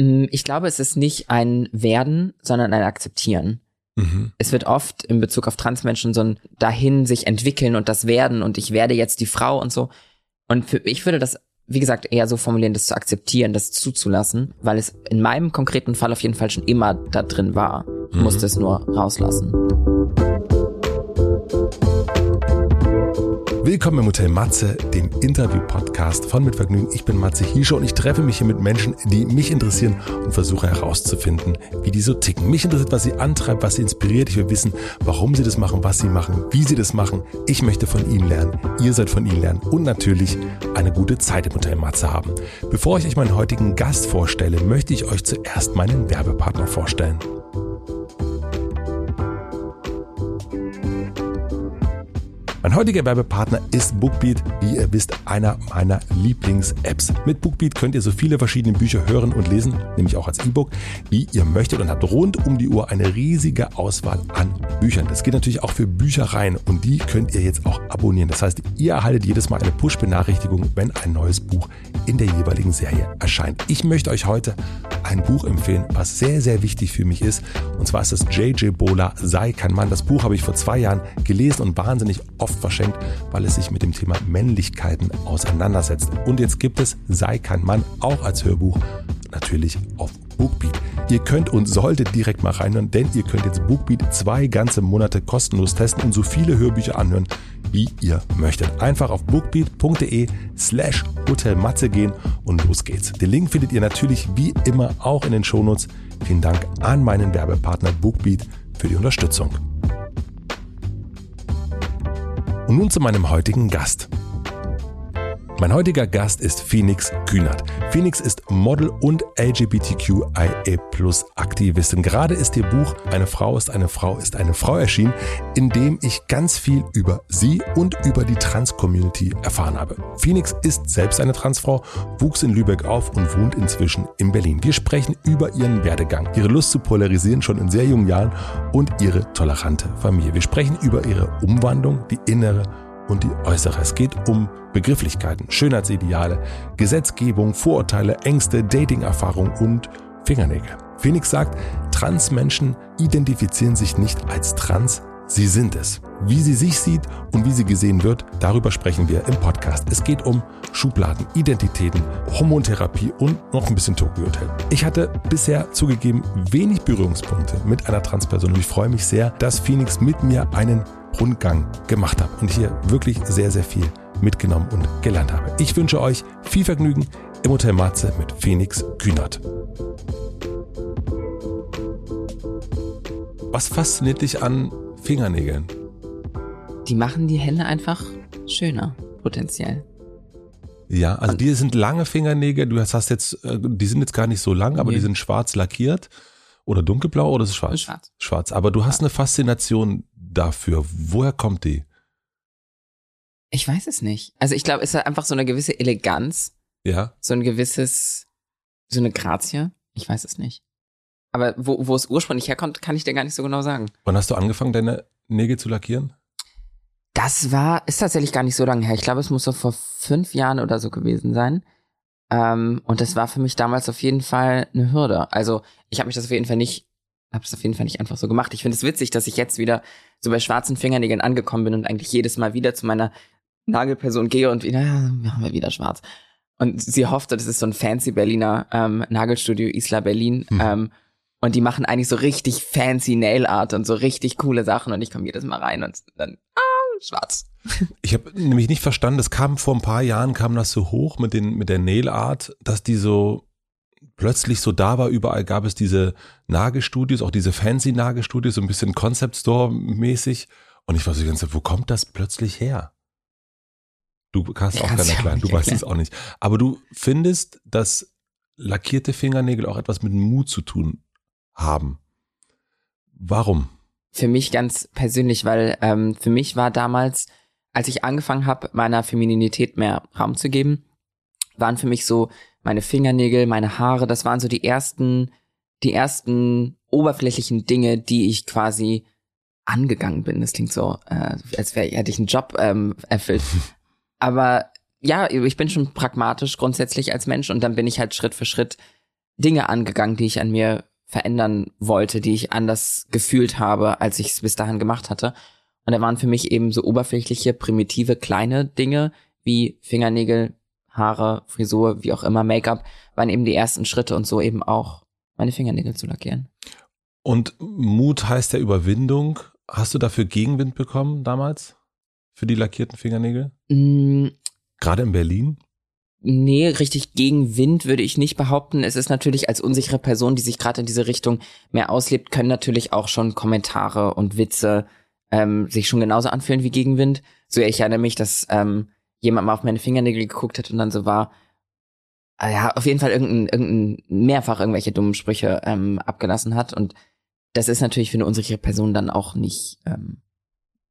Mm, ich glaube, es ist nicht ein Werden, sondern ein Akzeptieren. Mhm. Es wird oft in Bezug auf Transmenschen so ein dahin sich entwickeln und das werden und ich werde jetzt die Frau und so. Und für, ich würde das, wie gesagt, eher so formulieren, das zu akzeptieren, das zuzulassen, weil es in meinem konkreten Fall auf jeden Fall schon immer da drin war. Ich mhm. musste es nur rauslassen. Willkommen im Hotel Matze, dem Interview-Podcast von Mit Vergnügen. Ich bin Matze Hiescher und ich treffe mich hier mit Menschen, die mich interessieren und versuche herauszufinden, wie die so ticken. Mich interessiert, was sie antreibt, was sie inspiriert. Ich will wissen, warum sie das machen, was sie machen, wie sie das machen. Ich möchte von ihnen lernen. Ihr sollt von ihnen lernen und natürlich eine gute Zeit im Hotel Matze haben. Bevor ich euch meinen heutigen Gast vorstelle, möchte ich euch zuerst meinen Werbepartner vorstellen. Mein heutiger Werbepartner ist Bookbeat, wie ihr wisst, einer meiner Lieblings-Apps. Mit Bookbeat könnt ihr so viele verschiedene Bücher hören und lesen, nämlich auch als E-Book, wie ihr möchtet und habt rund um die Uhr eine riesige Auswahl an Büchern. Das geht natürlich auch für Büchereien und die könnt ihr jetzt auch abonnieren. Das heißt, ihr erhaltet jedes Mal eine Push-Benachrichtigung, wenn ein neues Buch in der jeweiligen Serie erscheint. Ich möchte euch heute ein Buch empfehlen, was sehr, sehr wichtig für mich ist. Und zwar ist es J.J. Bola, Sei kein Mann. Das Buch habe ich vor zwei Jahren gelesen und wahnsinnig oft verschenkt, weil es sich mit dem Thema Männlichkeiten auseinandersetzt. Und jetzt gibt es Sei kein Mann auch als Hörbuch, natürlich auf Bookbeat. Ihr könnt und solltet direkt mal reinhören, denn ihr könnt jetzt Bookbeat zwei ganze Monate kostenlos testen und so viele Hörbücher anhören, wie ihr möchtet. Einfach auf bookbeat.de slash hotelmatze gehen und los geht's. Den Link findet ihr natürlich wie immer auch in den Shownotes. Vielen Dank an meinen Werbepartner Bookbeat für die Unterstützung. Und nun zu meinem heutigen Gast. Mein heutiger Gast ist Phoenix Kühnert. Phoenix ist Model und LGBTQIA Plus Aktivistin. Gerade ist ihr Buch Eine Frau ist eine Frau ist eine Frau erschienen, in dem ich ganz viel über sie und über die Trans-Community erfahren habe. Phoenix ist selbst eine Transfrau, wuchs in Lübeck auf und wohnt inzwischen in Berlin. Wir sprechen über ihren Werdegang, ihre Lust zu polarisieren schon in sehr jungen Jahren und ihre tolerante Familie. Wir sprechen über ihre Umwandlung, die innere und die äußere. Es geht um Begrifflichkeiten, Schönheitsideale, Gesetzgebung, Vorurteile, Ängste, Datingerfahrung und Fingernägel. Phoenix sagt, Transmenschen identifizieren sich nicht als trans, sie sind es. Wie sie sich sieht und wie sie gesehen wird, darüber sprechen wir im Podcast. Es geht um Schubladen, Identitäten, Hormontherapie und noch ein bisschen Tokyo Hotel. Ich hatte bisher zugegeben wenig Berührungspunkte mit einer Transperson und ich freue mich sehr, dass Phoenix mit mir einen Rundgang gemacht habe und hier wirklich sehr, sehr viel mitgenommen und gelernt habe. Ich wünsche euch viel Vergnügen im Hotel Matze mit Phoenix Kühnert. Was fasziniert dich an Fingernägeln? Die machen die Hände einfach schöner, potenziell. Ja, also die sind lange Fingernägel. Du hast jetzt, äh, die sind jetzt gar nicht so lang, aber nee. die sind schwarz lackiert. Oder dunkelblau oder ist es schwarz? Schwarz. Schwarz. Aber du hast eine Faszination dafür. Woher kommt die? Ich weiß es nicht. Also ich glaube, es ist einfach so eine gewisse Eleganz. Ja. So ein gewisses, so eine Grazie. Ich weiß es nicht. Aber wo, wo es ursprünglich herkommt, kann ich dir gar nicht so genau sagen. Wann hast du angefangen, deine Nägel zu lackieren? Das war, ist tatsächlich gar nicht so lange her. Ich glaube, es muss so vor fünf Jahren oder so gewesen sein. Ähm, und das war für mich damals auf jeden Fall eine Hürde. Also ich habe mich das auf jeden Fall nicht, habe es auf jeden Fall nicht einfach so gemacht. Ich finde es witzig, dass ich jetzt wieder so bei schwarzen Fingernägeln angekommen bin und eigentlich jedes Mal wieder zu meiner Nagelperson gehe und wieder, ja, haben wir wieder schwarz. Und sie hoffte, das ist so ein fancy Berliner ähm, Nagelstudio Isla Berlin. Mhm. Ähm, und die machen eigentlich so richtig fancy Nail Art und so richtig coole Sachen. Und ich komme jedes Mal rein und dann, ah, schwarz. Ich habe nämlich nicht verstanden, das kam vor ein paar Jahren, kam das so hoch mit, den, mit der Nail Art, dass die so plötzlich so da war. Überall gab es diese Nagelstudios, auch diese fancy Nagelstudios, so ein bisschen Concept Store mäßig. Und ich war so die ganze Zeit, wo kommt das plötzlich her? Du kannst auch keiner klein, du weißt es auch nicht. Aber du findest, dass lackierte Fingernägel auch etwas mit Mut zu tun haben. Warum? Für mich ganz persönlich, weil ähm, für mich war damals, als ich angefangen habe, meiner Femininität mehr Raum zu geben, waren für mich so meine Fingernägel, meine Haare, das waren so die ersten, die ersten oberflächlichen Dinge, die ich quasi angegangen bin. Das klingt so, äh, als wäre hätte ich einen Job ähm, erfüllt. Aber ja, ich bin schon pragmatisch grundsätzlich als Mensch und dann bin ich halt Schritt für Schritt Dinge angegangen, die ich an mir verändern wollte, die ich anders gefühlt habe, als ich es bis dahin gemacht hatte. Und da waren für mich eben so oberflächliche, primitive, kleine Dinge wie Fingernägel, Haare, Frisur, wie auch immer, Make-up, waren eben die ersten Schritte und so eben auch meine Fingernägel zu lackieren. Und Mut heißt ja Überwindung. Hast du dafür Gegenwind bekommen damals? Für die lackierten Fingernägel? Mm, Gerade in Berlin? Nee, richtig gegen Wind würde ich nicht behaupten. Es ist natürlich als unsichere Person, die sich gerade in diese Richtung mehr auslebt, können natürlich auch schon Kommentare und Witze ähm, sich schon genauso anfühlen wie Gegenwind. So ich erinnere mich, dass ähm, jemand mal auf meine Fingernägel geguckt hat und dann so war, äh, ja, auf jeden Fall irgendein, irgendein mehrfach irgendwelche dummen Sprüche ähm, abgelassen hat. Und das ist natürlich für eine unsichere Person dann auch nicht, ähm,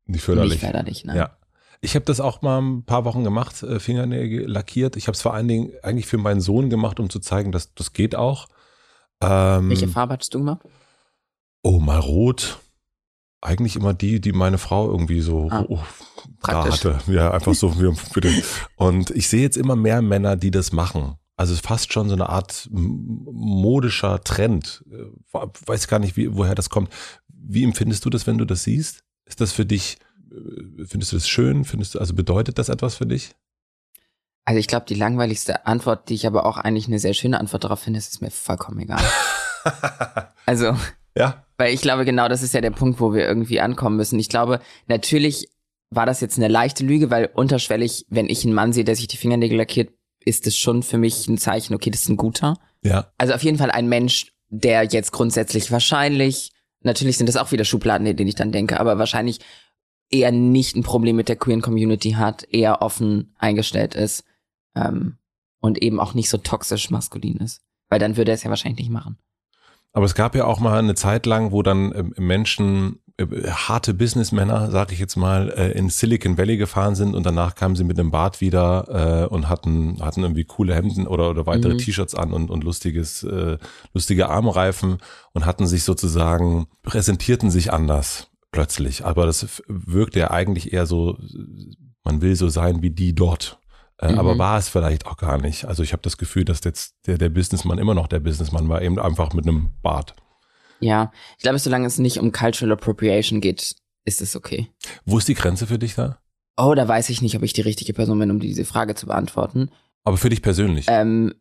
Nicht förderlich. nicht förderlich. Ne? Ja. Ich habe das auch mal ein paar Wochen gemacht, äh, Fingernägel lackiert. Ich habe es vor allen Dingen eigentlich für meinen Sohn gemacht, um zu zeigen, dass das geht auch. Ähm, Welche Farbe hattest du gemacht? Oh, mal rot. Eigentlich immer die, die meine Frau irgendwie so Ah, oh, da hatte. Ja, einfach so den. Und ich sehe jetzt immer mehr Männer, die das machen. Also es ist fast schon so eine Art modischer Trend. Äh, Weiß gar nicht, wie, woher das kommt. Wie empfindest du das, wenn du das siehst? Ist das für dich, äh, findest du das schön? Findest du, also bedeutet das etwas für dich? Also ich glaube, die langweiligste Antwort, die ich aber auch eigentlich eine sehr schöne Antwort darauf finde, ist, ist mir vollkommen egal. Also, ja, weil ich glaube, genau das ist ja der Punkt, wo wir irgendwie ankommen müssen. Ich glaube, natürlich war das jetzt eine leichte Lüge, weil unterschwellig, wenn ich einen Mann sehe, der sich die Fingernägel lackiert, ist es schon für mich ein Zeichen, okay, das ist ein guter. ja. Also auf jeden Fall ein Mensch, der jetzt grundsätzlich wahrscheinlich, natürlich sind das auch wieder Schubladen, in denen ich dann denke, aber wahrscheinlich eher nicht ein Problem mit der queeren Community hat, eher offen eingestellt ist ähm, und eben auch nicht so toxisch maskulin ist. Weil dann würde er es ja wahrscheinlich nicht machen. Aber es gab ja auch mal eine Zeit lang, wo dann ähm, Menschen, äh, harte Businessmänner, sag ich jetzt mal, äh, in Silicon Valley gefahren sind und danach kamen sie mit einem Bart wieder äh, und hatten, hatten irgendwie coole Hemden oder, oder weitere Mhm. T-Shirts an und, und lustiges, äh, lustige Armreifen und hatten sich sozusagen, präsentierten sich anders plötzlich. Aber das wirkte ja eigentlich eher so, man will so sein wie die dort. Äh, Mhm. Aber war es vielleicht auch gar nicht. Also ich habe das Gefühl, dass jetzt der, der Businessmann immer noch der Businessmann war, eben einfach mit einem Bart. Ja, ich glaube, solange es nicht um Cultural Appropriation geht, ist es okay. Wo ist die Grenze für dich da? Oh, da weiß ich nicht, ob ich die richtige Person bin, um diese Frage zu beantworten. Aber für dich persönlich. Ähm,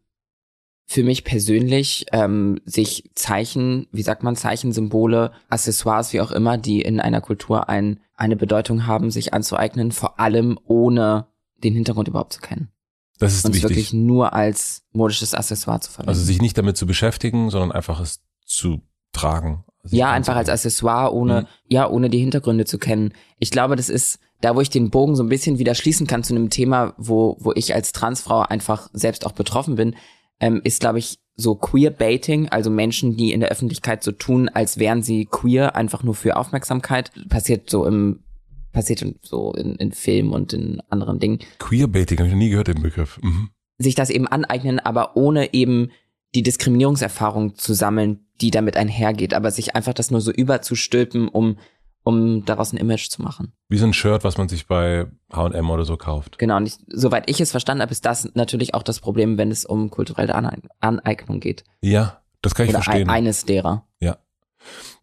für mich persönlich ähm, sich Zeichen, wie sagt man, Zeichensymbole, Accessoires, wie auch immer, die in einer Kultur ein, eine Bedeutung haben, sich anzueignen, vor allem ohne den Hintergrund überhaupt zu kennen. das ist Und es wichtig. wirklich nur als modisches Accessoire zu verwenden. Also sich nicht damit zu beschäftigen, sondern einfach es zu tragen. Sich ja, einfach als. Accessoire, ohne, Mhm. ja, ohne die Hintergründe zu kennen. Ich glaube, das ist da, wo ich den Bogen so ein bisschen wieder schließen kann zu einem Thema, wo, wo ich als Transfrau einfach selbst auch betroffen bin, ähm, ist, glaube ich, so Queer-Baiting, also Menschen, die in der Öffentlichkeit so tun, als wären sie queer, einfach nur für Aufmerksamkeit. Passiert so im, passiert so in, in Filmen und in anderen Dingen. Queerbaiting, habe ich noch nie gehört, den Begriff. Mhm. Sich das eben aneignen, aber ohne eben die Diskriminierungserfahrung zu sammeln, die damit einhergeht, aber sich einfach das nur so überzustülpen, um, um daraus ein Image zu machen. Wie so ein Shirt, was man sich bei H&M oder so kauft. Genau, und ich, soweit ich es verstanden habe, ist das natürlich auch das Problem, wenn es um kulturelle Aneig- Aneignung geht. Ja, das kann ich Oder verstehen. ein, eines derer.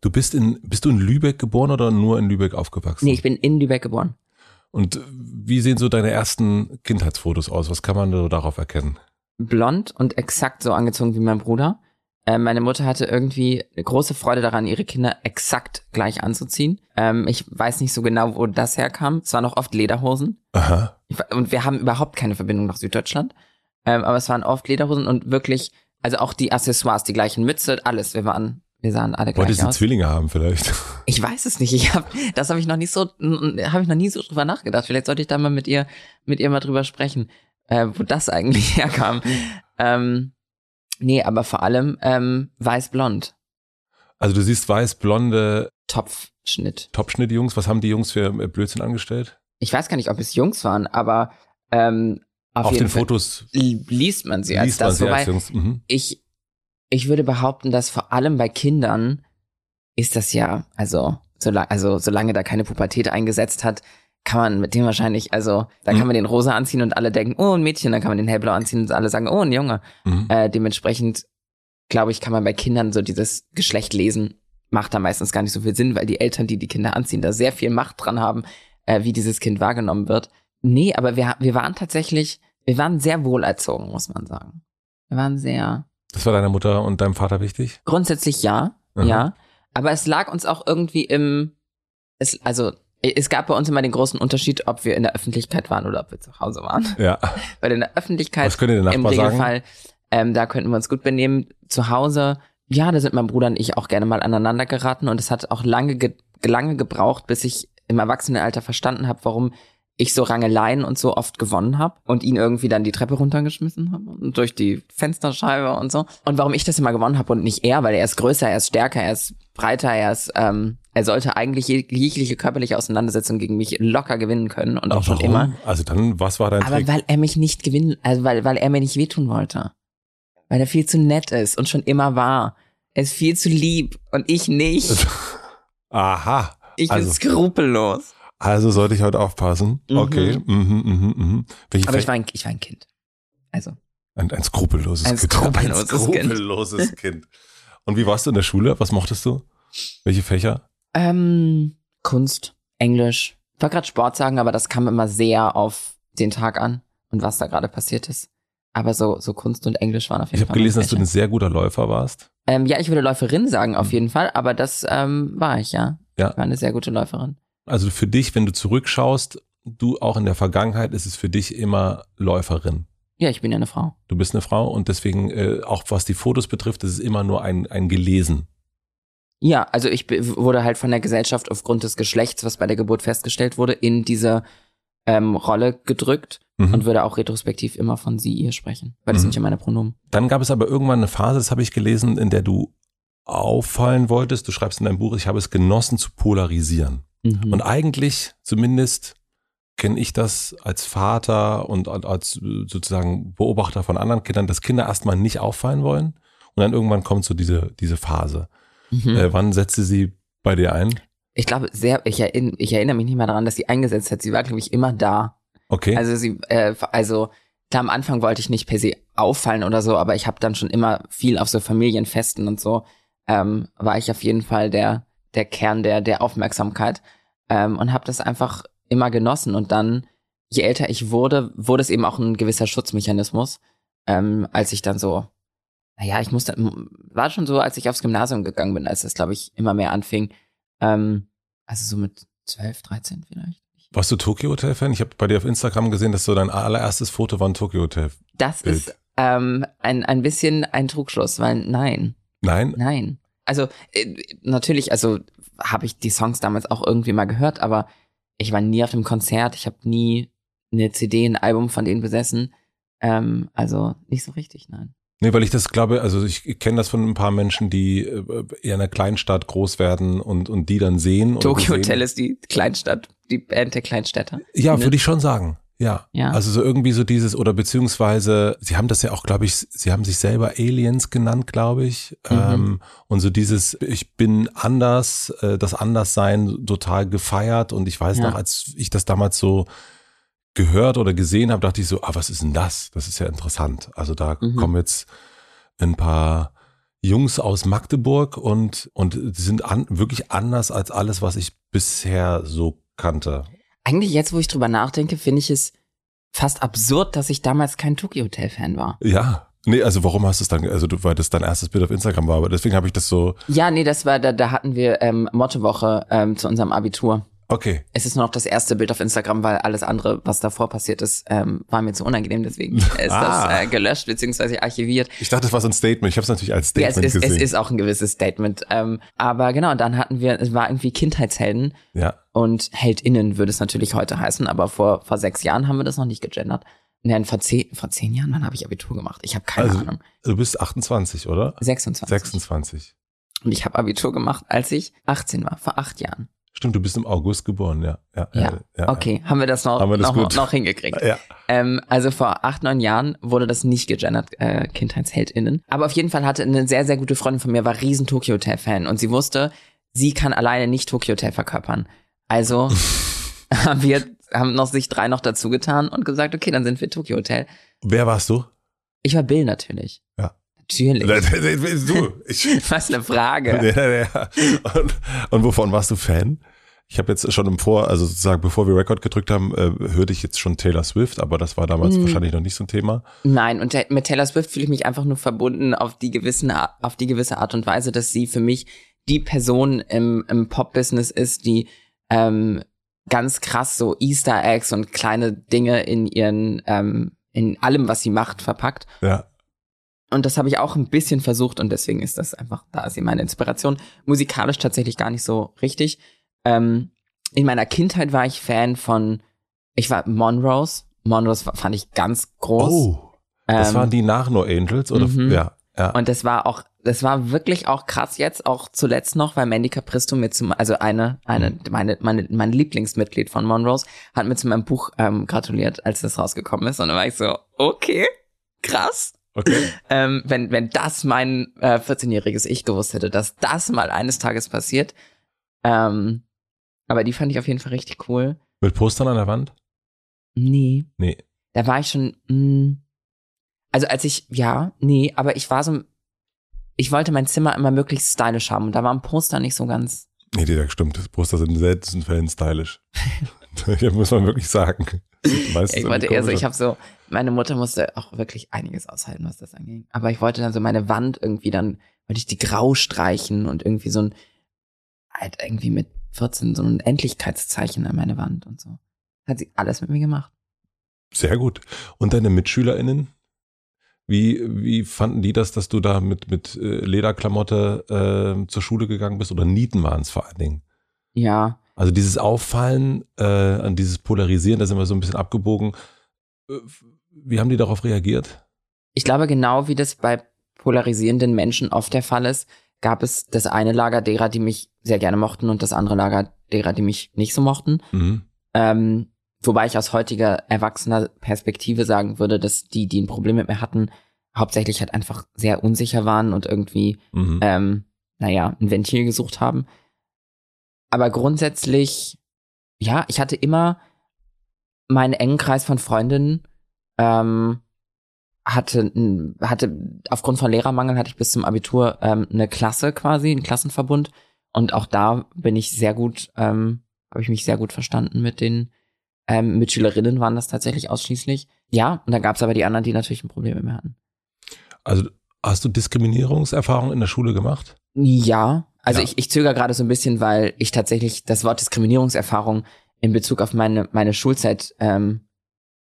Du bist in, bist du in Lübeck geboren oder nur in Lübeck aufgewachsen? Nee, ich bin in Lübeck geboren. Und wie sehen so deine ersten Kindheitsfotos aus? Was kann man so darauf erkennen? Blond und exakt so angezogen wie mein Bruder. Ähm, meine Mutter hatte irgendwie eine große Freude daran, ihre Kinder exakt gleich anzuziehen. Ähm, ich weiß nicht so genau, wo das herkam. Es waren noch oft Lederhosen. Aha. Und wir haben überhaupt keine Verbindung nach Süddeutschland. Ähm, aber es waren oft Lederhosen und wirklich, also auch die Accessoires, die gleichen Mütze, alles. Wir waren, wir sahen alle gleich sie aus. Zwillinge haben vielleicht? Ich weiß es nicht. Ich hab, das habe ich noch nicht so, habe ich noch nie so drüber nachgedacht. Vielleicht sollte ich da mal mit ihr, mit ihr mal drüber sprechen, äh, wo das eigentlich herkam. ähm, nee, aber vor allem ähm, weiß-blond, Also du siehst weiß-blonde Topfschnitt. Topschnitt-Jungs. Was haben die Jungs für äh, Blödsinn angestellt? Ich weiß gar nicht, ob es Jungs waren, aber ähm, auf, Auf, den Fall Fotos li- liest man sie als liest man das. sie Wobei als Jungs. Mhm. ich, ich würde behaupten, dass vor allem bei Kindern ist das ja, also, solange, also solange da keine Pubertät eingesetzt hat, kann man mit dem wahrscheinlich, also da Mhm. kann man den rosa anziehen und alle denken, oh, ein Mädchen, dann kann man den hellblau anziehen und alle sagen, oh, ein Junge. Mhm. Äh, dementsprechend glaube ich, kann man bei Kindern so dieses Geschlecht lesen, macht da meistens gar nicht so viel Sinn, weil die Eltern, die die Kinder anziehen, da sehr viel Macht dran haben, äh, wie dieses Kind wahrgenommen wird. Nee, aber wir, wir waren tatsächlich, wir waren sehr wohlerzogen, muss man sagen. Wir waren sehr. Das war deiner Mutter und deinem Vater wichtig? Grundsätzlich ja, Aha. ja. Aber es lag uns auch irgendwie im, es, also es gab bei uns immer den großen Unterschied, ob wir in der Öffentlichkeit waren oder ob wir zu Hause waren. Ja. Weil in der Öffentlichkeit Was könnte der im Nachbar sagen? Regelfall, ähm, da könnten wir uns gut benehmen. Zu Hause, ja, da sind mein Bruder und ich auch gerne mal aneinander geraten und es hat auch lange, ge lange gebraucht, bis ich im Erwachsenenalter verstanden habe, warum ich so Rangeleien und so oft gewonnen habe und ihn irgendwie dann die Treppe runtergeschmissen habe und durch die Fensterscheibe und so. Und warum ich das immer gewonnen habe und nicht er, weil er ist größer, er ist stärker, er ist breiter, er ist, ähm, er sollte eigentlich jeg- jegliche körperliche Auseinandersetzung gegen mich locker gewinnen können und auch schon Warum? immer. Also dann, was war dein Aber Trick? weil er mich nicht gewinnen, also weil, weil er mir nicht wehtun wollte. Weil er viel zu nett ist und schon immer war. Er ist viel zu lieb und ich nicht. Aha. Ich Also- bin skrupellos. Also sollte ich heute aufpassen. Mhm. Okay. Mhm, mhm, mhm. Welche Aber ich war ein, ich war ein Kind. Also, ein, ein skrupelloses Ein Kind. skrupelloses ein Kind. skrupelloses Kind. Und wie warst du in der Schule? Was mochtest du? Welche Fächer? ähm, Kunst, Englisch. Ich wollte gerade Sport sagen, aber das kam immer sehr auf den Tag an und was da gerade passiert ist. Aber so, so Kunst und Englisch waren auf jeden Ich habe Fall. gelesen, meine dass du ein sehr guter Läufer warst. ähm, ja, ich würde Läuferin sagen, auf Mhm. jeden Fall, aber das ähm, war ich, ja. Ja. Ich war eine sehr gute Läuferin. Also für dich, wenn du zurückschaust, du auch in der Vergangenheit ist es für dich immer Läuferin. Ja, ich bin ja eine Frau. Du bist eine Frau und deswegen, äh, auch was die Fotos betrifft, ist es immer nur ein, ein Gelesen. Ja, also ich wurde halt von der Gesellschaft aufgrund des Geschlechts, was bei der Geburt festgestellt wurde, in diese ähm, Rolle gedrückt Mhm. und würde auch retrospektiv immer von sie, ihr sprechen, weil das Mhm. sind ja meine Pronomen. Dann gab es aber irgendwann eine Phase, das habe ich gelesen, in der du auffallen wolltest. Du schreibst in deinem Buch, ich habe es genossen zu polarisieren. Mhm. Und eigentlich, zumindest, kenne ich das als Vater und als äh, sozusagen Beobachter von anderen Kindern, dass Kinder erstmal nicht auffallen wollen. Und dann irgendwann kommt so diese, diese Phase. mhm. Äh, wann setzte sie bei dir ein? ich glaube sehr, ich, erinn, ich erinnere mich nicht mehr daran, dass sie eingesetzt hat. Sie war, glaube ich, immer da. Okay. Also sie, äh, also klar, am Anfang wollte ich nicht per se auffallen oder so, aber ich habe dann schon immer viel auf so Familienfesten und so, ähm, war ich auf jeden Fall der, der Kern der, der Aufmerksamkeit ähm, und habe das einfach immer genossen. Und dann, je älter ich wurde, wurde es eben auch ein gewisser Schutzmechanismus, ähm, als ich dann so, naja, ich musste, war schon so, als ich aufs Gymnasium gegangen bin, als das, glaube ich, immer mehr anfing. Ähm, also so mit 12, 13 vielleicht. Warst du Tokyo Hotel Fan? Ich habe bei dir auf Instagram gesehen, dass so dein allererstes Foto war ein Tokyo Hotel. Das Bild. ist ähm, ein, ein bisschen ein Trugschluss, weil nein, Nein? nein. Also äh, natürlich, also habe ich die Songs damals auch irgendwie mal gehört, aber ich war nie auf dem Konzert, ich habe nie eine CD, ein Album von denen besessen. Ähm, also nicht so richtig, nein. Nee, weil ich das glaube, also ich kenne das von ein paar Menschen, die äh, eher in einer Kleinstadt groß werden und, und die dann sehen. Tokyo Hotel ist die Kleinstadt, die Band der Kleinstädter. Ja, Ne? würde ich schon sagen. Ja. Ja. Also so irgendwie so dieses, oder beziehungsweise, sie haben das ja auch, glaube ich, sie haben sich selber Aliens genannt, glaube ich. Mhm. Ähm, und so dieses, ich bin anders, äh, das Anderssein total gefeiert. Und ich weiß Ja. noch, als ich das damals so gehört oder gesehen habe, dachte ich so, ah, was ist denn das? Das ist ja interessant. Also da Mhm. kommen jetzt ein paar Jungs aus Magdeburg und, und die sind an, wirklich anders als alles, was ich bisher so kannte. Eigentlich jetzt, wo ich drüber nachdenke, finde ich es fast absurd, dass ich damals kein Tokyo Hotel Fan war. Ja. Nee, also warum hast du es dann, also du, weil das dein erstes Bild auf Instagram war, aber deswegen habe ich das so, Ja, nee, das war, da, da hatten wir ähm, Mottowoche ähm, zu unserem Abitur. okay. Es ist nur noch das erste Bild auf Instagram, weil alles andere, was davor passiert ist, ähm, war mir zu unangenehm. Deswegen ist Ah. das äh, gelöscht bzw. archiviert. Ich dachte, das war so ein Statement. Ich habe es natürlich als Ja, es Statement ist, es gesehen. ist auch ein gewisses Statement. Ähm, aber genau, dann hatten wir, es war irgendwie Kindheitshelden ja. Und HeldInnen würde es natürlich heute heißen, aber vor, vor sechs Jahren haben wir das noch nicht gegendert. Nein, vor zehn, vor zehn Jahren, wann habe ich Abitur gemacht? Ich habe keine Also- Ahnung. Du bist 28, oder? 26. 26. Und ich habe Abitur gemacht, als ich 18 war, vor acht Jahren. Stimmt, du bist im August geboren, ja. Ja, Ja, ja, Okay, haben wir das noch, wir das noch, noch hingekriegt. Ja. Ähm, also vor acht, neun Jahren wurde das nicht gegendert, äh, KindheitsheldInnen. Aber auf jeden Fall hatte eine sehr, sehr gute Freundin von mir, war riesen Tokyo Hotel Fan und sie wusste, sie kann alleine nicht Tokyo Hotel verkörpern. Also haben wir, haben noch sich drei noch dazu getan und gesagt, okay, dann sind wir Tokyo Hotel. Wer warst du? Ich war Bill natürlich. Ja. Natürlich. Du, ich, Was eine Frage. ja, ja. Und, und wovon warst du Fan? Ich habe jetzt schon im Vor, also sozusagen bevor wir Rekord gedrückt haben, äh, hörte ich jetzt schon Taylor Swift, aber das war damals Mhm. wahrscheinlich noch nicht so ein Thema. Nein, und mit Taylor Swift fühle ich mich einfach nur verbunden auf die gewissen, auf die gewisse Art und Weise, dass sie für mich die Person im, im Pop-Business ist, die ähm, ganz krass so Easter Eggs und kleine Dinge in ihren, ähm, in allem, was sie macht, verpackt. Ja. Und das habe ich auch ein bisschen versucht und deswegen ist das einfach, da ist sie meine Inspiration. Musikalisch tatsächlich gar nicht so richtig. Ähm, in meiner Kindheit war ich Fan von, ich war Monrose. Monrose fand ich ganz groß. Oh, das Ähm, waren die nach No Angels oder? mhm. Ja, ja. Und das war auch, das war wirklich auch krass jetzt, auch zuletzt noch, weil Mandy Capristo mir zum, also eine, eine, Mhm. meine, meine, mein Lieblingsmitglied von Monrose hat mir zu meinem Buch ähm, gratuliert, als das rausgekommen ist. Und dann war ich so, okay, krass. Okay. Ähm, wenn, wenn das mein äh, 14-jähriges Ich gewusst hätte, dass das mal eines Tages passiert. Ähm, aber die fand ich auf jeden Fall richtig cool. Mit Postern an der Wand? Nee. Nee. Da war ich schon, mh, also als ich, ja, nee, aber ich war so, ich wollte mein Zimmer immer möglichst stylisch haben und da war ein Poster nicht so ganz, Nee, das stimmt. Poster sind in seltensten Fällen stylisch. ja, muss man wirklich sagen. Meistens ich wollte eher so, ich habe so, meine Mutter musste auch wirklich einiges aushalten, was das anging. Aber ich wollte dann so meine Wand irgendwie dann, wollte ich die grau streichen und irgendwie so ein, halt irgendwie mit 14 so ein Endlichkeitszeichen an meine Wand und so. Hat sie alles mit mir gemacht. Sehr gut. Und deine MitschülerInnen? Wie, wie fanden die das, dass du da mit, mit äh, Lederklamotte äh, zur Schule gegangen bist? Oder Nieten waren es vor allen Dingen? Ja, Also dieses Auffallen, äh, an dieses Polarisieren, da sind wir so ein bisschen abgebogen. Äh, Wie haben die darauf reagiert? Ich glaube, genau wie das bei polarisierenden Menschen oft der Fall ist, gab es das eine Lager derer, die mich sehr gerne mochten und das andere Lager derer, die mich nicht so mochten. Mhm. Ähm, wobei ich aus heutiger erwachsener Perspektive sagen würde, dass die, die ein Problem mit mir hatten, hauptsächlich halt einfach sehr unsicher waren und irgendwie, Mhm. ähm, naja, ein Ventil gesucht haben. Aber grundsätzlich, ja, ich hatte immer meinen engen Kreis von Freundinnen, ähm, hatte, hatte aufgrund von Lehrermangel hatte ich bis zum Abitur ähm, eine Klasse quasi, einen Klassenverbund. Und auch da bin ich sehr gut, ähm, habe ich mich sehr gut verstanden mit den ähm, Mitschülerinnen waren das tatsächlich ausschließlich. Ja, und dann gab es aber die anderen, die natürlich ein Problem mit mir hatten. Also hast du Diskriminierungserfahrung in der Schule gemacht? Ja, also Ja. ich, ich zögere gerade so ein bisschen, weil ich tatsächlich das Wort Diskriminierungserfahrung in Bezug auf meine, meine Schulzeit ähm,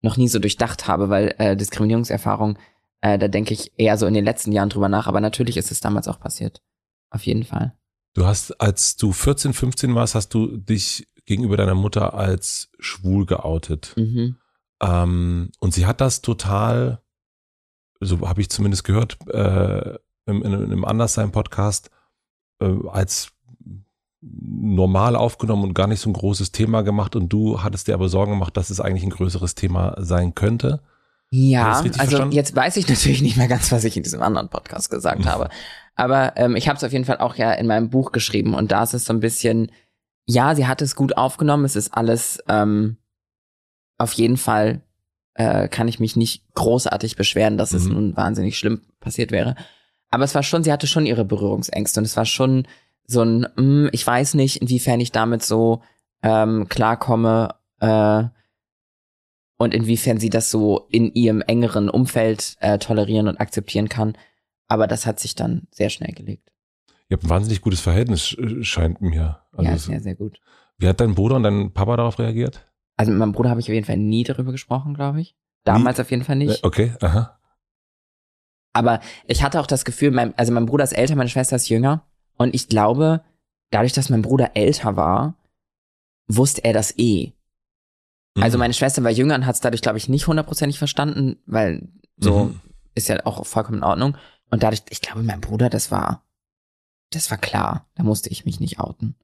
noch nie so durchdacht habe, weil äh, Diskriminierungserfahrung, äh, da denke ich eher so in den letzten Jahren drüber nach, aber natürlich ist es damals auch passiert. Auf jeden Fall. Du hast, als du 14, 15 warst, hast du dich gegenüber deiner Mutter als schwul geoutet. Mhm. Ähm, und sie hat das total, so habe ich zumindest gehört, äh, im, in, in einem Anderssein-Podcast, äh, als normal aufgenommen und gar nicht so ein großes Thema gemacht. Und du hattest dir aber Sorgen gemacht, dass es eigentlich ein größeres Thema sein könnte. Ja, also verstanden? jetzt weiß ich natürlich nicht mehr ganz, was ich in diesem anderen Podcast gesagt habe. Aber ähm, ich habe es auf jeden Fall auch ja in meinem Buch geschrieben und da ist es so ein bisschen, ja, sie hat es gut aufgenommen. Es ist alles ähm, auf jeden Fall äh, kann ich mich nicht großartig beschweren, dass es Mhm. nun wahnsinnig schlimm passiert wäre. Aber es war schon, sie hatte schon ihre Berührungsängste und es war schon so ein, mm, ich weiß nicht, inwiefern ich damit so ähm, klarkomme äh, und inwiefern sie das so in ihrem engeren Umfeld äh, tolerieren und akzeptieren kann. Aber das hat sich dann sehr schnell gelegt. Ihr habt ein wahnsinnig gutes Verhältnis, äh, scheint mir. Also ja, sehr, sehr gut. wie hat dein Bruder und dein Papa darauf reagiert? Also mit meinem Bruder habe ich auf jeden Fall nie darüber gesprochen, glaube ich. Damals auf jeden Fall nicht. Äh, Okay, aha. Aber ich hatte auch das Gefühl, mein, also mein Bruder ist älter, meine Schwester ist jünger. Und ich glaube, dadurch, dass mein Bruder älter war, wusste er das eh. Also Mhm. meine Schwester war jünger und hat es dadurch, glaube ich, nicht hundertprozentig verstanden, weil so Mhm. ist ja auch vollkommen in Ordnung. Und dadurch, ich glaube, mein Bruder, das war, das war klar. Da musste ich mich nicht outen.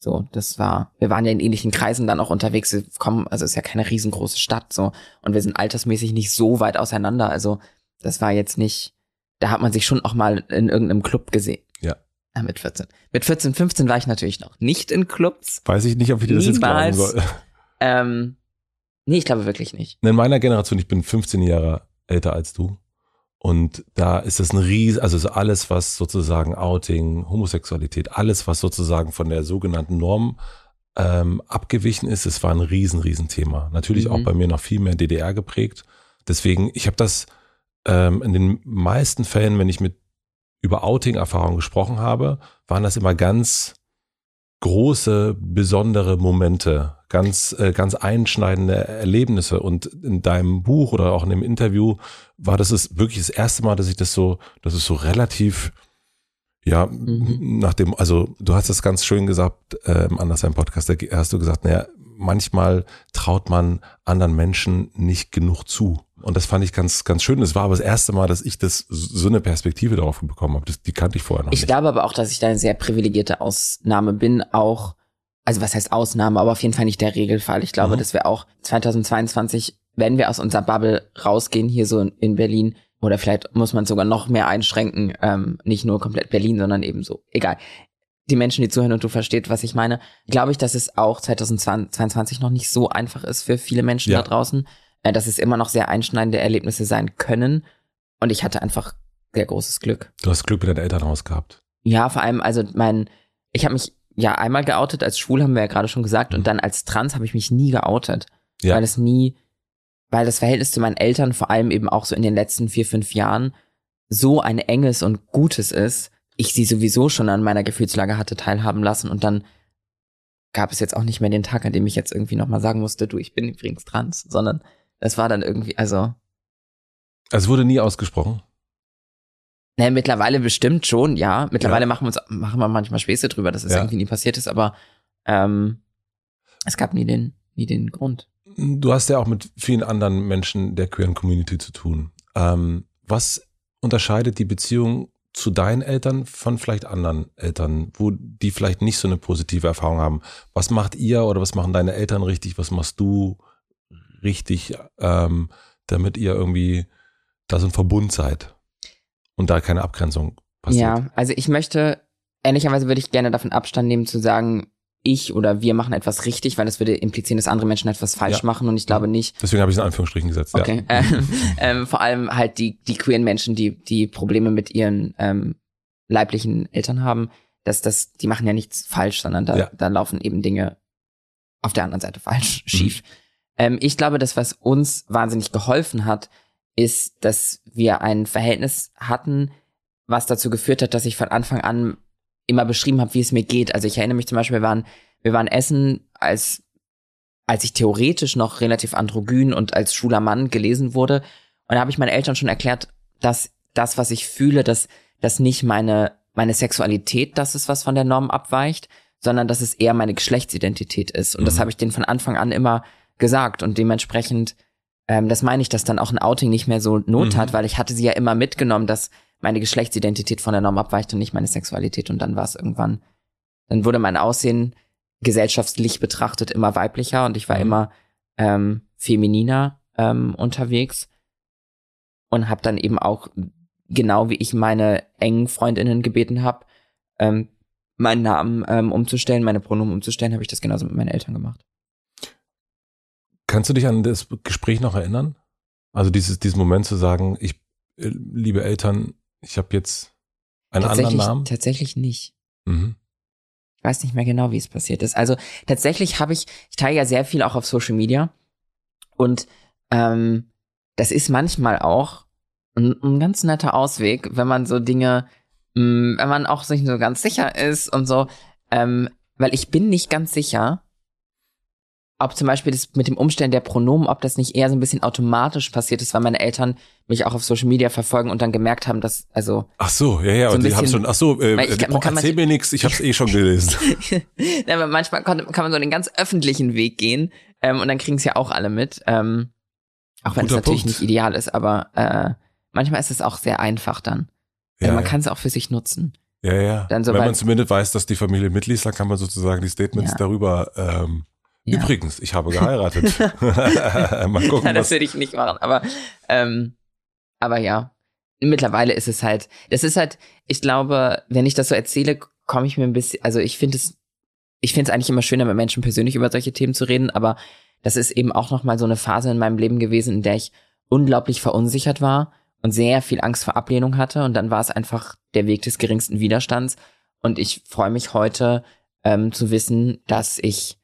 So, das war, wir waren ja in ähnlichen Kreisen dann auch unterwegs. Wir kommen, also es ist ja keine riesengroße Stadt, so. Und wir sind altersmäßig nicht so weit auseinander. Also, das war jetzt nicht, da hat man sich schon auch mal in irgendeinem Club gesehen. Ja. Ah, mit 14. Mit 14, 15 war ich natürlich noch nicht in Clubs. Weiß ich nicht, ob ich dir das jetzt glauben soll. Ähm, nee, ich glaube wirklich nicht. In meiner Generation, ich bin 15 Jahre älter als du. Und da ist es ein Ries, also so alles, was sozusagen Outing, Homosexualität, alles, was sozusagen von der sogenannten Norm ähm, abgewichen ist, es war ein riesen, riesen Thema. Natürlich mhm. auch bei mir noch viel mehr DDR geprägt. Deswegen, ich habe das ähm, in den meisten Fällen, wenn ich mit über Outing-Erfahrungen gesprochen habe, waren das immer ganz große, besondere Momente, ganz, äh, ganz einschneidende Erlebnisse. Und in deinem Buch oder auch in dem Interview war das es wirklich das erste Mal, dass ich das so, das ist so relativ, ja, mhm. nach dem, also du hast das ganz schön gesagt, ähm, anders im Podcast, da hast du gesagt, naja, manchmal traut man anderen Menschen nicht genug zu. Und das fand ich ganz, ganz schön. Das war aber das erste Mal, dass ich das so eine Perspektive darauf bekommen habe. Das, die kannte ich vorher noch ich nicht. Ich glaube aber auch, dass ich da eine sehr privilegierte Ausnahme bin, auch, also was heißt Ausnahme, aber auf jeden Fall nicht der Regelfall. Ich glaube, mhm. dass wir auch 2022, wenn wir aus unserer Bubble rausgehen, hier so in Berlin, oder vielleicht muss man sogar noch mehr einschränken, ähm, nicht nur komplett Berlin, sondern eben so, egal. Die Menschen, die zuhören und du verstehst, was ich meine, glaube ich, dass es auch 2022 noch nicht so einfach ist für viele Menschen ja. da draußen äh, dass es immer noch sehr einschneidende Erlebnisse sein können. Und ich hatte einfach sehr großes Glück. Du hast Glück mit deinem Elternhaus gehabt. Ja, vor allem, also mein, ich habe mich ja einmal geoutet, als schwul haben wir ja gerade schon gesagt, mhm. und dann als trans habe ich mich nie geoutet. Ja. Weil es nie, weil das Verhältnis zu meinen Eltern vor allem eben auch so in den letzten vier, fünf Jahren so ein enges und gutes ist, ich sie sowieso schon an meiner Gefühlslage hatte teilhaben lassen und dann gab es jetzt auch nicht mehr den Tag, an dem ich jetzt irgendwie nochmal sagen musste, du, ich bin übrigens trans, sondern das war dann irgendwie, also. Es wurde nie ausgesprochen. Ne, mittlerweile bestimmt schon, ja. Mittlerweile ja. machen wir uns, machen wir manchmal Späße drüber, dass es ja. irgendwie nie passiert ist, aber ähm, es gab nie den, nie den Grund. Du hast ja auch mit vielen anderen Menschen der queeren Community zu tun. Ähm, was unterscheidet die Beziehung zu deinen Eltern von vielleicht anderen Eltern, wo die vielleicht nicht so eine positive Erfahrung haben? Was macht ihr oder was machen deine Eltern richtig? Was machst du richtig, ähm, damit ihr irgendwie da so ein Verbund seid und da keine Abgrenzung passiert. Ja, also ich möchte, ehrlicherweise würde ich gerne davon Abstand nehmen zu sagen, ich oder wir machen etwas richtig, weil das würde implizieren, dass andere Menschen etwas falsch ja. machen und ich glaube nicht. Deswegen habe ich es in Anführungsstrichen gesetzt. Okay. Ja. Ähm, ähm, vor allem halt die, die queeren Menschen, die, die Probleme mit ihren ähm, leiblichen Eltern haben, dass das, die machen ja nichts falsch, sondern da, ja. da laufen eben Dinge auf der anderen Seite falsch, schief. Mhm. Ähm, ich glaube, das, was uns wahnsinnig geholfen hat, ist, dass wir ein Verhältnis hatten, was dazu geführt hat, dass ich von Anfang an immer beschrieben habe, wie es mir geht. Also ich erinnere mich zum Beispiel, wir waren, wir waren essen, als, als ich theoretisch noch relativ androgyn und als schwuler Mann gelesen wurde. Und da habe ich meinen Eltern schon erklärt, dass das, was ich fühle, dass das nicht meine, meine Sexualität das ist, was von der Norm abweicht, sondern dass es eher meine Geschlechtsidentität ist. Und mhm. das habe ich denen von Anfang an immer gesagt und dementsprechend, ähm, das meine ich, dass dann auch ein Outing nicht mehr so Not mhm. hat, weil ich hatte sie ja immer mitgenommen, dass meine Geschlechtsidentität von der Norm abweicht und nicht meine Sexualität und dann war es irgendwann, dann wurde mein Aussehen gesellschaftlich betrachtet immer weiblicher und ich war mhm. immer ähm, femininer ähm, unterwegs und habe dann eben auch genau wie ich meine engen Freundinnen gebeten habe, ähm, meinen Namen ähm, umzustellen, meine Pronomen umzustellen, habe ich das genauso mit meinen Eltern gemacht. Kannst du dich an das Gespräch noch erinnern? Also dieses, diesen Moment zu sagen, ich, äh, liebe Eltern, ich habe jetzt einen anderen Namen? Tatsächlich nicht. Mhm. Ich weiß nicht mehr genau, wie es passiert ist. Also tatsächlich habe ich, ich teile ja sehr viel auch auf Social Media und ähm, das ist manchmal auch ein, ein ganz netter Ausweg, wenn man so Dinge, mh, mm, wenn man auch sich so ganz sicher ist und so, ähm, weil ich bin nicht ganz sicher, ob zum Beispiel das mit dem Umstellen der Pronomen, ob das nicht eher so ein bisschen automatisch passiert ist, weil meine Eltern mich auch auf Social Media verfolgen und dann gemerkt haben, dass, also. Ach so, ja, ja, so und die haben schon, ach so, äh, ich, oh, erzähl manche, mir nichts, ich hab's eh schon gelesen. ja, manchmal kann, kann man so den ganz öffentlichen Weg gehen, ähm, und dann kriegen es ja auch alle mit, ähm, auch wenn es natürlich Punkt. nicht ideal ist, aber, äh, manchmal ist es auch sehr einfach dann. Ja, man ja. kann es auch für sich nutzen. Ja, ja. Dann so Wenn man zumindest weiß, dass die Familie mitliest, dann kann man sozusagen die Statements ja. darüber ähm, ja. Übrigens, ich habe geheiratet. Mal gucken. Ja, das würde ich nicht machen, aber, ähm, aber ja. Mittlerweile ist es halt, das ist halt, ich glaube, wenn ich das so erzähle, komme ich mir ein bisschen, also ich finde es, ich finde es eigentlich immer schöner, mit Menschen persönlich über solche Themen zu reden, aber das ist eben auch nochmal so eine Phase in meinem Leben gewesen, in der ich unglaublich verunsichert war und sehr viel Angst vor Ablehnung hatte. Und dann war es einfach der Weg des geringsten Widerstands. Und ich freue mich heute ähm, zu wissen, dass ich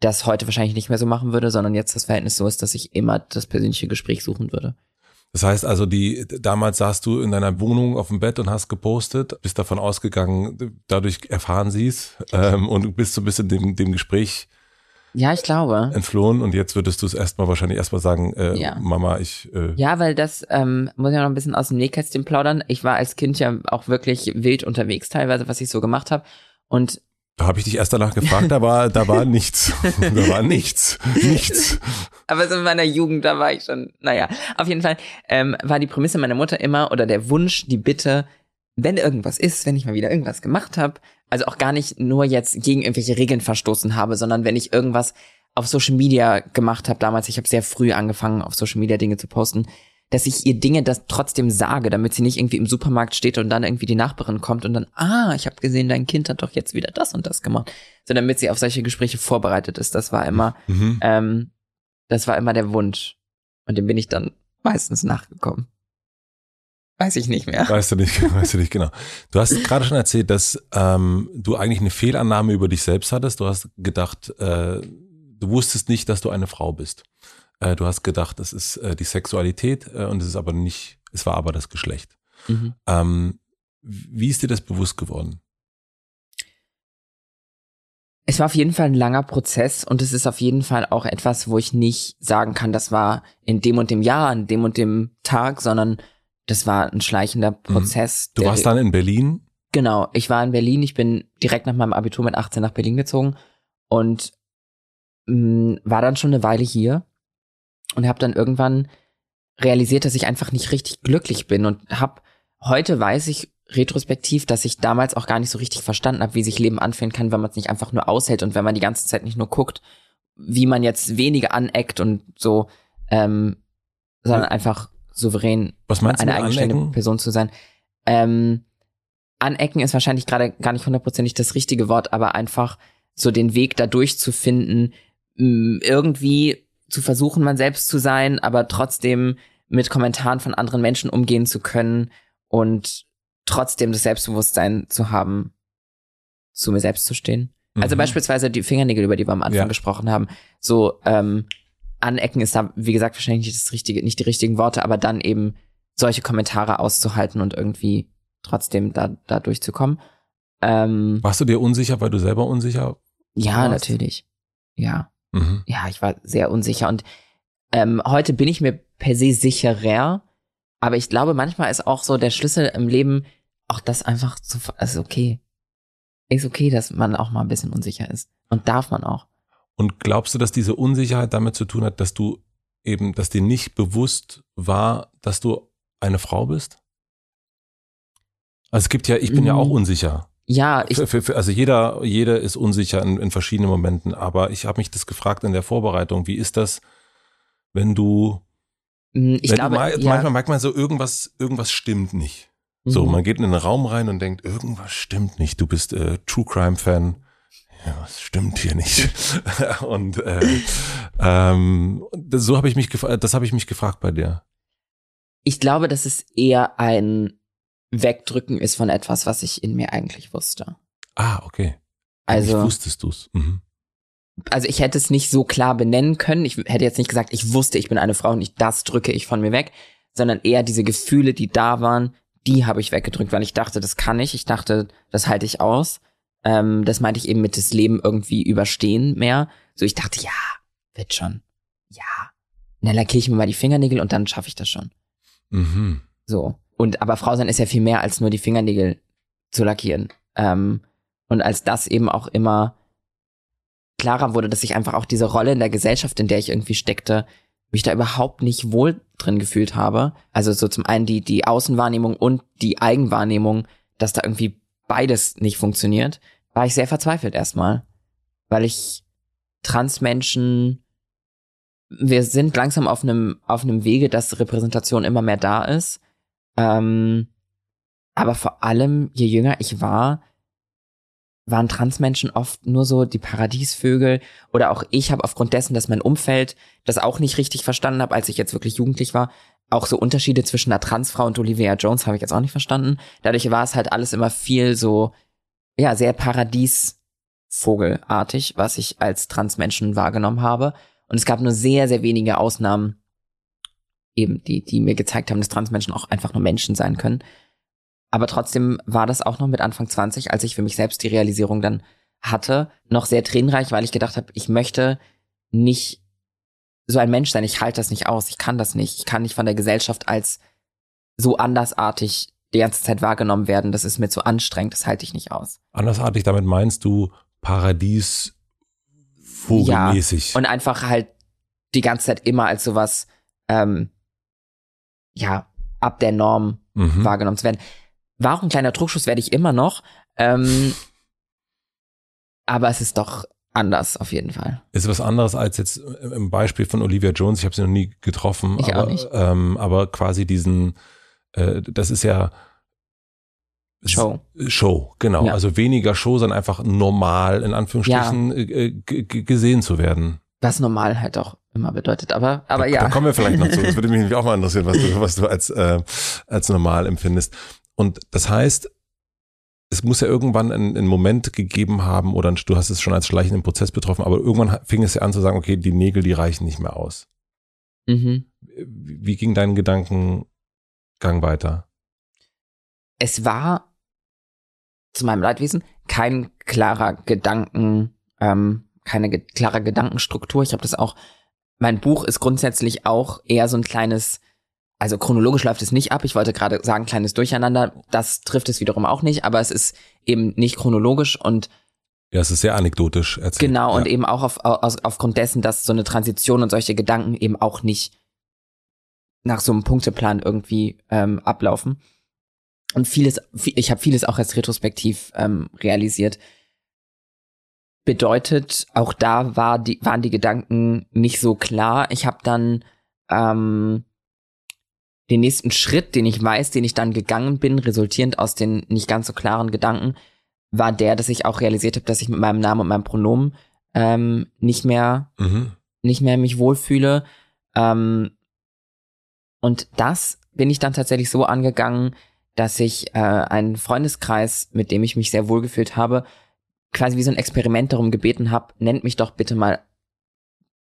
das heute wahrscheinlich nicht mehr so machen würde, sondern jetzt das Verhältnis so ist, dass ich immer das persönliche Gespräch suchen würde. Das heißt also, die damals saßt du in deiner Wohnung auf dem Bett und hast gepostet, bist davon ausgegangen, dadurch erfahren sie es ähm, und bist so ein bisschen dem, dem Gespräch ja, ich glaube. Entflohen und jetzt würdest du es erstmal wahrscheinlich erstmal sagen, äh, ja. Mama, ich. Äh ja, weil das ähm, muss ich noch ein bisschen aus dem Nähkästchen plaudern. Ich war als Kind ja auch wirklich wild unterwegs teilweise, was ich so gemacht habe. Und habe ich dich erst danach gefragt, da war, da war nichts. Da war nichts. Nichts. Aber so in meiner Jugend, da war ich schon, naja. Auf jeden Fall ähm, war die Prämisse meiner Mutter immer oder der Wunsch, die Bitte, wenn irgendwas ist, wenn ich mal wieder irgendwas gemacht habe, also auch gar nicht nur jetzt gegen irgendwelche Regeln verstoßen habe, sondern wenn ich irgendwas auf Social Media gemacht habe damals, ich habe sehr früh angefangen, auf Social Media Dinge zu posten, dass ich ihr Dinge das trotzdem sage, damit sie nicht irgendwie im Supermarkt steht und dann irgendwie die Nachbarin kommt und dann, ah, ich habe gesehen, dein Kind hat doch jetzt wieder das und das gemacht, so damit sie auf solche Gespräche vorbereitet ist. Das war immer, mhm. ähm, das war immer der Wunsch und dem bin ich dann meistens nachgekommen. Weiß ich nicht mehr. Weißt du nicht, weißt du nicht, genau. Du hast gerade schon erzählt, dass ähm, du eigentlich eine Fehlannahme über dich selbst hattest. Du hast gedacht, äh, du wusstest nicht, dass du eine Frau bist. Äh, du hast gedacht, das ist äh, die Sexualität äh, und es ist aber nicht, es war aber das Geschlecht. Mhm. Ähm, wie ist dir das bewusst geworden? Es war auf jeden Fall ein langer Prozess und es ist auf jeden Fall auch etwas, wo ich nicht sagen kann, das war in dem und dem Jahr, an dem und dem Tag, sondern das war ein schleichender mhm. Prozess. Du warst dann in Berlin? Genau, ich war in Berlin. Ich bin direkt nach meinem Abitur mit 18 nach Berlin gezogen und mh, mm, war dann schon eine Weile hier und habe dann irgendwann realisiert, dass ich einfach nicht richtig glücklich bin und habe heute weiß ich retrospektiv, dass ich damals auch gar nicht so richtig verstanden habe, wie sich Leben anfühlen kann, wenn man es nicht einfach nur aushält und wenn man die ganze Zeit nicht nur guckt, wie man jetzt weniger aneckt und so, ähm, sondern einfach souverän eine eigenständige Person zu sein. Ähm, anecken ist wahrscheinlich gerade gar nicht hundertprozentig das richtige Wort, aber einfach so den Weg dadurch zu finden, irgendwie zu versuchen, man selbst zu sein, aber trotzdem mit Kommentaren von anderen Menschen umgehen zu können und trotzdem das Selbstbewusstsein zu haben, zu mir selbst zu stehen. Also mhm. Also beispielsweise die Fingernägel, über die wir am Anfang ja. gesprochen haben. So, ähm, anecken ist da, wie gesagt, wahrscheinlich nicht das richtige, nicht die richtigen Worte, aber dann eben solche Kommentare auszuhalten und irgendwie trotzdem da, da durchzukommen. Ähm, Warst du dir unsicher, weil du selber unsicher Ja, warst? natürlich. Ja. Mhm. Ja, ich war sehr unsicher und ähm, heute bin ich mir per se sicherer, aber ich glaube, manchmal ist auch so der Schlüssel im Leben, auch das einfach zu, also okay. Ist okay, dass man auch mal ein bisschen unsicher ist. Und darf man auch. Und glaubst du, dass diese Unsicherheit damit zu tun hat, dass du eben, dass dir nicht bewusst war, dass du eine Frau bist? Also es gibt ja, ich bin ja auch mm. unsicher. Ja, ich für, für, für, also jeder, jeder ist unsicher in, in verschiedenen Momenten. Aber ich habe mich das gefragt in der Vorbereitung. Wie ist das, wenn du, mm, ich wenn glaube, du ja. manchmal merkt man so irgendwas, irgendwas stimmt nicht. So, mhm. man geht in den Raum rein und denkt, irgendwas stimmt nicht. Du bist äh, True Crime Fan ja, was stimmt hier nicht? und äh, ähm, das, so habe ich mich das habe ich mich gefragt bei dir. Ich glaube, dass es eher ein Wegdrücken ist von etwas, was ich in mir eigentlich wusste. Ah, okay. Also eigentlich wusstest du's. Mhm. Also ich hätte es nicht so klar benennen können. Ich hätte jetzt nicht gesagt, ich wusste, ich bin eine Frau und ich, das drücke ich von mir weg, sondern eher diese Gefühle, die da waren, die habe ich weggedrückt, weil ich dachte, das kann ich. Ich dachte, das halte ich aus. Ähm, das meinte ich eben mit das Leben irgendwie überstehen mehr. So, ich dachte, ja, wird schon. Ja. dann lackiere ich mir mal die Fingernägel und dann schaffe ich das schon. Mhm. So. Und aber Frau sein ist ja viel mehr als nur die Fingernägel zu lackieren. Ähm, und als das eben auch immer klarer wurde, dass ich einfach auch diese Rolle in der Gesellschaft, in der ich irgendwie steckte, mich da überhaupt nicht wohl drin gefühlt habe. Also so zum einen die, die Außenwahrnehmung und die Eigenwahrnehmung, dass da irgendwie beides nicht funktioniert war ich sehr verzweifelt erstmal, weil ich Transmenschen, wir sind langsam auf einem auf einem Wege, dass Repräsentation immer mehr da ist. Ähm, aber vor allem, je jünger ich war, waren Transmenschen oft nur so die Paradiesvögel oder auch ich habe aufgrund dessen, dass mein Umfeld das auch nicht richtig verstanden habe, als ich jetzt wirklich jugendlich war, auch so Unterschiede zwischen einer Transfrau und Olivia Jones habe ich jetzt auch nicht verstanden. Dadurch war es halt alles immer viel so, ja, sehr paradiesvogelartig, was ich als Transmenschen wahrgenommen habe. Und es gab nur sehr, sehr wenige Ausnahmen, eben, die, die mir gezeigt haben, dass Transmenschen auch einfach nur Menschen sein können. Aber trotzdem war das auch noch mit Anfang 20, als ich für mich selbst die Realisierung dann hatte, noch sehr tränenreich, weil ich gedacht habe, ich möchte nicht so ein Mensch sein. Ich halte das nicht aus. Ich kann das nicht. Ich kann nicht von der Gesellschaft als so andersartig die ganze Zeit wahrgenommen werden. Das ist mir zu anstrengend. Das halte ich nicht aus. Andersartig, damit meinst du Paradies vogelmäßig. Ja, und einfach halt die ganze Zeit immer als sowas, ähm, ja, ab der Norm mhm. wahrgenommen zu werden. War auch ein kleiner Druckschuss, werde ich immer noch. Ähm, aber es ist doch anders auf jeden Fall. Ist was anderes als jetzt im Beispiel von Olivia Jones. Ich habe sie noch nie getroffen, ich aber, auch nicht. Ähm, aber quasi diesen, äh, das ist ja Show. Show, genau. Ja. Also weniger Show, sondern einfach normal in Anführungsstrichen Ja. äh, g- gesehen zu werden. Was normal halt auch immer bedeutet. Aber, aber da, ja. Da kommen wir vielleicht noch zu. Das würde mich nämlich auch mal interessieren, was du, was du als, äh, als normal empfindest. Und das heißt, es muss ja irgendwann einen, einen Moment gegeben haben, oder du hast es schon als schleichenden Prozess betroffen, aber irgendwann fing es ja an zu sagen, okay, die Nägel, die reichen nicht mehr aus. mhm. Wie wie ging dein Gedankengang weiter? es war zu meinem Leidwesen kein klarer Gedanken, ähm, keine ge klare Gedankenstruktur. Ich habe das auch, mein Buch ist grundsätzlich auch eher so ein kleines, also chronologisch läuft es nicht ab. Ich wollte gerade sagen, kleines Durcheinander. Das trifft es wiederum auch nicht, aber es ist eben nicht chronologisch und Ja, es ist sehr anekdotisch erzählt. Genau, ja. und eben auch auf, aus, aufgrund dessen, dass so eine Transition und solche Gedanken eben auch nicht nach so einem Punkteplan irgendwie ähm, ablaufen. Und vieles, vi- ich habe vieles auch erst retrospektiv ähm, realisiert. Bedeutet, auch da war die, waren die Gedanken nicht so klar. Ich habe dann ähm, den nächsten Schritt, den ich weiß, den ich dann gegangen bin, resultierend aus den nicht ganz so klaren Gedanken, war der, dass ich auch realisiert habe, dass ich mit meinem Namen und meinem Pronomen ähm, nicht mehr Mhm. nicht mehr mich wohlfühle. Ähm, und das bin ich dann tatsächlich so angegangen, dass ich äh, einen Freundeskreis, mit dem ich mich sehr wohlgefühlt habe, quasi wie so ein Experiment darum gebeten habe, nennt mich doch bitte mal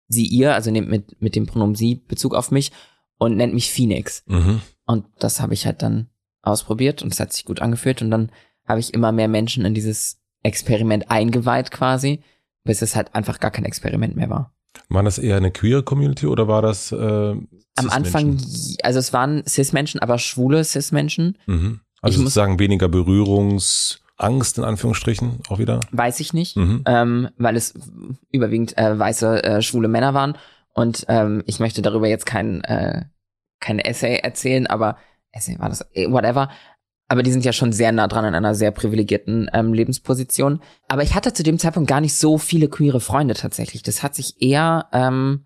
sie ihr, also nehmt mit, mit dem Pronomen sie Bezug auf mich und nennt mich Phoenix. Mhm. Und das habe ich halt dann ausprobiert und es hat sich gut angefühlt und dann habe ich immer mehr Menschen in dieses Experiment eingeweiht quasi, bis es halt einfach gar kein Experiment mehr war. War das eher eine queere Community oder war das äh, Am Anfang, also es waren Cis-Menschen, aber schwule Cis-Menschen, Mhm. Also Ich sozusagen weniger Berührungsangst in Anführungsstrichen auch wieder. weiß ich nicht, Mhm. ähm, weil es überwiegend äh, weiße äh, schwule Männer waren und ähm, ich möchte darüber jetzt kein, äh, kein Essay erzählen, aber Essay war das, eh, whatever. Aber die sind ja schon sehr nah dran an einer sehr privilegierten ähm, Lebensposition. Aber ich hatte zu dem Zeitpunkt gar nicht so viele queere Freunde tatsächlich. Das hat sich eher ähm,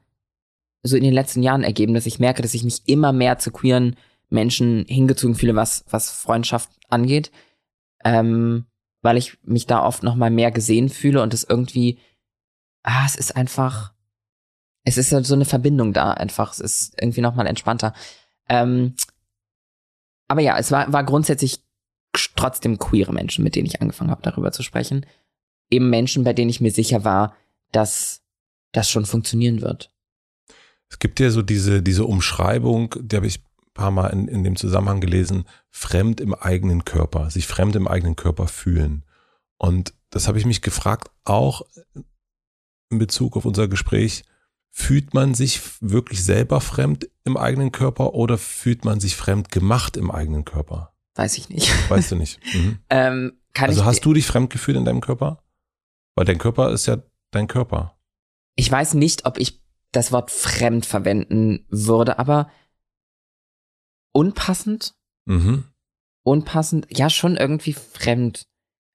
so in den letzten Jahren ergeben, dass ich merke, dass ich mich immer mehr zu queeren Menschen hingezogen fühle, was, was Freundschaft angeht. Ähm, weil ich mich da oft noch mal mehr gesehen fühle und es irgendwie, ah, es ist einfach, es ist so eine Verbindung da einfach. Es ist irgendwie noch mal entspannter. Ähm, aber ja, es war, war grundsätzlich trotzdem queere Menschen, mit denen ich angefangen habe, darüber zu sprechen. Eben Menschen, bei denen ich mir sicher war, dass das schon funktionieren wird. Es gibt ja so diese, diese Umschreibung, die habe ich paar Mal in, in dem Zusammenhang gelesen, fremd im eigenen Körper, sich fremd im eigenen Körper fühlen. Und das habe ich mich gefragt, auch in Bezug auf unser Gespräch, fühlt man sich wirklich selber fremd im eigenen Körper oder fühlt man sich fremd gemacht im eigenen Körper? Weiß ich nicht. Weißt du nicht. Mhm. ähm, Also hast du dich fremd gefühlt in deinem Körper? Weil dein Körper ist ja dein Körper. ich weiß nicht, ob ich das Wort fremd verwenden würde, aber unpassend, Mhm. unpassend, ja schon irgendwie fremd.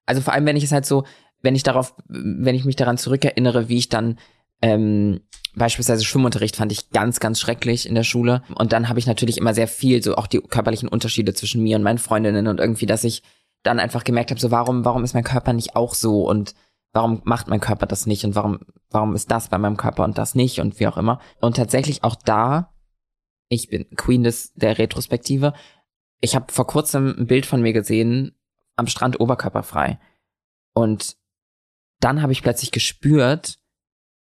Also vor allem, wenn ich es halt so, wenn ich darauf, wenn ich mich daran zurückerinnere, wie ich dann ähm, beispielsweise Schwimmunterricht fand ich ganz, ganz schrecklich in der Schule. Und dann habe ich natürlich immer sehr viel, so auch die körperlichen Unterschiede zwischen mir und meinen Freundinnen und irgendwie, dass ich dann einfach gemerkt habe, so warum, warum ist mein Körper nicht auch so und warum macht mein Körper das nicht und warum, warum ist das bei meinem Körper und das nicht und wie auch immer. Und tatsächlich auch da ich bin Queen des, der Retrospektive. Ich habe vor kurzem ein Bild von mir gesehen am Strand oberkörperfrei. Und dann habe ich plötzlich gespürt,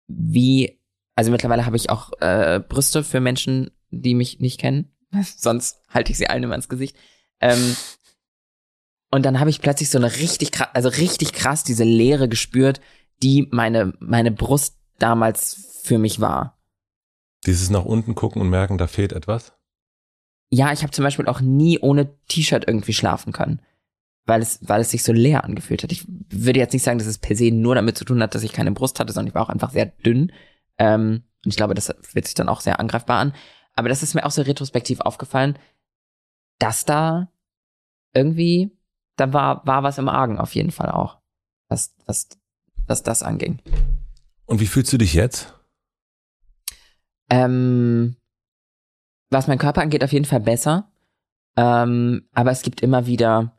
wie, also mittlerweile habe ich auch äh, Brüste für Menschen, die mich nicht kennen. Sonst halte ich sie allen immer ins Gesicht. Ähm, und dann habe ich plötzlich so eine richtig krass, also richtig krass diese Leere gespürt, die meine, meine Brust damals für mich war. Dieses nach unten gucken und merken, da fehlt etwas? Ja, ich habe zum Beispiel auch nie ohne T-Shirt irgendwie schlafen können. Weil es, weil es sich so leer angefühlt hat. Ich würde jetzt nicht sagen, dass es per se nur damit zu tun hat, dass ich keine Brust hatte, sondern ich war auch einfach sehr dünn. Ähm, und ich glaube, das wird sich dann auch sehr angreifbar an. Aber das ist mir auch so retrospektiv aufgefallen, dass da irgendwie, da war, war was im Argen auf jeden Fall auch. Was, was, was das anging. Und wie fühlst du dich jetzt? Ähm, was mein Körper angeht, auf jeden Fall besser. Ähm, aber es gibt immer wieder,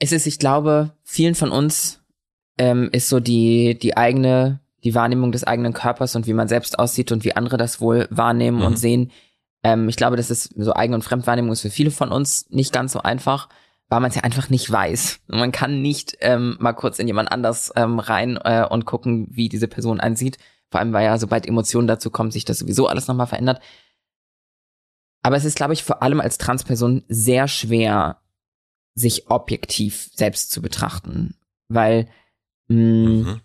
es ist, ich glaube, vielen von uns ähm, ist so die, die eigene, die Wahrnehmung des eigenen Körpers und wie man selbst aussieht und wie andere das wohl wahrnehmen mhm. und sehen. Ähm, ich glaube, das ist so Eigen- und Fremdwahrnehmung ist für viele von uns nicht ganz so einfach, weil man es ja einfach nicht weiß. Man kann nicht ähm, mal kurz in jemand anders ähm, rein äh, und gucken, wie diese Person ansieht. Vor allem, weil ja, sobald Emotionen dazu kommen, sich das sowieso alles nochmal verändert. Aber es ist, glaube ich, vor allem als Transperson sehr schwer, sich objektiv selbst zu betrachten. Weil mh, mm, mhm.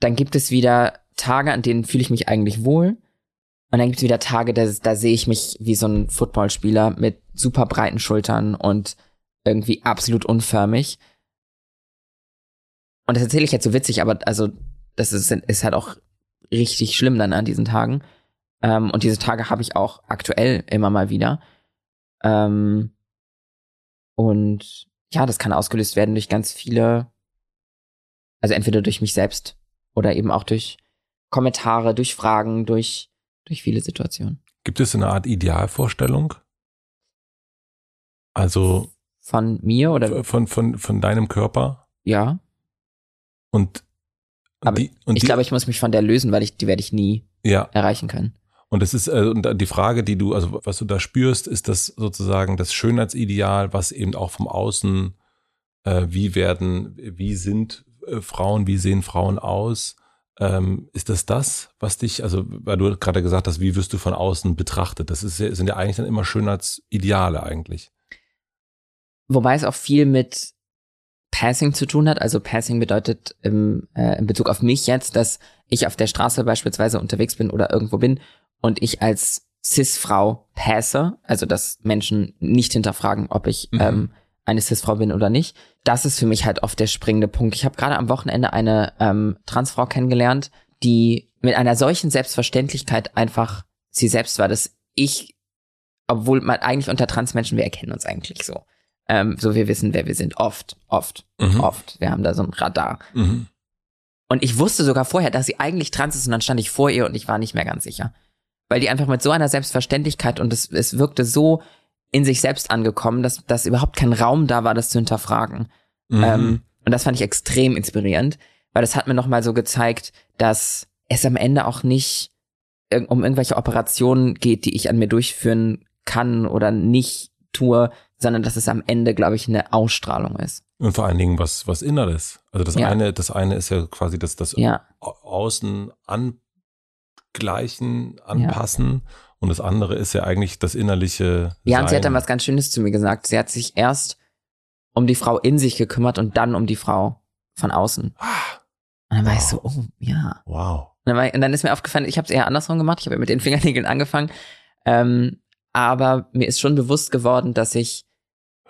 dann gibt es wieder Tage, an denen fühle ich mich eigentlich wohl. Und dann gibt es wieder Tage, da, da sehe ich mich wie so ein Footballspieler mit super breiten Schultern und irgendwie absolut unförmig. Und das erzähle ich jetzt so witzig, aber also das ist, ist halt auch richtig schlimm dann an diesen Tagen. Ähm, und diese Tage habe ich auch aktuell immer mal wieder. Ähm, und ja, das kann ausgelöst werden durch ganz viele, also entweder durch mich selbst oder eben auch durch Kommentare, durch Fragen, durch, durch viele Situationen. Gibt es eine Art Idealvorstellung? Also von mir oder von von von deinem Körper? Ja. Und aber die, ich die, glaube, ich muss mich von der lösen, weil ich die werde ich nie ja. erreichen können. Und das ist äh, die Frage, die du, also was du da spürst, ist das sozusagen das Schönheitsideal, was eben auch vom Außen, äh, wie werden, wie sind äh, Frauen, wie sehen Frauen aus? Ähm, ist das das, was dich, also weil du gerade gesagt hast, wie wirst du von außen betrachtet? Das ist, sind ja eigentlich dann immer Schönheitsideale eigentlich. Wobei es auch viel mit Passing zu tun hat. Also Passing bedeutet im, äh, in Bezug auf mich jetzt, dass ich auf der Straße beispielsweise unterwegs bin oder irgendwo bin und ich als Cis-Frau passe, also dass Menschen nicht hinterfragen, ob ich mhm. ähm, eine Cis-Frau bin oder nicht. Das ist für mich halt oft der springende Punkt. Ich habe gerade am Wochenende eine ähm, Transfrau kennengelernt, die mit einer solchen Selbstverständlichkeit einfach sie selbst war, dass ich, obwohl man eigentlich unter Transmenschen, wir erkennen uns eigentlich so. Ähm, so wir wissen, wer wir sind. Oft, oft, mhm. oft. Wir haben da so ein Radar. Mhm. Und ich wusste sogar vorher, dass sie eigentlich trans ist und dann stand ich vor ihr und ich war nicht mehr ganz sicher. Weil die einfach mit so einer Selbstverständlichkeit und es, es wirkte so in sich selbst angekommen, dass, dass überhaupt kein Raum da war, das zu hinterfragen. Mhm. Ähm, und das fand ich extrem inspirierend, weil das hat mir nochmal so gezeigt, dass es am Ende auch nicht um irgendwelche Operationen geht, die ich an mir durchführen kann oder nicht tue, sondern dass es am Ende, glaube ich, eine Ausstrahlung ist. Und vor allen Dingen was, was Inneres. Also das ja. eine, das eine ist ja quasi das, das ja. Außen angleichen, anpassen. Ja. Und das andere ist ja eigentlich das innerliche. Ja, Sein. und sie hat dann was ganz Schönes zu mir gesagt. Sie hat sich erst um die Frau in sich gekümmert und dann um die Frau von außen. Ah. Und dann wow. war ich so, oh, ja. Wow. Und dann, war, und dann ist mir aufgefallen, ich habe es eher andersrum gemacht. Ich habe mit den Fingernägeln angefangen. Ähm, aber mir ist schon bewusst geworden, dass ich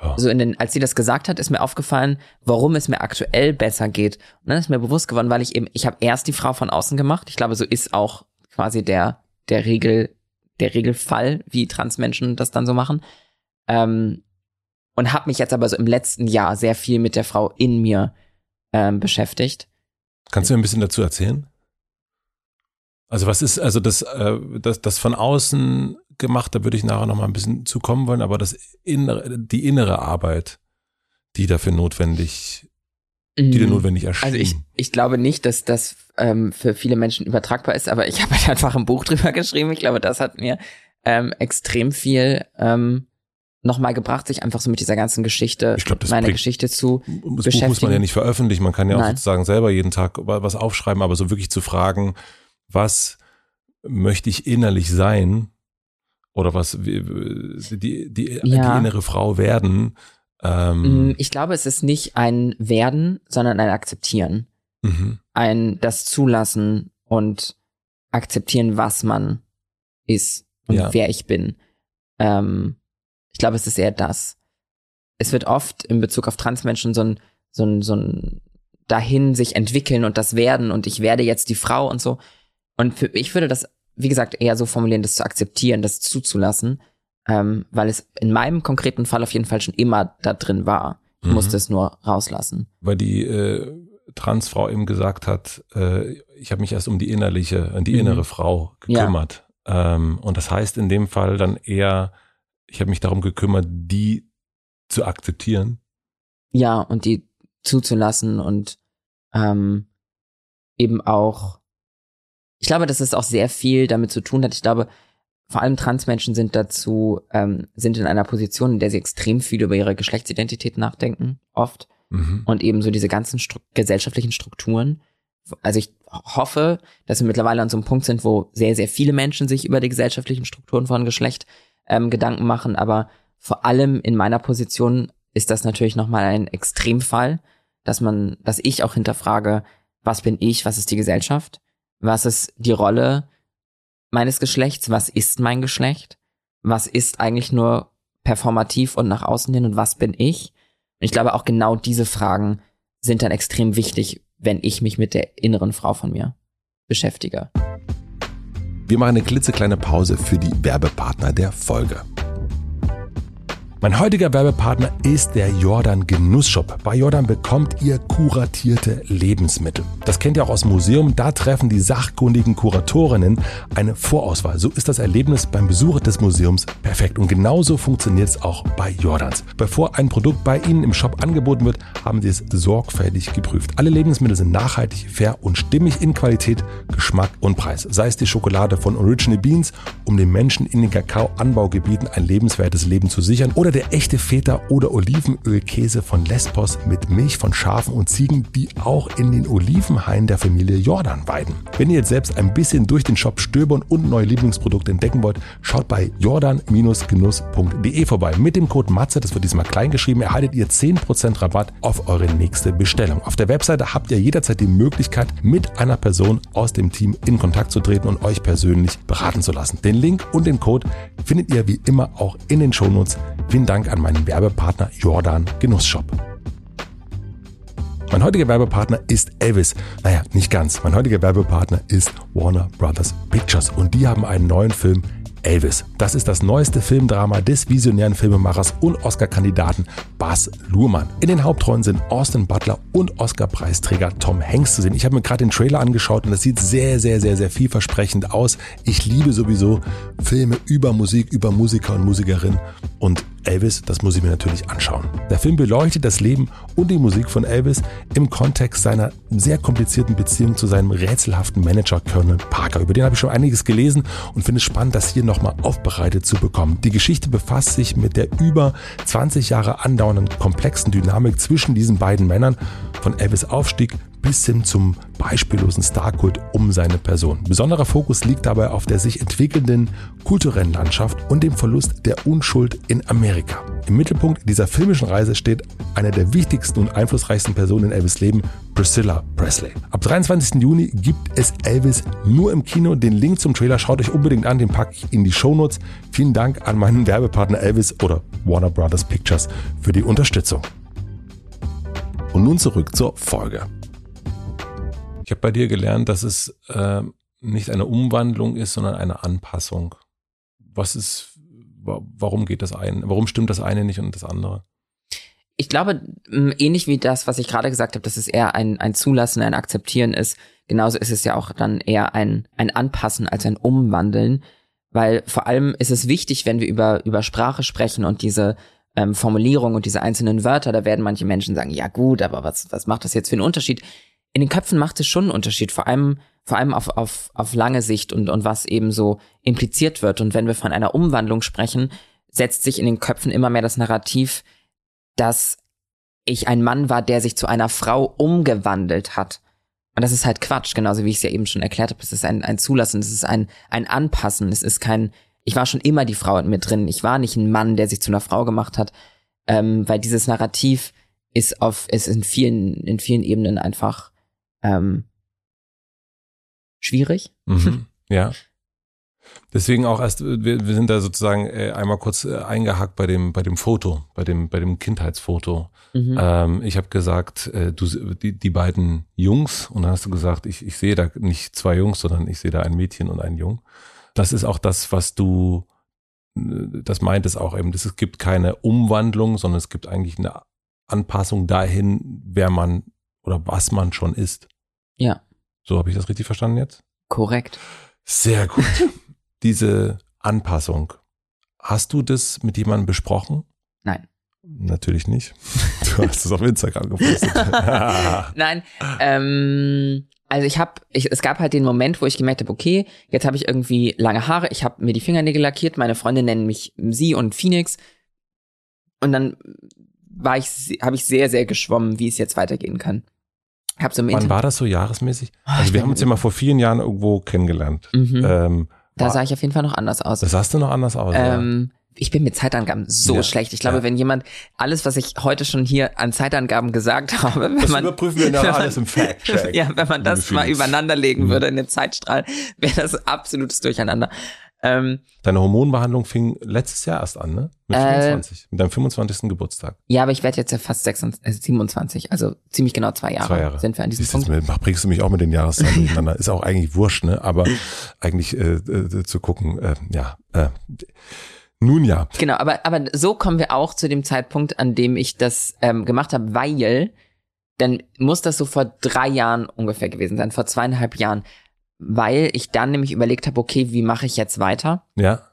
ja. so in den, als sie das gesagt hat, ist mir aufgefallen, warum es mir aktuell besser geht. Und dann ist mir bewusst geworden, weil ich eben, ich habe erst die Frau von außen gemacht. Ich glaube, so ist auch quasi der der Regel der Regelfall, wie Transmenschen das dann so machen. Ähm, und habe mich jetzt aber so im letzten Jahr sehr viel mit der Frau in mir ähm, beschäftigt. Kannst du mir ein bisschen dazu erzählen? Also was ist, also das, äh, das, das von außen gemacht, da würde ich nachher noch mal ein bisschen zu kommen wollen, aber das innere, die innere Arbeit, die dafür notwendig, die dir mhm. notwendig erschien. Also ich, ich glaube nicht, dass das ähm, für viele Menschen übertragbar ist, aber ich habe halt einfach ein Buch drüber geschrieben. Ich glaube, das hat mir ähm, extrem viel ähm, nochmal gebracht, sich einfach so mit dieser ganzen Geschichte, Ich glaub, das meine bringt- Geschichte zu Das Buch muss beschäftigen. man ja nicht veröffentlichen, man kann ja auch Nein. sozusagen selber jeden Tag wa- was aufschreiben, aber so wirklich zu fragen, was möchte ich innerlich sein oder was die, die, Ja. die innere Frau werden. Ähm, Mm, Ich glaube, es ist nicht ein Werden, sondern ein Akzeptieren. mhm. Ein das Zulassen und akzeptieren, was man ist und Ja. wer ich bin. Ähm, ich glaube, es ist eher das. Es wird oft in Bezug auf Transmenschen so ein, so ein, so ein dahin sich entwickeln und das werden und ich werde jetzt die Frau und so. Und für, ich würde das, wie gesagt, eher so formulieren, das zu akzeptieren, das zuzulassen, ähm, weil es in meinem konkreten Fall auf jeden Fall schon immer da drin war. Ich Mhm. musste es nur rauslassen. Weil die äh, Transfrau eben gesagt hat, äh, ich habe mich erst um die innerliche, die Mhm. innere Frau Ja. gekümmert. Ähm, und das heißt in dem Fall dann eher, ich habe mich darum gekümmert, die zu akzeptieren. Ja, und die zuzulassen und ähm, eben auch, ich glaube, dass es auch sehr viel damit zu tun hat. Ich glaube, vor allem Transmenschen sind dazu, ähm, sind in einer Position, in der sie extrem viel über ihre Geschlechtsidentität nachdenken, oft. Mhm. Und eben so diese ganzen Stru gesellschaftlichen Strukturen. Also ich hoffe, dass wir mittlerweile an so einem Punkt sind, wo sehr, sehr viele Menschen sich über die gesellschaftlichen Strukturen von Geschlecht ähm, Gedanken machen. Aber vor allem in meiner Position ist das natürlich nochmal ein Extremfall, dass man, dass ich auch hinterfrage, was bin ich, was ist die Gesellschaft, was ist die Rolle meines Geschlechts, was ist mein Geschlecht, was ist eigentlich nur performativ und nach außen hin und was bin ich. Und ich glaube auch genau diese Fragen sind dann extrem wichtig, wenn ich mich mit der inneren Frau von mir beschäftige. Wir machen eine klitzekleine Pause für die Werbepartner der Folge. Mein heutiger Werbepartner ist der Jordan Genussshop. Bei Jordan bekommt ihr kuratierte Lebensmittel. Das kennt ihr auch aus Museum. Da treffen die sachkundigen Kuratorinnen eine Vorauswahl. So ist das Erlebnis beim Besuch des Museums perfekt. Und genauso funktioniert es auch bei Jordans. Bevor ein Produkt bei Ihnen im Shop angeboten wird, haben Sie es sorgfältig geprüft. Alle Lebensmittel sind nachhaltig, fair und stimmig in Qualität, Geschmack und Preis. Sei es die Schokolade von Original Beans, um den Menschen in den Kakaoanbaugebieten ein lebenswertes Leben zu sichern, oder der echte Feta oder Olivenölkäse von Lesbos mit Milch von Schafen und Ziegen, die auch in den Olivenhainen der Familie Jordan weiden. Wenn ihr jetzt selbst ein bisschen durch den Shop stöbern und neue Lieblingsprodukte entdecken wollt, schaut bei jordan-genuss.de vorbei. Mit dem Code MATZE, das wird diesmal klein geschrieben, erhaltet ihr 10% Rabatt auf eure nächste Bestellung. Auf der Webseite habt ihr jederzeit die Möglichkeit, mit einer Person aus dem Team in Kontakt zu treten und euch persönlich beraten zu lassen. Den Link und den Code findet ihr wie immer auch in den Shownotes. Vielen Dank an meinen Werbepartner Jordan Genussshop. Mein heutiger Werbepartner ist Elvis. Naja, nicht ganz. Mein heutiger Werbepartner ist Warner Brothers Pictures und die haben einen neuen Film Elvis. Das ist das neueste Filmdrama des visionären Filmemachers und Oscar-Kandidaten Baz Luhrmann. In den Hauptrollen sind Austin Butler und Oscar-Preisträger Tom Hanks zu sehen. Ich habe mir gerade den Trailer angeschaut und das sieht sehr, sehr, sehr, sehr vielversprechend aus. Ich liebe sowieso Filme über Musik, über Musiker und Musikerinnen und Elvis, das muss ich mir natürlich anschauen. Der Film beleuchtet das Leben und die Musik von Elvis im Kontext seiner sehr komplizierten Beziehung zu seinem rätselhaften Manager Colonel Parker. Über den habe ich schon einiges gelesen und finde es spannend, das hier nochmal aufbereitet zu bekommen. Die Geschichte befasst sich mit der über 20 Jahre andauernden komplexen Dynamik zwischen diesen beiden Männern, von Elvis Aufstieg bis hin zum beispiellosen Starkult um seine Person. Besonderer Fokus liegt dabei auf der sich entwickelnden kulturellen Landschaft und dem Verlust der Unschuld in Amerika. Im Mittelpunkt dieser filmischen Reise steht eine der wichtigsten und einflussreichsten Personen in Elvis Leben, Priscilla Presley. Ab 23. Juni gibt es Elvis nur im Kino. Den Link zum Trailer schaut euch unbedingt an, den packe ich in die Shownotes. Vielen Dank an meinen Werbepartner Elvis oder Warner Brothers Pictures für die Unterstützung. Und nun zurück zur Folge. Ich habe bei dir gelernt, dass es äh, nicht eine Umwandlung ist, sondern eine Anpassung. Was ist, wa warum geht das eine, warum stimmt das eine nicht und das andere? Ich glaube, ähnlich wie das, was ich gerade gesagt habe, dass es eher ein, ein Zulassen, ein Akzeptieren ist, genauso ist es ja auch dann eher ein, ein Anpassen als ein Umwandeln. Weil vor allem ist es wichtig, wenn wir über, über Sprache sprechen und diese ähm, Formulierung und diese einzelnen Wörter, da werden manche Menschen sagen, ja gut, aber was, was macht das jetzt für einen Unterschied? In den Köpfen macht es schon einen Unterschied, vor allem vor allem auf, auf, auf lange Sicht und, und was eben so impliziert wird. Und wenn wir von einer Umwandlung sprechen, setzt sich in den Köpfen immer mehr das Narrativ, dass ich ein Mann war, der sich zu einer Frau umgewandelt hat. Und das ist halt Quatsch, genauso wie ich es ja eben schon erklärt habe. Es ist ein, ein Zulassen, es ist ein, ein Anpassen, es ist kein, ich war schon immer die Frau in mir drin. Ich war nicht ein Mann, der sich zu einer Frau gemacht hat, ähm, weil dieses Narrativ ist auf, ist in vielen, in vielen Ebenen einfach ähm, schwierig. Mhm. Ja. Deswegen auch erst, wir, wir sind da sozusagen äh, einmal kurz äh, eingehakt bei dem, bei dem Foto, bei dem, bei dem Kindheitsfoto. Mhm. Ähm, ich habe gesagt, äh, du, die, die beiden Jungs, und dann hast du gesagt, ich, ich sehe da nicht zwei Jungs, sondern ich sehe da ein Mädchen und einen Jungen. Das ist auch das, was du, äh, das meint es auch eben, dass es gibt keine Umwandlung, sondern es gibt eigentlich eine Anpassung dahin, wer man oder was man schon ist. Ja. So habe ich das richtig verstanden jetzt? Korrekt. Sehr gut. Diese Anpassung. Hast du das mit jemandem besprochen? Nein. Natürlich nicht. Du hast es auf Instagram gepostet. Nein. Ähm, also ich habe, ich, es gab halt den Moment, wo ich gemerkt habe, okay, jetzt habe ich irgendwie lange Haare, ich habe mir die Fingernägel lackiert, meine Freunde nennen mich sie und Phoenix. Und dann war ich, habe ich sehr, sehr geschwommen, wie es jetzt weitergehen kann. Hab so Wann war das so jahresmäßig? Ah, also wir haben uns ja mal vor vielen Jahren irgendwo kennengelernt. Mhm. Ähm, da sah ich auf jeden Fall noch anders aus. Da sahst du noch anders aus. Ähm, ja. Ich bin mit Zeitangaben so ja. schlecht. Ich glaube, ja. wenn jemand alles, was ich heute schon hier an Zeitangaben gesagt habe, wenn das man, überprüfen wir nachher alles im Fact. Ja, wenn man das mal übereinander legen mhm. würde in den Zeitstrahl, wäre das absolutes Durcheinander. Ähm, Deine Hormonbehandlung fing letztes Jahr erst an, ne? Mit 25, äh, mit deinem 25. Geburtstag. Ja, aber ich werde jetzt ja fast 26, 27, äh, also ziemlich genau zwei Jahre, zwei Jahre. sind wir an diesem Punkt. Mit, bringst du mich auch mit den Jahreszahlen durcheinander. Ist auch eigentlich wurscht, ne? Aber eigentlich äh, äh, zu gucken, äh, ja, äh, nun ja. Genau, aber, aber so kommen wir auch zu dem Zeitpunkt, an dem ich das ähm, gemacht habe, weil dann muss das so vor drei Jahren ungefähr gewesen sein, vor zweieinhalb Jahren weil ich dann nämlich überlegt habe, okay, wie mache ich jetzt weiter? Ja.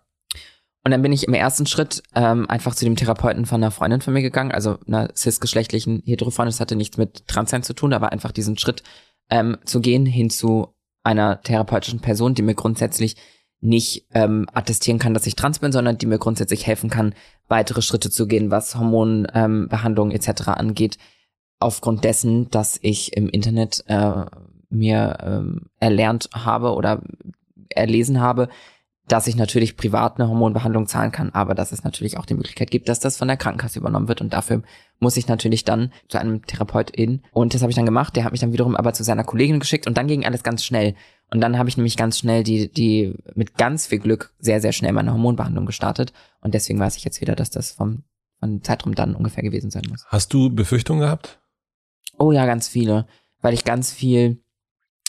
Und dann bin ich im ersten Schritt ähm, einfach zu dem Therapeuten von einer Freundin von mir gegangen, also einer cisgeschlechtlichen Heterofreundin. Das hatte nichts mit Transsein zu tun, aber einfach diesen Schritt ähm, zu gehen hin zu einer therapeutischen Person, die mir grundsätzlich nicht ähm, attestieren kann, dass ich trans bin, sondern die mir grundsätzlich helfen kann, weitere Schritte zu gehen, was Hormonbehandlung ähm, etc. angeht, aufgrund dessen, dass ich im Internet äh, mir ähm, erlernt habe oder erlesen habe, dass ich natürlich privat eine Hormonbehandlung zahlen kann, aber dass es natürlich auch die Möglichkeit gibt, dass das von der Krankenkasse übernommen wird. Und dafür muss ich natürlich dann zu einem Therapeutin und das habe ich dann gemacht, der hat mich dann wiederum aber zu seiner Kollegin geschickt und dann ging alles ganz schnell. Und dann habe ich nämlich ganz schnell die die mit ganz viel Glück sehr sehr schnell meine Hormonbehandlung gestartet. Und deswegen weiß ich jetzt wieder, dass das vom von Zeitraum dann ungefähr gewesen sein muss. Hast du Befürchtungen gehabt? Oh ja, ganz viele, weil ich ganz viel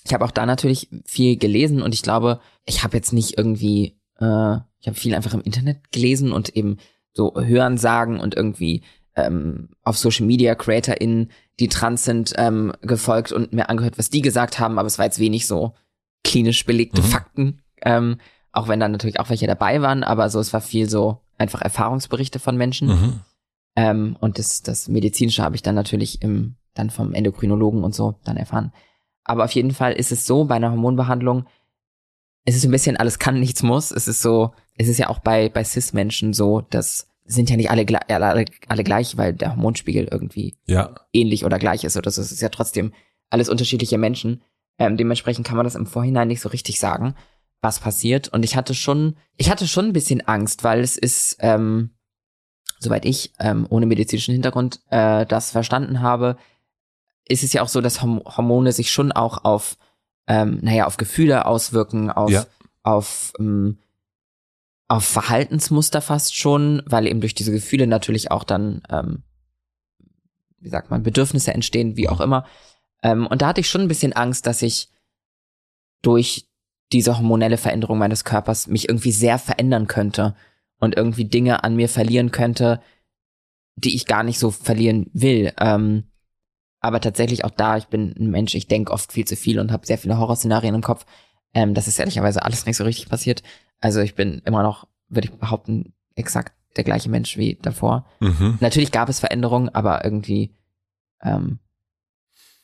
ich habe auch da natürlich viel gelesen und ich glaube, ich habe jetzt nicht irgendwie, äh, ich habe viel einfach im Internet gelesen und eben so Hören sagen und irgendwie ähm, auf Social Media CreatorInnen, die trans sind, ähm, gefolgt und mir angehört, was die gesagt haben, aber es war jetzt wenig so klinisch belegte mhm. Fakten, ähm, auch wenn da natürlich auch welche dabei waren, aber so es war viel so einfach Erfahrungsberichte von Menschen. Mhm. Ähm, und das, das Medizinische habe ich dann natürlich im, dann vom Endokrinologen und so dann erfahren. Aber auf jeden Fall ist es so, bei einer Hormonbehandlung, es ist ein bisschen alles kann, nichts muss. Es ist so, es ist ja auch bei, bei Cis-Menschen so, dass sind ja nicht alle, alle, alle gleich, weil der Hormonspiegel irgendwie ja. ähnlich oder gleich ist. Oder so. Es ist ja trotzdem alles unterschiedliche Menschen. Ähm, dementsprechend kann man das im Vorhinein nicht so richtig sagen, was passiert. Und ich hatte schon, ich hatte schon ein bisschen Angst, weil es ist, ähm, soweit ich ähm, ohne medizinischen Hintergrund äh, das verstanden habe, ist es ja auch so, dass Hormone sich schon auch auf, ähm, naja, auf Gefühle auswirken, auf, ja. auf, ähm, auf Verhaltensmuster fast schon, weil eben durch diese Gefühle natürlich auch dann, ähm, wie sagt man, Bedürfnisse entstehen, wie auch immer. Ähm, und da hatte ich schon ein bisschen Angst, dass ich durch diese hormonelle Veränderung meines Körpers mich irgendwie sehr verändern könnte und irgendwie Dinge an mir verlieren könnte, die ich gar nicht so verlieren will. Ähm, aber tatsächlich auch da, ich bin ein Mensch, ich denke oft viel zu viel und habe sehr viele Horrorszenarien im Kopf. Ähm, das ist ehrlicherweise alles nicht so richtig passiert. Also ich bin immer noch, würde ich behaupten, exakt der gleiche Mensch wie davor. Mhm. Natürlich gab es Veränderungen, aber irgendwie ähm,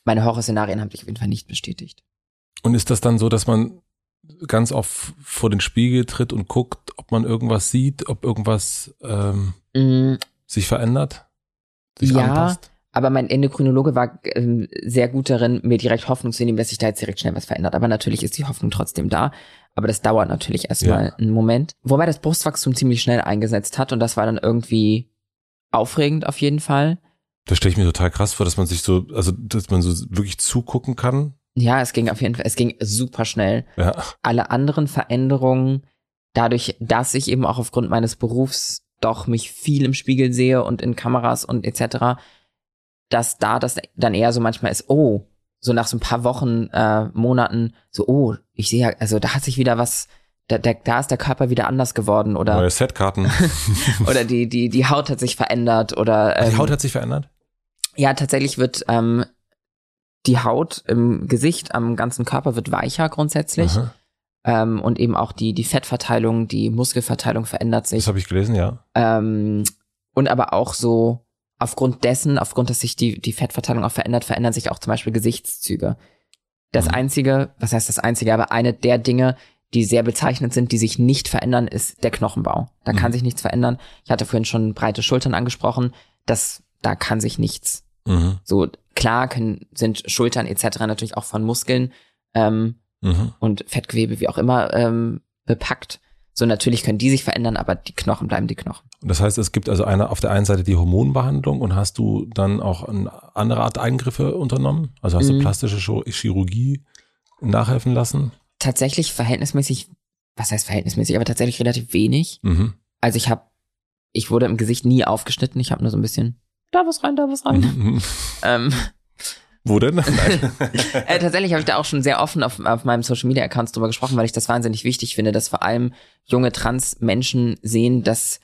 meine Horrorszenarien haben sich auf jeden Fall nicht bestätigt. Und ist das dann so, dass man ganz oft vor den Spiegel tritt und guckt, ob man irgendwas sieht, ob irgendwas ähm, mm. sich verändert, sich ja, anpasst? Aber mein Endokrinologe war ähm, sehr gut darin, mir direkt Hoffnung zu nehmen, dass sich da jetzt direkt schnell was verändert. Aber natürlich ist die Hoffnung trotzdem da. Aber das dauert natürlich erstmal ja. einen Moment. Wobei das Brustwachstum ziemlich schnell eingesetzt hat und das war dann irgendwie aufregend auf jeden Fall. Das stelle ich mir total krass vor, dass man sich so, also dass man so wirklich zugucken kann. Ja, es ging auf jeden Fall, es ging super schnell. Ja. Alle anderen Veränderungen, dadurch, dass ich eben auch aufgrund meines Berufs doch mich viel im Spiegel sehe und in Kameras und etc., dass da das dann eher so manchmal ist, oh, so nach so ein paar Wochen, äh, Monaten, so, oh, ich sehe ja, also da hat sich wieder was, da, da, da ist der Körper wieder anders geworden oder. Neue Setkarten. oder die, die, die Haut hat sich verändert oder. Ähm, die Haut hat sich verändert? Ja, tatsächlich wird ähm, die Haut im Gesicht, am ganzen Körper wird weicher grundsätzlich. Ähm, und eben auch die, die Fettverteilung, die Muskelverteilung verändert sich. Das habe ich gelesen, ja. Ähm, und aber auch so aufgrund dessen, aufgrund, dass sich die, die Fettverteilung auch verändert, verändern sich auch zum Beispiel Gesichtszüge. Das mhm. einzige, was heißt das einzige, aber eine der Dinge, die sehr bezeichnend sind, die sich nicht verändern, ist der Knochenbau. Da mhm. kann sich nichts verändern. Ich hatte vorhin schon breite Schultern angesprochen. Das, da kann sich nichts. Mhm. So klar können, sind Schultern etc. natürlich auch von Muskeln ähm, mhm. und Fettgewebe wie auch immer ähm, bepackt. So natürlich können die sich verändern, aber die Knochen bleiben die Knochen. Das heißt, es gibt also eine auf der einen Seite die Hormonbehandlung und hast du dann auch eine andere Art Eingriffe unternommen? Also hast mhm. du plastische Chirurgie nachhelfen lassen? Tatsächlich verhältnismäßig, was heißt verhältnismäßig, aber tatsächlich relativ wenig. Mhm. Also ich habe, ich wurde im Gesicht nie aufgeschnitten, ich habe nur so ein bisschen da was rein, da was rein. Mhm. ähm, wo denn? äh, tatsächlich habe ich da auch schon sehr offen auf, auf meinem Social Media Accounts drüber gesprochen, weil ich das wahnsinnig wichtig finde, dass vor allem junge Trans Menschen sehen, dass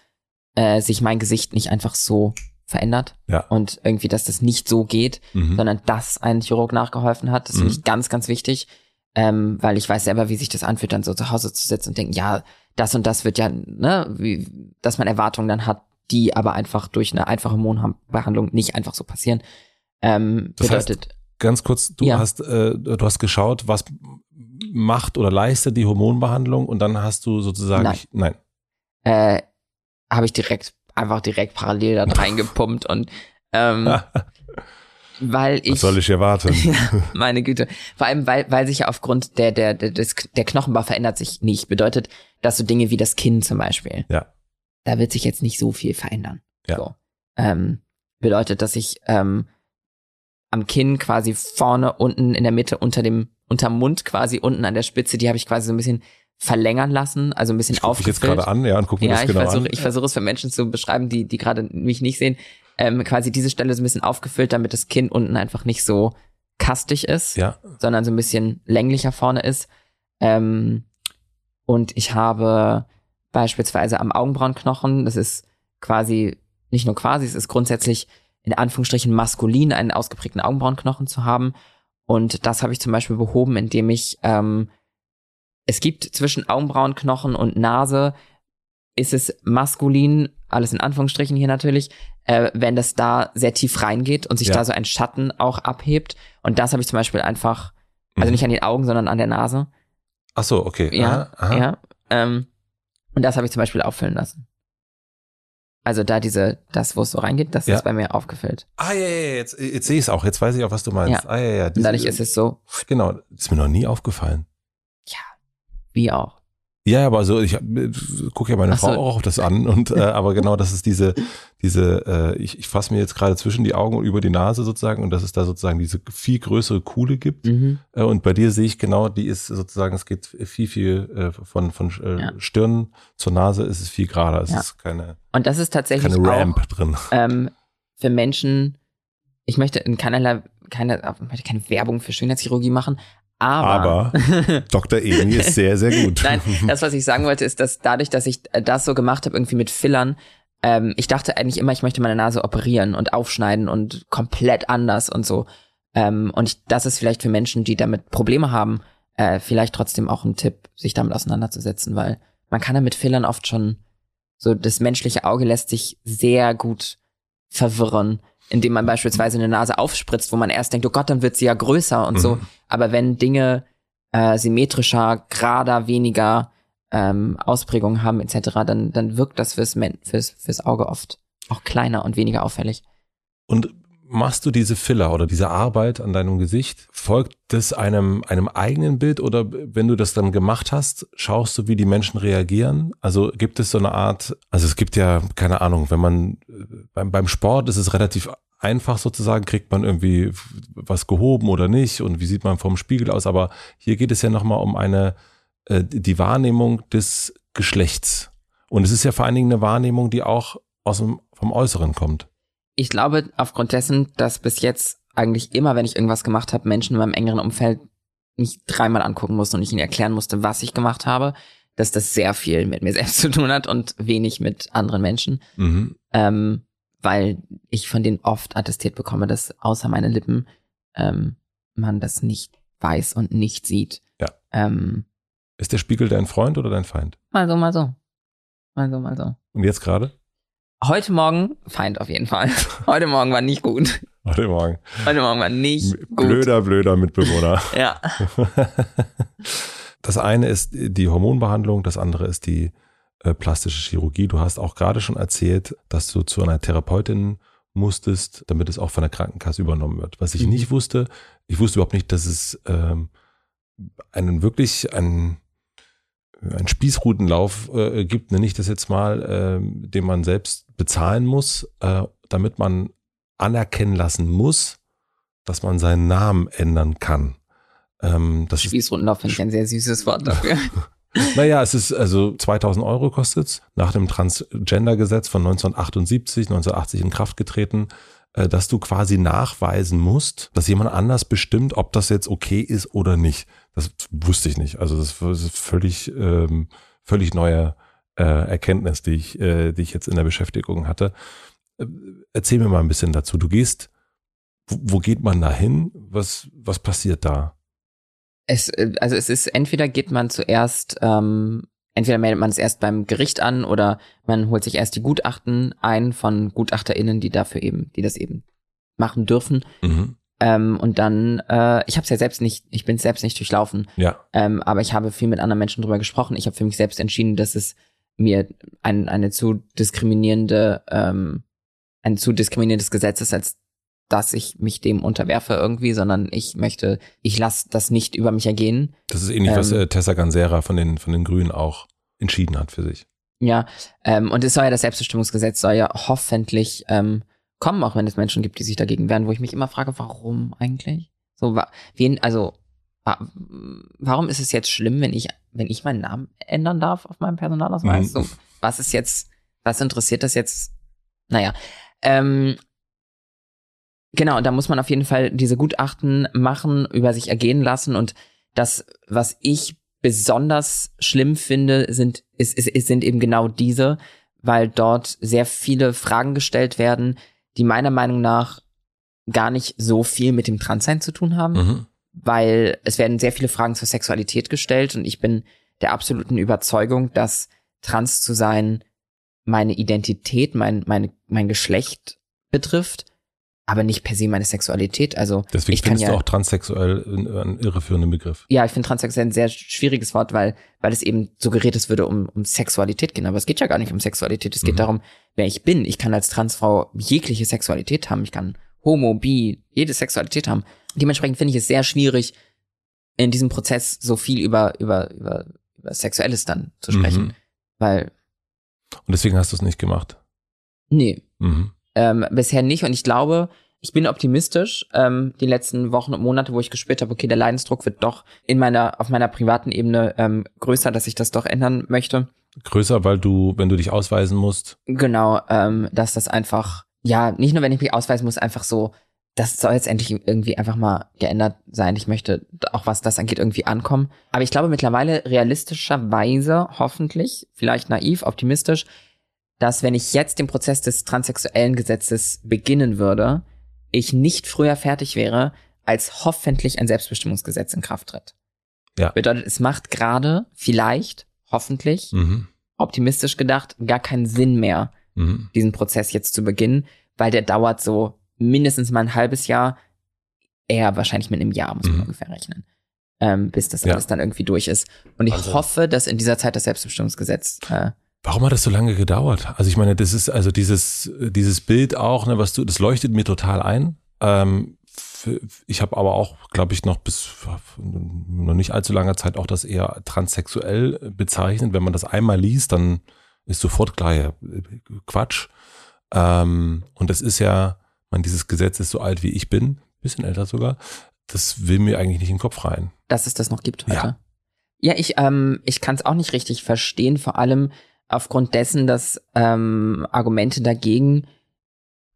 äh, sich mein Gesicht nicht einfach so verändert ja. und irgendwie, dass das nicht so geht, mhm. sondern dass ein Chirurg nachgeholfen hat. Das mhm. finde ich ganz, ganz wichtig, ähm, weil ich weiß selber, wie sich das anfühlt, dann so zu Hause zu sitzen und denken, ja, das und das wird ja, ne, wie, dass man Erwartungen dann hat, die aber einfach durch eine einfache Hormonbehandlung nicht einfach so passieren. Ähm, das bedeutet. Heißt, ganz kurz, du ja. hast, äh, du hast geschaut, was macht oder leistet die Hormonbehandlung und dann hast du sozusagen, nein, nein. Äh, habe ich direkt einfach direkt parallel da reingepumpt und ähm, weil ich. Was soll ich erwarten? meine Güte. Vor allem, weil, weil sich ja aufgrund der, der, der, des, der Knochenbau verändert sich nicht. Bedeutet, dass so Dinge wie das Kinn zum Beispiel. Ja. Da wird sich jetzt nicht so viel verändern. Ja. So. Ähm, bedeutet, dass ich ähm, am Kinn quasi vorne, unten in der Mitte, unter dem, unterm Mund quasi unten an der Spitze, die habe ich quasi so ein bisschen verlängern lassen, also ein bisschen aufgefüllt. Ich jetzt gerade an, ja, und gucken ja, das genau versuch, an. Ich versuche es für Menschen zu beschreiben, die die gerade mich nicht sehen. Ähm, quasi diese Stelle so ein bisschen aufgefüllt, damit das Kinn unten einfach nicht so kastig ist, ja. sondern so ein bisschen länglicher vorne ist. Ähm, und ich habe beispielsweise am Augenbrauenknochen, das ist quasi, nicht nur quasi, es ist grundsätzlich in Anführungsstrichen maskulin, einen ausgeprägten Augenbrauenknochen zu haben. Und das habe ich zum Beispiel behoben, indem ich ähm, es gibt zwischen Augenbrauenknochen und Nase ist es maskulin, alles in Anführungsstrichen hier natürlich, äh, wenn das da sehr tief reingeht und sich ja. da so ein Schatten auch abhebt. Und das habe ich zum Beispiel einfach, also mhm. nicht an den Augen, sondern an der Nase. Ach so, okay. Ja, aha, aha. ja. Ähm, und das habe ich zum Beispiel auffüllen lassen. Also da diese, das, wo es so reingeht, das ja. ist bei mir aufgefüllt. Ah ja, ja, jetzt, jetzt sehe ich es auch. Jetzt weiß ich auch, was du meinst. Ja. Ah ja, ja. Diese, dadurch ist es so. Genau, ist mir noch nie aufgefallen. Wie auch. Ja, aber so ich gucke ja meine Ach Frau so. auch das an und äh, aber genau, das ist diese diese äh, ich, ich fasse mir jetzt gerade zwischen die Augen und über die Nase sozusagen und dass es da sozusagen diese viel größere Kuhle gibt mhm. äh, und bei dir sehe ich genau, die ist sozusagen es geht viel viel äh, von von äh, ja. Stirn zur Nase ist es viel gerader, es ja. ist keine und das ist tatsächlich keine Ramp auch, drin. Ähm, für Menschen, ich möchte in keinerlei keine, möchte keine Werbung für Schönheitschirurgie machen, aber, Aber Dr. Emi ist sehr, sehr gut. Nein, das, was ich sagen wollte, ist, dass dadurch, dass ich das so gemacht habe, irgendwie mit Fillern, ähm, ich dachte eigentlich immer, ich möchte meine Nase operieren und aufschneiden und komplett anders und so. Ähm, und ich, das ist vielleicht für Menschen, die damit Probleme haben, äh, vielleicht trotzdem auch ein Tipp, sich damit auseinanderzusetzen, weil man kann ja mit Fillern oft schon so das menschliche Auge lässt sich sehr gut verwirren indem man beispielsweise eine Nase aufspritzt, wo man erst denkt, oh Gott, dann wird sie ja größer und mhm. so. Aber wenn Dinge äh, symmetrischer, gerader, weniger ähm, Ausprägungen haben etc., dann, dann wirkt das fürs, fürs, fürs Auge oft auch kleiner und weniger auffällig. Und machst du diese Filler oder diese Arbeit an deinem Gesicht? Folgt das einem, einem eigenen Bild oder wenn du das dann gemacht hast, schaust du, wie die Menschen reagieren? Also gibt es so eine Art, also es gibt ja, keine Ahnung, wenn man beim, beim Sport ist es relativ einfach sozusagen, kriegt man irgendwie was gehoben oder nicht und wie sieht man vom Spiegel aus, aber hier geht es ja nochmal um eine, äh, die Wahrnehmung des Geschlechts. Und es ist ja vor allen Dingen eine Wahrnehmung, die auch aus dem, vom Äußeren kommt ich glaube, aufgrund dessen, dass bis jetzt eigentlich immer, wenn ich irgendwas gemacht habe, Menschen in meinem engeren Umfeld mich dreimal angucken musste und ich ihnen erklären musste, was ich gemacht habe, dass das sehr viel mit mir selbst zu tun hat und wenig mit anderen Menschen. Mhm. Ähm, weil ich von denen oft attestiert bekomme, dass außer meine Lippen ähm, man das nicht weiß und nicht sieht. Ja. Ähm, Ist der Spiegel dein Freund oder dein Feind? Mal so, mal so. Mal so, mal so. Und jetzt gerade? Heute Morgen, Feind auf jeden Fall. Heute Morgen war nicht gut. Heute Morgen. Heute Morgen war nicht gut. Blöder, blöder Mitbewohner. ja. Das eine ist die Hormonbehandlung, das andere ist die äh, plastische Chirurgie. Du hast auch gerade schon erzählt, dass du zu einer Therapeutin musstest, damit es auch von der Krankenkasse übernommen wird. Was ich mhm. nicht wusste, ich wusste überhaupt nicht, dass es ähm, einen wirklich einen ein Spießrutenlauf äh, gibt, nenne ich das jetzt mal, äh, den man selbst bezahlen muss, äh, damit man anerkennen lassen muss, dass man seinen Namen ändern kann. Ähm, das Spießrutenlauf finde ich ein sehr süßes Wort dafür. naja, es ist also 2000 Euro kostet nach dem Transgender-Gesetz von 1978, 1980 in Kraft getreten, äh, dass du quasi nachweisen musst, dass jemand anders bestimmt, ob das jetzt okay ist oder nicht. Das wusste ich nicht. Also das ist völlig, ähm, völlig neue äh, Erkenntnis, die ich, äh, die ich jetzt in der Beschäftigung hatte. Äh, erzähl mir mal ein bisschen dazu. Du gehst, wo, wo geht man da hin? Was, was passiert da? Es, äh, also es ist entweder geht man zuerst, ähm, entweder meldet man es erst beim Gericht an oder man holt sich erst die Gutachten ein von GutachterInnen, die dafür eben, die das eben machen dürfen. Mhm. Ähm, und dann, äh, ich habe es ja selbst nicht, ich bin selbst nicht durchlaufen. Ja. Ähm, aber ich habe viel mit anderen Menschen drüber gesprochen. Ich habe für mich selbst entschieden, dass es mir ein, eine zu diskriminierende, ähm, ein zu diskriminierendes Gesetz ist, als dass ich mich dem unterwerfe irgendwie, sondern ich möchte, ich lasse das nicht über mich ergehen. Das ist ähnlich, ähm, was äh, Tessa Gansera von den, von den Grünen auch entschieden hat für sich. Ja, ähm, und es soll ja das Selbstbestimmungsgesetz soll ja hoffentlich ähm, kommen, auch wenn es Menschen gibt, die sich dagegen wehren, wo ich mich immer frage, warum eigentlich? So, wen, also, warum ist es jetzt schlimm, wenn ich, wenn ich meinen Namen ändern darf auf meinem Personalausweis? Mhm. So, was ist jetzt, was interessiert das jetzt? Naja, ähm, genau, da muss man auf jeden Fall diese Gutachten machen, über sich ergehen lassen. Und das, was ich besonders schlimm finde, sind, ist, ist, sind eben genau diese, weil dort sehr viele Fragen gestellt werden, die meiner Meinung nach gar nicht so viel mit dem Transsein zu tun haben, mhm. weil es werden sehr viele Fragen zur Sexualität gestellt. Und ich bin der absoluten Überzeugung, dass trans zu sein meine Identität, mein, meine, mein Geschlecht betrifft, aber nicht per se meine Sexualität. Also deswegen ich findest kann ja, du auch transsexuell einen irreführenden Begriff. Ja, ich finde transsexuell ein sehr schwieriges Wort, weil weil es eben suggeriert, es würde um, um Sexualität gehen. Aber es geht ja gar nicht um Sexualität. Es geht mhm. darum, wer ich bin. Ich kann als Transfrau jegliche Sexualität haben. Ich kann Homo, Bi, jede Sexualität haben. Dementsprechend finde ich es sehr schwierig, in diesem Prozess so viel über über über, über Sexuelles dann zu sprechen, mhm. weil und deswegen hast du es nicht gemacht. Nee. Mhm. Ähm, bisher nicht und ich glaube, ich bin optimistisch. Ähm, die letzten Wochen und Monate, wo ich gespürt habe, okay, der Leidensdruck wird doch in meiner, auf meiner privaten Ebene ähm, größer, dass ich das doch ändern möchte. Größer, weil du, wenn du dich ausweisen musst. Genau, ähm, dass das einfach, ja, nicht nur wenn ich mich ausweisen muss, einfach so, das soll jetzt endlich irgendwie einfach mal geändert sein. Ich möchte auch, was das angeht, irgendwie ankommen. Aber ich glaube mittlerweile realistischerweise, hoffentlich, vielleicht naiv, optimistisch, dass wenn ich jetzt den Prozess des transsexuellen Gesetzes beginnen würde, ich nicht früher fertig wäre, als hoffentlich ein Selbstbestimmungsgesetz in Kraft tritt. Ja. Bedeutet, es macht gerade, vielleicht, hoffentlich, mhm. optimistisch gedacht, gar keinen Sinn mehr, mhm. diesen Prozess jetzt zu beginnen, weil der dauert so mindestens mal ein halbes Jahr, eher wahrscheinlich mit einem Jahr, muss man mhm. ungefähr rechnen. ähm, bis das Ja. alles dann irgendwie durch ist. Und ich Wahnsinn. hoffe, dass in dieser Zeit das Selbstbestimmungsgesetz äh, Warum hat das so lange gedauert? Also ich meine, das ist also dieses dieses Bild auch, ne, was du, das leuchtet mir total ein. Ähm, ich habe aber auch, glaube ich, noch bis noch nicht allzu langer Zeit auch das eher transsexuell bezeichnet. Wenn man das einmal liest, dann ist sofort klar, ja, Quatsch. Ähm, und das ist ja, man, dieses Gesetz ist so alt wie ich bin, bisschen älter sogar. Das will mir eigentlich nicht in den Kopf rein. dass es das noch gibt Ja. heute. Ja, ich, ähm, ich kann es auch nicht richtig verstehen, vor allem aufgrund dessen, dass ähm, Argumente dagegen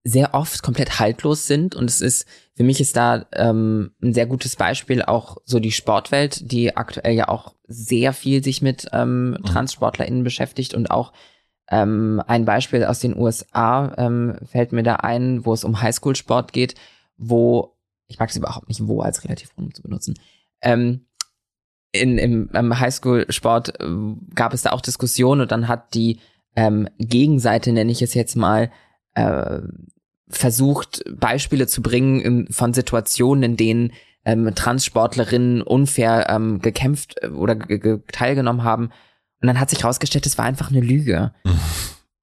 sehr oft komplett haltlos sind. Und es ist, für mich ist da ähm, ein sehr gutes Beispiel auch so die Sportwelt, die aktuell ja auch sehr viel sich mit ähm, TranssportlerInnen beschäftigt und auch ähm, ein Beispiel aus den USA ähm, fällt mir da ein, wo es um Highschool-Sport geht, wo, ich mag es überhaupt nicht, wo als Relativpronomen zu benutzen, ähm, in, im, im Highschool-Sport äh, gab es da auch Diskussionen und dann hat die ähm, Gegenseite, nenne ich es jetzt mal, äh, versucht, Beispiele zu bringen in, von Situationen, in denen ähm, Transsportlerinnen unfair ähm, gekämpft äh, oder ge- ge- teilgenommen haben. Und dann hat sich herausgestellt, es war einfach eine Lüge.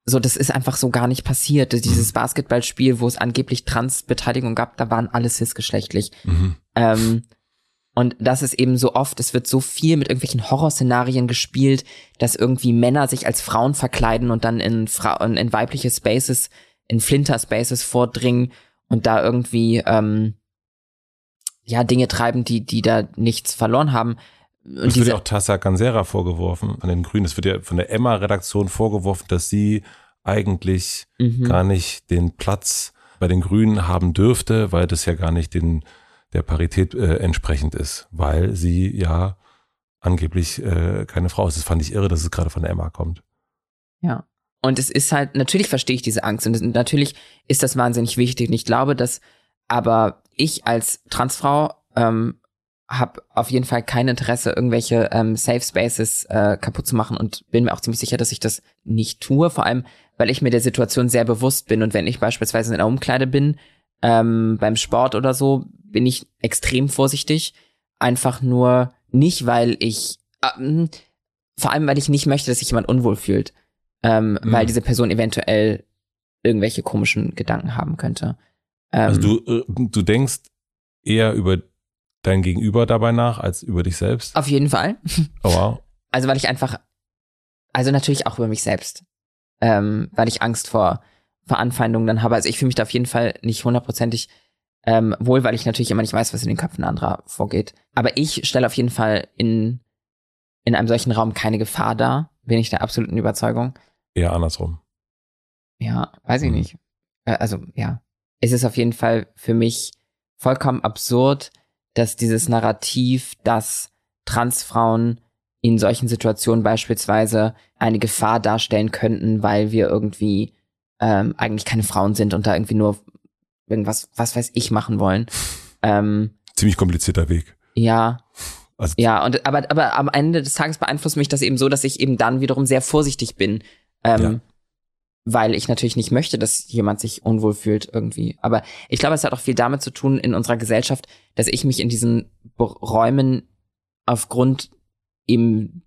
So, das ist einfach so gar nicht passiert. Dieses Basketballspiel, wo es angeblich Transbeteiligung gab, da waren alle cisgeschlechtlich. Mhm. Ähm, und das ist eben so oft, es wird so viel mit irgendwelchen Horrorszenarien gespielt, dass irgendwie Männer sich als Frauen verkleiden und dann in, Fra in, in weibliche Spaces, in Flinter-Spaces vordringen und da irgendwie ähm, ja Dinge treiben, die, die da nichts verloren haben. Und Es wird ja auch Tassa Gansera vorgeworfen von den Grünen. Es wird ja von der Emma-Redaktion vorgeworfen, dass sie eigentlich mhm. gar nicht den Platz bei den Grünen haben dürfte, weil das ja gar nicht den, der Parität äh, entsprechend ist, weil sie ja angeblich äh, keine Frau ist. Das fand ich irre, dass es gerade von Emma kommt. Ja. Und es ist halt, natürlich verstehe ich diese Angst und natürlich ist das wahnsinnig wichtig. Und ich glaube, dass aber ich als Transfrau ähm, habe auf jeden Fall kein Interesse, irgendwelche ähm, Safe Spaces äh, kaputt zu machen und bin mir auch ziemlich sicher, dass ich das nicht tue. Vor allem, weil ich mir der Situation sehr bewusst bin und wenn ich beispielsweise in der Umkleide bin, ähm, beim Sport oder so, bin ich extrem vorsichtig. Einfach nur nicht, weil ich, ähm, vor allem, weil ich nicht möchte, dass sich jemand unwohl fühlt, ähm, Mhm. weil diese Person eventuell irgendwelche komischen Gedanken haben könnte. Ähm, Also du, äh, du denkst eher über dein Gegenüber dabei nach, als über dich selbst. auf jeden Fall. Oh, wow. Also weil ich einfach, also natürlich auch über mich selbst, ähm, weil ich Angst vor, vor Anfeindungen dann habe. Also ich fühle mich da auf jeden Fall nicht hundertprozentig ähm, wohl, weil ich natürlich immer nicht weiß, was in den Köpfen anderer vorgeht. Aber ich stelle auf jeden Fall in, in einem solchen Raum keine Gefahr dar, bin ich der absoluten Überzeugung. Eher andersrum. Ja, weiß ich Mhm. nicht. Äh, Also ja, es ist auf jeden Fall für mich vollkommen absurd, dass dieses Narrativ, dass Transfrauen in solchen Situationen beispielsweise eine Gefahr darstellen könnten, weil wir irgendwie ähm, eigentlich keine Frauen sind und da irgendwie nur irgendwas, was weiß ich, machen wollen. Ähm, Ziemlich komplizierter Weg. ja, Also ja, und aber, aber am Ende des Tages beeinflusst mich das eben so, dass ich eben dann wiederum sehr vorsichtig bin. Ähm, Ja. Weil ich natürlich nicht möchte, dass jemand sich unwohl fühlt irgendwie. Aber ich glaube, es hat auch viel damit zu tun in unserer Gesellschaft, dass ich mich in diesen Räumen aufgrund eben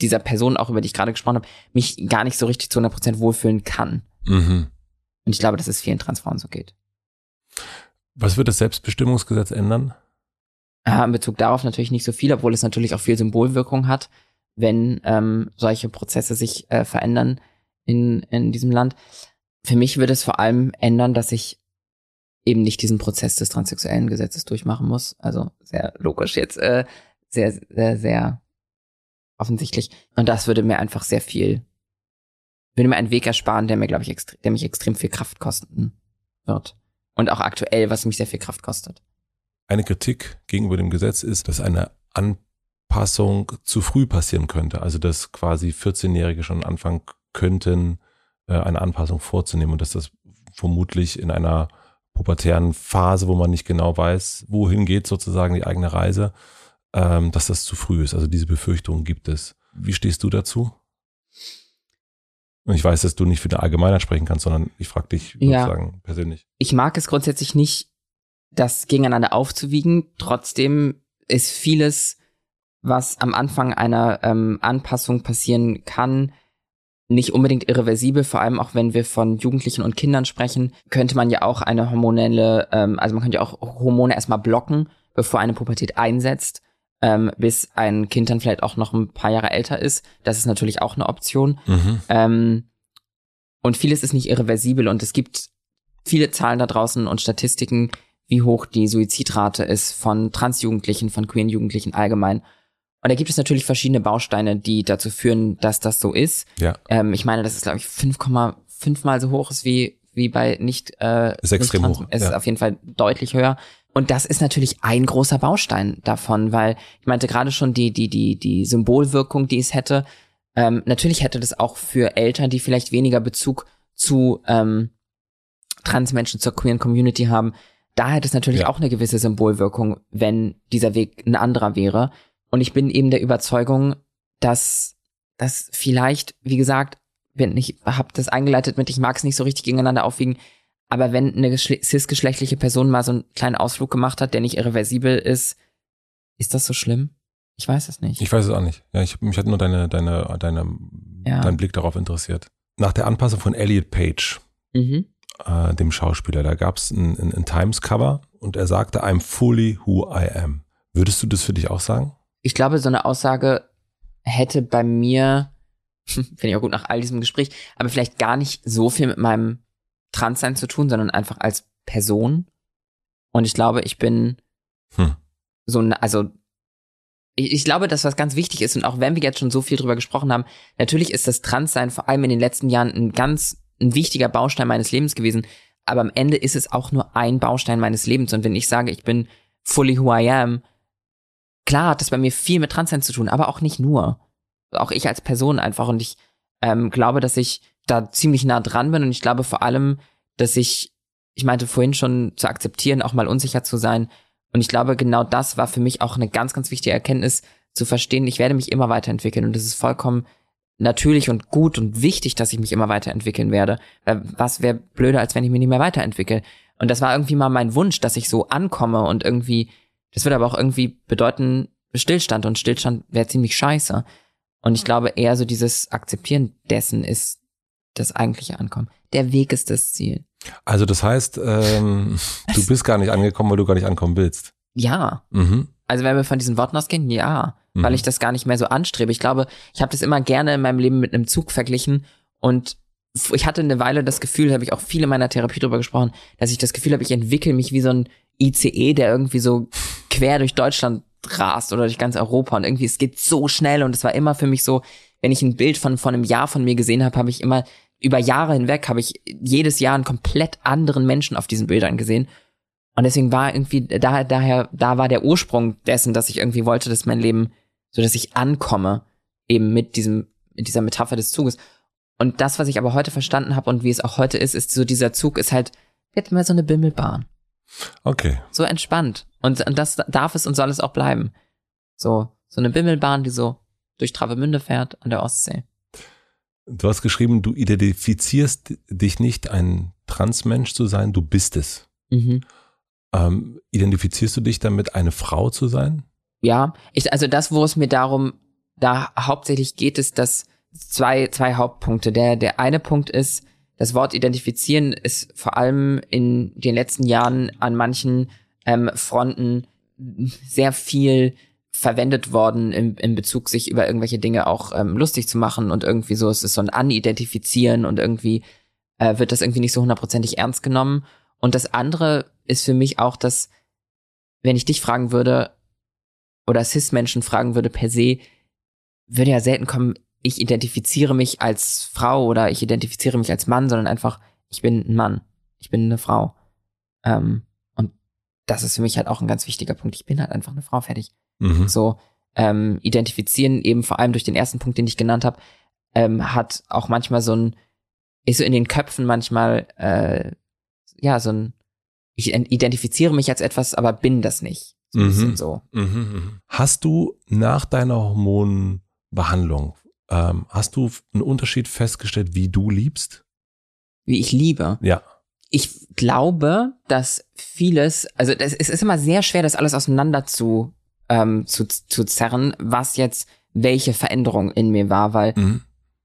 dieser Person, auch über die ich gerade gesprochen habe, mich gar nicht so richtig zu 100% wohlfühlen kann. mhm. Und ich glaube, dass es vielen Transfrauen so geht. Was wird das Selbstbestimmungsgesetz ändern? Äh, in Bezug darauf natürlich nicht so viel, obwohl es natürlich auch viel Symbolwirkung hat, wenn ähm, solche Prozesse sich äh, verändern in, in diesem Land. Für mich würde es vor allem ändern, dass ich eben nicht diesen Prozess des transsexuellen Gesetzes durchmachen muss. Also sehr logisch jetzt, äh, sehr, sehr, sehr offensichtlich. Und das würde mir einfach sehr viel, würde mir einen Weg ersparen, der mir, glaube ich, der mich extrem viel Kraft kosten wird. Und auch aktuell, was mich sehr viel Kraft kostet. Eine Kritik gegenüber dem Gesetz ist, dass eine Anpassung zu früh passieren könnte. Also dass quasi 14-Jährige schon anfangen könnten, äh, eine Anpassung vorzunehmen und dass das vermutlich in einer pubertären Phase, wo man nicht genau weiß, wohin geht sozusagen die eigene Reise, ähm, dass das zu früh ist. Also diese Befürchtungen gibt es. Wie stehst du dazu? Und ich weiß, dass du nicht für eine Allgemeinheit sprechen kannst, sondern ich frage dich Ja. sozusagen persönlich. ich mag es grundsätzlich nicht, das gegeneinander aufzuwiegen. Trotzdem ist vieles was am Anfang einer ähm, Anpassung passieren kann, nicht unbedingt irreversibel, vor allem auch wenn wir von Jugendlichen und Kindern sprechen, könnte man ja auch eine hormonelle, ähm, also man könnte ja auch Hormone erstmal blocken, bevor eine Pubertät einsetzt, ähm, bis ein Kind dann vielleicht auch noch ein paar Jahre älter ist. Das ist natürlich auch eine Option. Mhm. Ähm, und vieles ist nicht irreversibel und es gibt viele Zahlen da draußen und Statistiken, wie hoch die Suizidrate ist von Transjugendlichen, von queeren Jugendlichen allgemein. Und da gibt es natürlich verschiedene Bausteine, die dazu führen, dass das so ist. Ja. Ähm, ich meine, das ist, glaube ich, 5,5 mal so hoch ist wie, wie bei nicht. Äh, Ist extrem hoch, Es ja. ist auf jeden Fall deutlich höher. Und das ist natürlich ein großer Baustein davon, weil ich meinte gerade schon die, die, die, die Symbolwirkung, die es hätte. Ähm, natürlich hätte das auch für Eltern, die vielleicht weniger Bezug zu ähm, Transmenschen, zur queeren Community haben, da hätte es natürlich Ja. auch eine gewisse Symbolwirkung, wenn dieser Weg ein anderer wäre. Und ich bin eben der Überzeugung, dass das vielleicht, wie gesagt, wenn ich habe das eingeleitet mit, ich mag es nicht so richtig gegeneinander aufwiegen, aber wenn eine geschle- cisgeschlechtliche Person mal so einen kleinen Ausflug gemacht hat, der nicht irreversibel ist, ist das so schlimm? Ich weiß es nicht. Ich weiß es auch nicht. Ja, ich, mich hat nur deine, deine, deine, Ja. dein Blick darauf interessiert. Nach der Anpassung von Elliot Page, mhm. äh, dem Schauspieler, da gab es ein, ein, ein Times-Cover und er sagte, I'm fully who I am. Würdest du das für dich auch sagen? Ich glaube, so eine Aussage hätte bei mir, finde ich auch gut nach all diesem Gespräch, aber vielleicht gar nicht so viel mit meinem Transsein zu tun, sondern einfach als Person. Und ich glaube, ich bin Hm. so, ein- also ich, ich glaube, dass was ganz wichtig ist und auch wenn wir jetzt schon so viel drüber gesprochen haben, natürlich ist das Transsein vor allem in den letzten Jahren ein ganz ein wichtiger Baustein meines Lebens gewesen, aber am Ende ist es auch nur ein Baustein meines Lebens und wenn ich sage, ich bin fully who I am, klar hat das bei mir viel mit Transsein zu tun, aber auch nicht nur. Auch ich als Person einfach und ich ähm, glaube, dass ich da ziemlich nah dran bin und ich glaube vor allem, dass ich, ich meinte vorhin schon zu akzeptieren, auch mal unsicher zu sein und ich glaube, genau das war für mich auch eine ganz, ganz wichtige Erkenntnis, zu verstehen, ich werde mich immer weiterentwickeln und es ist vollkommen natürlich und gut und wichtig, dass ich mich immer weiterentwickeln werde. Weil was wäre blöder, als wenn ich mich nicht mehr weiterentwickle? Und das war irgendwie mal mein Wunsch, dass ich so ankomme und irgendwie, das würde aber auch irgendwie bedeuten Stillstand und Stillstand wäre ziemlich scheiße. Und ich glaube eher so dieses Akzeptieren dessen ist das eigentliche Ankommen. Der Weg ist das Ziel. Also das heißt, ähm, du bist gar nicht angekommen, weil du gar nicht ankommen willst. Ja. Mhm. Also wenn wir von diesen Worten ausgehen, ja, Mhm. weil ich das gar nicht mehr so anstrebe. Ich glaube, ich habe das immer gerne in meinem Leben mit einem Zug verglichen und ich hatte eine Weile das Gefühl, habe ich auch viel in meiner Therapie drüber gesprochen, dass ich das Gefühl habe, ich entwickle mich wie so ein ICE, der irgendwie so quer durch Deutschland rast oder durch ganz Europa und irgendwie es geht so schnell und es war immer für mich so, wenn ich ein Bild von von einem Jahr von mir gesehen habe, habe ich immer über Jahre hinweg habe ich jedes Jahr einen komplett anderen Menschen auf diesen Bildern gesehen und deswegen war irgendwie, da, daher, da war der Ursprung dessen, dass ich irgendwie wollte, dass mein Leben, so dass ich ankomme, eben mit diesem, mit dieser Metapher des Zuges. Und das, was ich aber heute verstanden habe und wie es auch heute ist, ist so dieser Zug ist halt, wird mal so eine Bimmelbahn. Okay. So entspannt. Und, und das darf es und soll es auch bleiben. So, so eine Bimmelbahn, die so durch Travemünde fährt an der Ostsee. Du hast geschrieben, du identifizierst dich nicht, ein Transmensch zu sein, du bist es. Mhm. Ähm, identifizierst du dich damit, eine Frau zu sein? Ja, ich, also das, wo es mir darum, da hauptsächlich geht, ist, dass zwei, zwei Hauptpunkte. Der, der eine Punkt ist, das Wort identifizieren ist vor allem in den letzten Jahren an manchen ähm, Fronten sehr viel verwendet worden im, in Bezug, sich über irgendwelche Dinge auch ähm, lustig zu machen und irgendwie so, es ist so ein Anidentifizieren und irgendwie äh, wird das irgendwie nicht so hundertprozentig ernst genommen. Und das andere ist für mich auch, dass, wenn ich dich fragen würde, oder Cis-Menschen fragen würde per se, würde ja selten kommen, ich identifiziere mich als Frau oder ich identifiziere mich als Mann, sondern einfach, ich bin ein Mann, ich bin eine Frau. Ähm, und das ist für mich halt auch ein ganz wichtiger Punkt. Ich bin halt einfach eine Frau, fertig. Mhm. So, ähm, identifizieren eben vor allem durch den ersten Punkt, den ich genannt habe, ähm, hat auch manchmal so ein, ist so in den Köpfen manchmal, äh, ja, so ein, ich identifiziere mich als etwas, aber bin das nicht. So Mhm. so. Mhm, mhm. Hast du nach deiner Hormonbehandlung, ähm, hast du einen Unterschied festgestellt, wie du liebst? Wie ich liebe. Ja. Ich glaube, dass vieles, also das, es ist immer sehr schwer, das alles auseinander zu ähm, zu, zu zerren, was jetzt welche Veränderung in mir war, weil Mhm.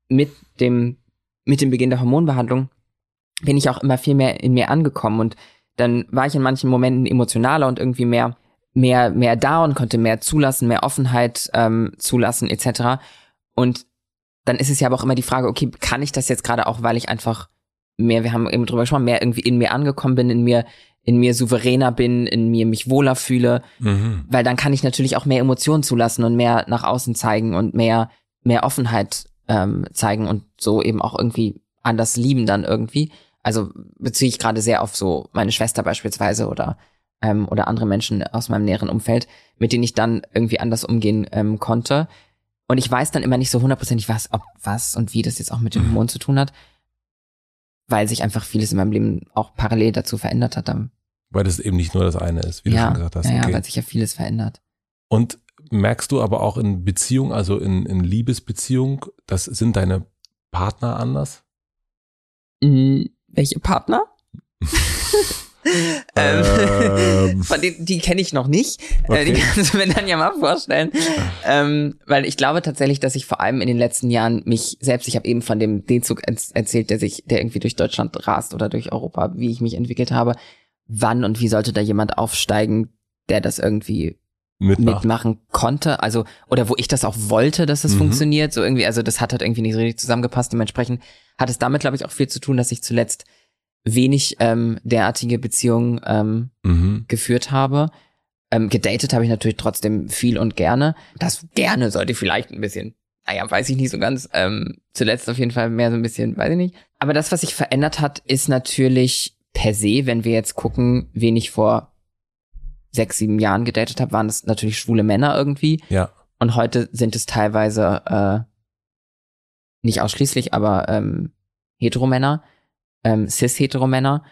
mit dem, mit dem Beginn der Hormonbehandlung bin ich auch immer viel mehr in mir angekommen und dann war ich in manchen Momenten emotionaler und irgendwie mehr, mehr, mehr da und konnte mehr zulassen, mehr Offenheit ähm, zulassen etc. Und dann ist es ja aber auch immer die Frage, okay, kann ich das jetzt gerade auch, weil ich einfach mehr, wir haben eben drüber gesprochen, mehr irgendwie in mir angekommen bin, in mir, in mir souveräner bin, in mir mich wohler fühle, Mhm. weil dann kann ich natürlich auch mehr Emotionen zulassen und mehr nach außen zeigen und mehr, mehr Offenheit ähm, zeigen und so eben auch irgendwie anders lieben dann irgendwie. Also beziehe ich gerade sehr auf so meine Schwester beispielsweise oder ähm, oder andere Menschen aus meinem näheren Umfeld, mit denen ich dann irgendwie anders umgehen ähm, konnte. Und ich weiß dann immer nicht so hundertprozentig, was, ob was und wie das jetzt auch mit dem Mhm. Hormon zu tun hat, weil sich einfach vieles in meinem Leben auch parallel dazu verändert hat. Dann, Weil das eben nicht nur das eine ist, wie du ja, schon gesagt hast. ja, okay. weil sich ja vieles verändert. Und merkst du aber auch in Beziehung, also in, in Liebesbeziehung, das sind deine Partner anders? Mm, welche Partner? Ähm. Von denen, die kenne ich noch nicht. Äh, Die Okay. kannst du mir dann ja mal vorstellen. ähm, weil ich glaube tatsächlich, dass ich vor allem in den letzten Jahren mich selbst, ich habe eben von dem D-Zug erz- erzählt, der sich, der irgendwie durch Deutschland rast oder durch Europa, wie ich mich entwickelt habe. Wann und wie sollte da jemand aufsteigen, der das irgendwie Mitmacht. mitmachen konnte, also oder wo ich das auch wollte, dass es Mhm. funktioniert, so irgendwie, also das hat halt irgendwie nicht so richtig zusammengepasst. Dementsprechend hat es damit, glaube ich, auch viel zu tun, dass ich zuletzt wenig ähm, derartige Beziehungen ähm, Mhm. geführt habe. Ähm, gedatet habe ich natürlich trotzdem viel und gerne. Das gerne sollte vielleicht ein bisschen, naja, weiß ich nicht so ganz. Ähm, zuletzt auf jeden Fall mehr so ein bisschen, weiß ich nicht. Aber das, was sich verändert hat, ist natürlich per se, wenn wir jetzt gucken, wen ich vor sechs, sieben Jahren gedatet habe, waren das natürlich schwule Männer irgendwie. Ja. Und heute sind es teilweise äh, nicht ausschließlich, aber ähm, Heteromänner, ähm, cis-Heteromänner.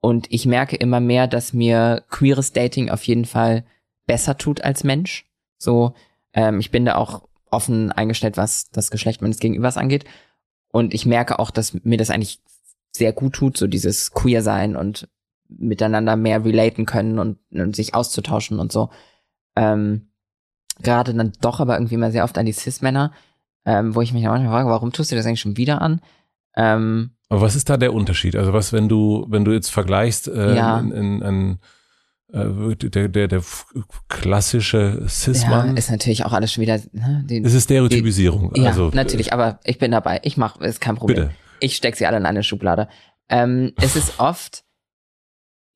Und ich merke immer mehr, dass mir queeres Dating auf jeden Fall besser tut als Mensch. So, ähm, ich bin da auch offen eingestellt, was das Geschlecht meines Gegenübers angeht. Und ich merke auch, dass mir das eigentlich sehr gut tut, so dieses Queer sein und miteinander mehr relaten können und, und sich auszutauschen und so. Ähm, Gerade dann doch aber irgendwie mal sehr oft an die Cis-Männer, ähm, wo ich mich manchmal frage, warum tust du das eigentlich schon wieder an? Ähm, Aber was ist da der Unterschied? Also was, wenn du, wenn du jetzt vergleichst, äh, Ja. in, in, in, äh, der, der, der klassische ja, Cis-Mann, ist natürlich auch alles schon wieder, ne, die, es ist Stereotypisierung. ja, also, natürlich, aber ich bin dabei. Ich mache, ist kein Problem. bitte. Ich stecke sie alle in eine Schublade. Ähm, es ist oft,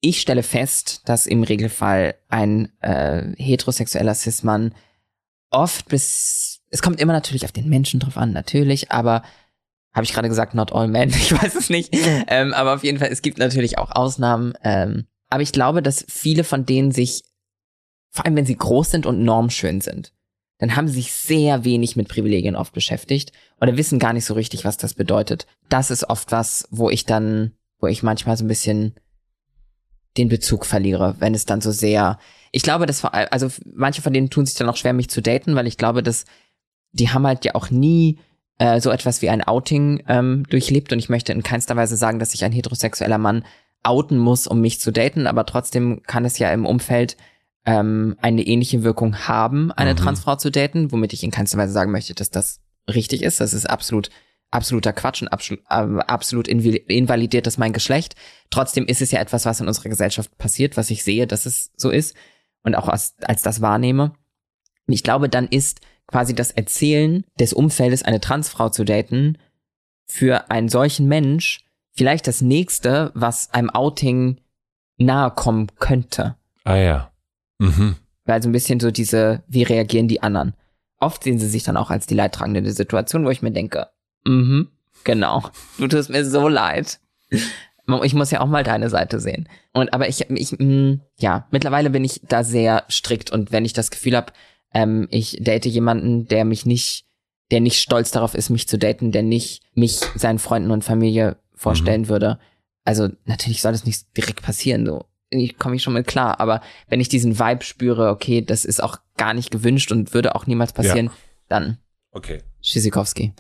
ich stelle fest, dass im Regelfall ein äh, heterosexueller Cis-Mann oft bis, es kommt immer natürlich auf den Menschen drauf an, natürlich, aber habe ich gerade gesagt, not all men, ich weiß es nicht, ähm, aber auf jeden Fall, es gibt natürlich auch Ausnahmen, ähm, aber ich glaube, dass viele von denen sich, vor allem wenn sie groß sind und normschön sind, dann haben sie sich sehr wenig mit Privilegien oft beschäftigt oder wissen gar nicht so richtig, was das bedeutet. Das ist oft was, wo ich dann, wo ich manchmal so ein bisschen den Bezug verliere, wenn es dann so sehr. Ich glaube, dass also manche von denen tun sich dann auch schwer, mich zu daten, weil ich glaube, dass die haben halt ja auch nie äh, so etwas wie ein Outing ähm, durchlebt und ich möchte in keinster Weise sagen, dass sich ein heterosexueller Mann outen muss, um mich zu daten, aber trotzdem kann es ja im Umfeld ähm, eine ähnliche Wirkung haben, eine Mhm. Transfrau zu daten, womit ich in keinster Weise sagen möchte, dass das richtig ist. Das ist absolut absoluter Quatsch und absolut, ähm, absolut invalidiert das mein Geschlecht. Trotzdem ist es ja etwas, was in unserer Gesellschaft passiert, was ich sehe, dass es so ist und auch als, als das wahrnehme. Und ich glaube, dann ist quasi das Erzählen des Umfeldes, eine Transfrau zu daten, für einen solchen Mensch vielleicht das nächste, was einem Outing nahe kommen könnte. Ah ja. Mhm. Weil so ein bisschen so diese, wie reagieren die anderen? Oft sehen sie sich dann auch als die Leidtragende der Situation, wo ich mir denke, mhm, genau, du tust mir so leid. Ich muss ja auch mal deine Seite sehen. Und aber ich, ich, mh, ja, mittlerweile bin ich da sehr strikt und wenn ich das Gefühl habe, ähm, ich date jemanden, der mich nicht, der nicht stolz darauf ist, mich zu daten, der nicht mich seinen Freunden und Familie vorstellen würde. Also natürlich soll das nicht direkt passieren, so ich komme ich schon mit klar, aber wenn ich diesen Vibe spüre, okay, das ist auch gar nicht gewünscht und würde auch niemals passieren, dann Okay. Schisikowski.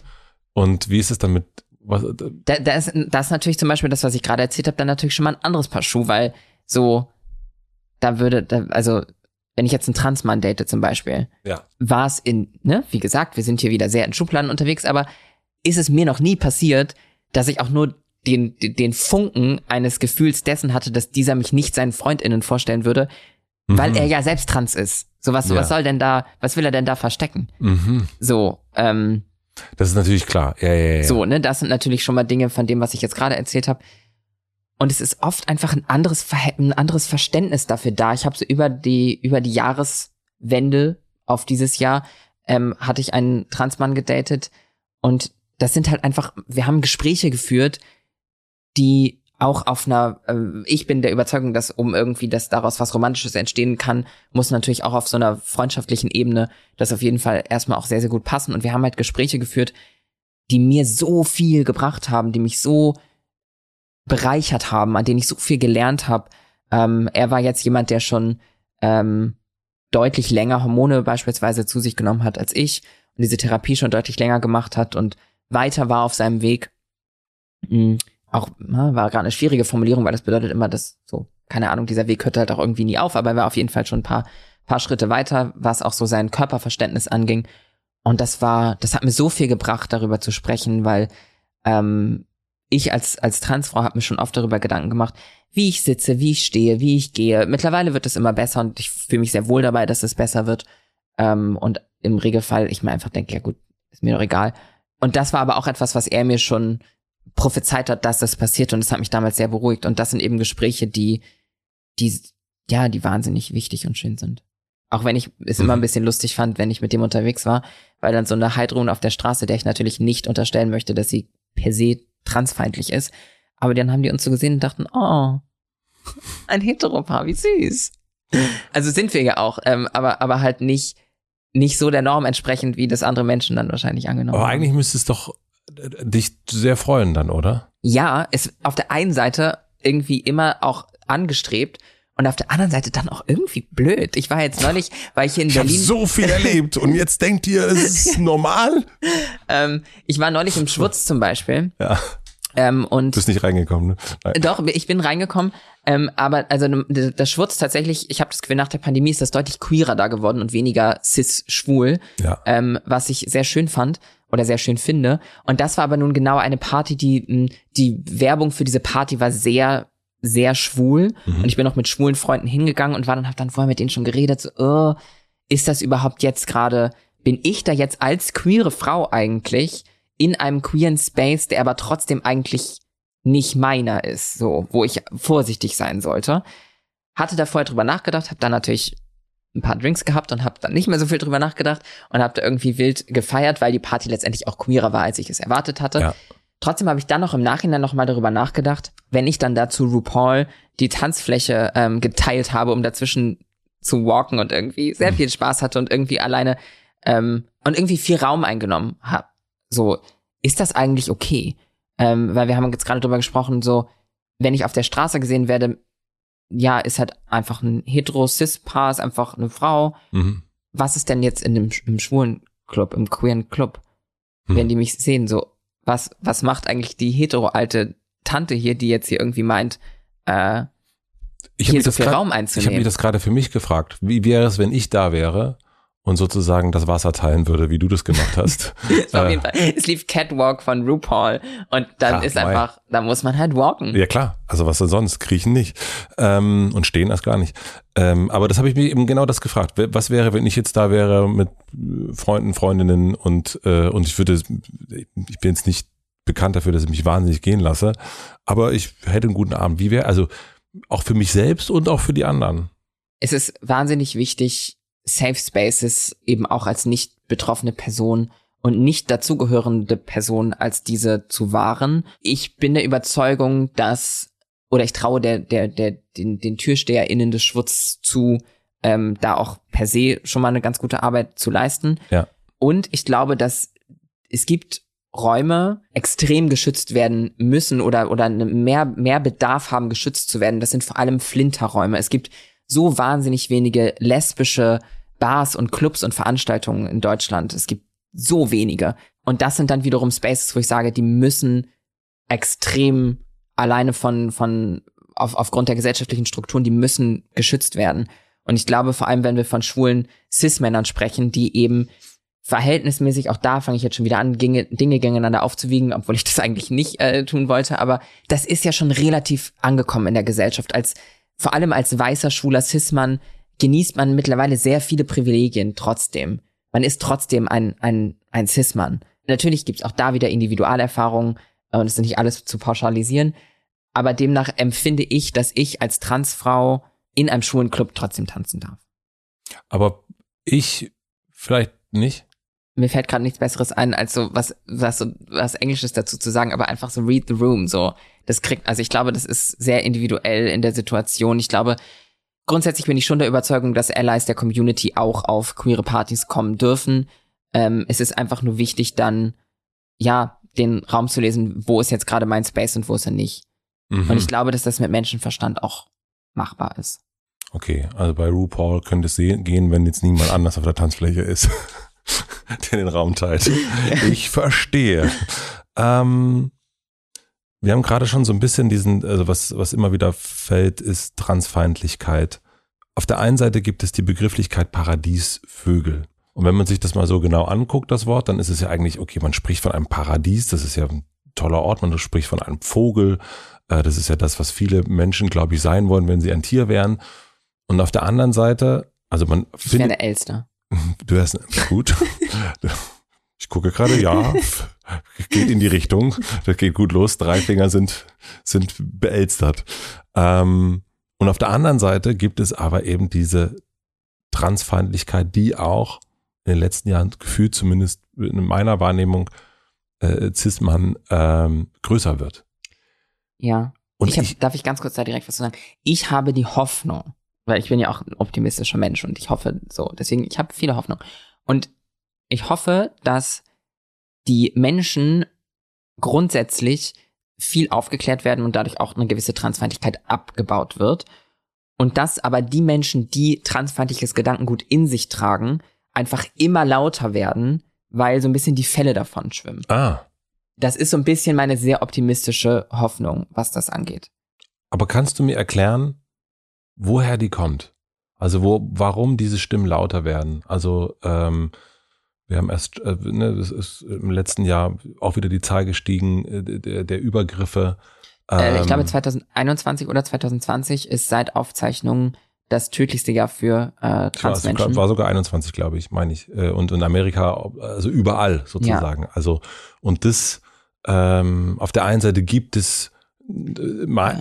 Und wie ist es dann mit, was, Da, da ist, das ist natürlich zum Beispiel das, was ich gerade erzählt habe, dann natürlich schon mal ein anderes Paar Schuh, weil so, da würde, da, also wenn ich jetzt einen Transmann date zum Beispiel, Ja. war es in, ne, wie gesagt, wir sind hier wieder sehr in Schubladen unterwegs, aber ist es mir noch nie passiert, dass ich auch nur den, den Funken eines Gefühls dessen hatte, dass dieser mich nicht seinen FreundInnen vorstellen würde, weil Mhm. er ja selbst trans ist. So was, Ja. was soll denn da, was will er denn da verstecken? Mhm. So, ähm, Das ist natürlich klar. Ja, ja, ja. so, ne, das sind natürlich schon mal Dinge von dem, was ich jetzt gerade erzählt habe. Und es ist oft einfach ein anderes, Verhä- ein anderes Verständnis dafür da. Ich habe so über die, über die Jahreswende auf dieses Jahr, ähm, hatte ich einen Transmann gedatet. Und das sind halt einfach, wir haben Gespräche geführt, die auch auf einer, äh, ich bin der Überzeugung, dass um irgendwie, dass daraus was Romantisches entstehen kann, muss natürlich auch auf so einer freundschaftlichen Ebene das auf jeden Fall erstmal auch sehr, sehr gut passen. Und wir haben halt Gespräche geführt, die mir so viel gebracht haben, die mich so bereichert haben, an denen ich so viel gelernt habe. Ähm, er war jetzt jemand, der schon ähm, deutlich länger Hormone beispielsweise zu sich genommen hat als ich und diese Therapie schon deutlich länger gemacht hat und weiter war auf seinem Weg. Mhm. Auch na, war gerade eine schwierige Formulierung, weil das bedeutet immer, dass so, keine Ahnung, dieser Weg hörte halt auch irgendwie nie auf, aber er war auf jeden Fall schon ein paar, paar Schritte weiter, was auch so sein Körperverständnis anging. Und das war, das hat mir so viel gebracht, darüber zu sprechen, weil ähm, ich als, als Transfrau habe mir schon oft darüber Gedanken gemacht, wie ich sitze, wie ich stehe, wie ich gehe. Mittlerweile wird es immer besser und ich fühle mich sehr wohl dabei, dass es besser wird. Ähm, und im Regelfall, ich mir einfach denke, ja gut, ist mir doch egal. Und das war aber auch etwas, was er mir schon prophezeit hat, dass das passiert und das hat mich damals sehr beruhigt. Und das sind eben Gespräche, die, die, ja, die wahnsinnig wichtig und schön sind. Auch wenn ich es immer ein Mhm. bisschen lustig fand, wenn ich mit dem unterwegs war, weil dann so eine Heidrun auf der Straße, der ich natürlich nicht unterstellen möchte, dass sie per se transfeindlich ist. Aber dann haben die uns so gesehen und dachten, oh, ein Heteropaar, wie süß. Also sind wir ja auch, ähm, aber, aber halt nicht, nicht so der Norm entsprechend, wie das andere Menschen dann wahrscheinlich angenommen Aber haben. eigentlich müsste es doch äh, dich sehr freuen dann, oder? ja, ist auf der einen Seite irgendwie immer auch angestrebt und auf der anderen Seite dann auch irgendwie blöd. Ich war jetzt neulich, weil ich hier in Ich Berlin, so viel erlebt und jetzt denkt ihr, es ist normal? ähm, ich war neulich im Schwutz zum Beispiel. Ja, Ähm, und du bist nicht reingekommen, ne? Nein. Doch, ich bin reingekommen, ähm, aber also d- der Schwurz tatsächlich, ich habe das Gefühl, nach der Pandemie ist das deutlich queerer da geworden und weniger cis-schwul, Ja. ähm, was ich sehr schön fand oder sehr schön finde. Und das war aber nun genau eine Party, die die Werbung für diese Party war sehr sehr schwul Mhm. und ich bin auch mit schwulen Freunden hingegangen und war dann hab dann vorher mit denen schon geredet so oh, ist das überhaupt jetzt gerade bin ich da jetzt als queere Frau eigentlich in einem queeren Space, der aber trotzdem eigentlich nicht meiner ist, so, wo ich vorsichtig sein sollte. Hatte da vorher drüber nachgedacht, habe dann natürlich ein paar Drinks gehabt und habe dann nicht mehr so viel drüber nachgedacht und habe da irgendwie wild gefeiert, weil die Party letztendlich auch queerer war, als ich es erwartet hatte. Ja. Trotzdem habe ich dann noch im Nachhinein noch mal darüber nachgedacht, wenn ich dann dazu RuPaul die Tanzfläche ähm, geteilt habe, um dazwischen zu walken und irgendwie sehr viel Spaß hatte und irgendwie alleine ähm, und irgendwie viel Raum eingenommen habe. So, ist das eigentlich okay? Ähm, weil wir haben jetzt gerade drüber gesprochen, so, wenn ich auf der Straße gesehen werde, ja, ist halt einfach ein hetero-cis-Paar, ist einfach eine Frau. Mhm. Was ist denn jetzt in dem, im schwulen Club, im queeren Club, Hm. wenn die mich sehen, so, was, was macht eigentlich die hetero-alte Tante hier, die jetzt hier irgendwie meint, äh, Ich hier habe so viel grad- Raum Ich habe einzunehmen? mich das gerade für mich gefragt. Wie wäre es, wenn ich da wäre und sozusagen das Wasser teilen würde, wie du das gemacht hast? Auf Äh, jeden Fall, es lief Catwalk von RuPaul und dann Ja, ist mei. einfach, da muss man halt walken. Ja klar, also was denn sonst? Kriechen nicht ähm, und stehen erst gar nicht. Ähm, aber das habe ich mir eben genau das gefragt. Was wäre, wenn ich jetzt da wäre mit äh, Freunden, Freundinnen und äh, und ich würde, ich bin jetzt nicht bekannt dafür, dass ich mich wahnsinnig gehen lasse, aber ich hätte einen guten Abend. Wie wäre, also auch für mich selbst und auch für die anderen. es ist wahnsinnig wichtig, Safe Spaces eben auch als nicht betroffene Person und nicht dazugehörende Person als diese zu wahren. Ich bin der Überzeugung, dass, oder ich traue der, der, der, den, den TürsteherInnen des Schwutz zu, ähm, da auch per se schon mal eine ganz gute Arbeit zu leisten. Ja. Und ich glaube, dass es gibt Räume extrem geschützt werden müssen oder, oder eine mehr, mehr Bedarf haben, geschützt zu werden. Das sind vor allem Flinterräume. Es gibt so wahnsinnig wenige lesbische Bars und Clubs und Veranstaltungen in Deutschland. Es gibt so wenige. Und das sind dann wiederum Spaces, wo ich sage, die müssen extrem alleine von, von, auf, aufgrund der gesellschaftlichen Strukturen, die müssen geschützt werden. Und ich glaube, vor allem, wenn wir von schwulen Cis-Männern sprechen, die eben verhältnismäßig, auch da fange ich jetzt schon wieder an, Dinge, Dinge gegeneinander aufzuwiegen, obwohl ich das eigentlich nicht äh, tun wollte, aber das ist ja schon relativ angekommen in der Gesellschaft. Als vor allem als weißer, schwuler Cis-Mann genießt man mittlerweile sehr viele Privilegien trotzdem. Man ist trotzdem ein, ein, ein Cis-Mann. Natürlich gibt's auch da wieder Individualerfahrungen äh, und es ist nicht alles zu pauschalisieren, aber demnach empfinde ich, dass ich als Transfrau in einem schwulen Club trotzdem tanzen darf. Aber ich vielleicht nicht mir fällt gerade nichts Besseres ein, als so was, was, was Englisches dazu zu sagen, aber einfach so read the room, so. Das kriegt, also ich glaube, das ist sehr individuell in der Situation. Ich glaube, grundsätzlich bin ich schon der Überzeugung, dass Allies der Community auch auf queere Partys kommen dürfen. Ähm, es ist einfach nur wichtig, dann, ja, den Raum zu lesen, wo ist jetzt gerade mein Space und wo ist er nicht. Mhm. Und ich glaube, dass das mit Menschenverstand auch machbar ist. Okay, also bei RuPaul könnte es gehen, wenn jetzt niemand anders auf der Tanzfläche ist. der den Raum teilt. Ich verstehe. Ähm, wir haben gerade schon so ein bisschen diesen, also was, was immer wieder fällt, ist Transfeindlichkeit. Auf der einen Seite gibt es die Begrifflichkeit Paradiesvögel. Und wenn man sich das mal so genau anguckt, das Wort, dann ist es ja eigentlich, okay, man spricht von einem Paradies, das ist ja ein toller Ort, man spricht von einem Vogel, äh, das ist ja das, was viele Menschen, glaube ich, sein wollen, wenn sie ein Tier wären. Und auf der anderen Seite, also man ich findet. Ich Elster. Du hast gut. Ich gucke gerade, ja, geht in die Richtung. Das geht gut los. Drei Finger sind, sind beelstert. Ähm, und auf der anderen Seite gibt es aber eben diese Transfeindlichkeit, die auch in den letzten Jahren gefühlt zumindest in meiner Wahrnehmung äh, Cis-Mann ähm, größer wird. Ja. Und ich, hab, ich darf ich ganz kurz da direkt was zu sagen? Ich habe die Hoffnung, weil ich bin ja auch ein optimistischer Mensch und ich hoffe so. Deswegen, ich habe viele Hoffnung. Und ich hoffe, dass die Menschen grundsätzlich viel aufgeklärt werden und dadurch auch eine gewisse Transfeindlichkeit abgebaut wird. Und dass aber die Menschen, die transfeindliches Gedankengut in sich tragen, einfach immer lauter werden, weil so ein bisschen die Fälle davon schwimmen. Ah. Das ist so ein bisschen meine sehr optimistische Hoffnung, was das angeht. Aber kannst du mir erklären, woher die kommt. Also wo, warum diese Stimmen lauter werden. Also ähm, wir haben erst, äh, ne, es ist im letzten Jahr auch wieder die Zahl gestiegen äh, der, der Übergriffe. Ähm, äh, ich glaube 2021 ähm, oder 2020 ist seit Aufzeichnung das tödlichste Jahr für äh, Transmenschen. War, war sogar 21, glaube ich, meine ich. Äh, und in Amerika, also überall sozusagen. Ja. Also und das ähm, auf der einen Seite gibt es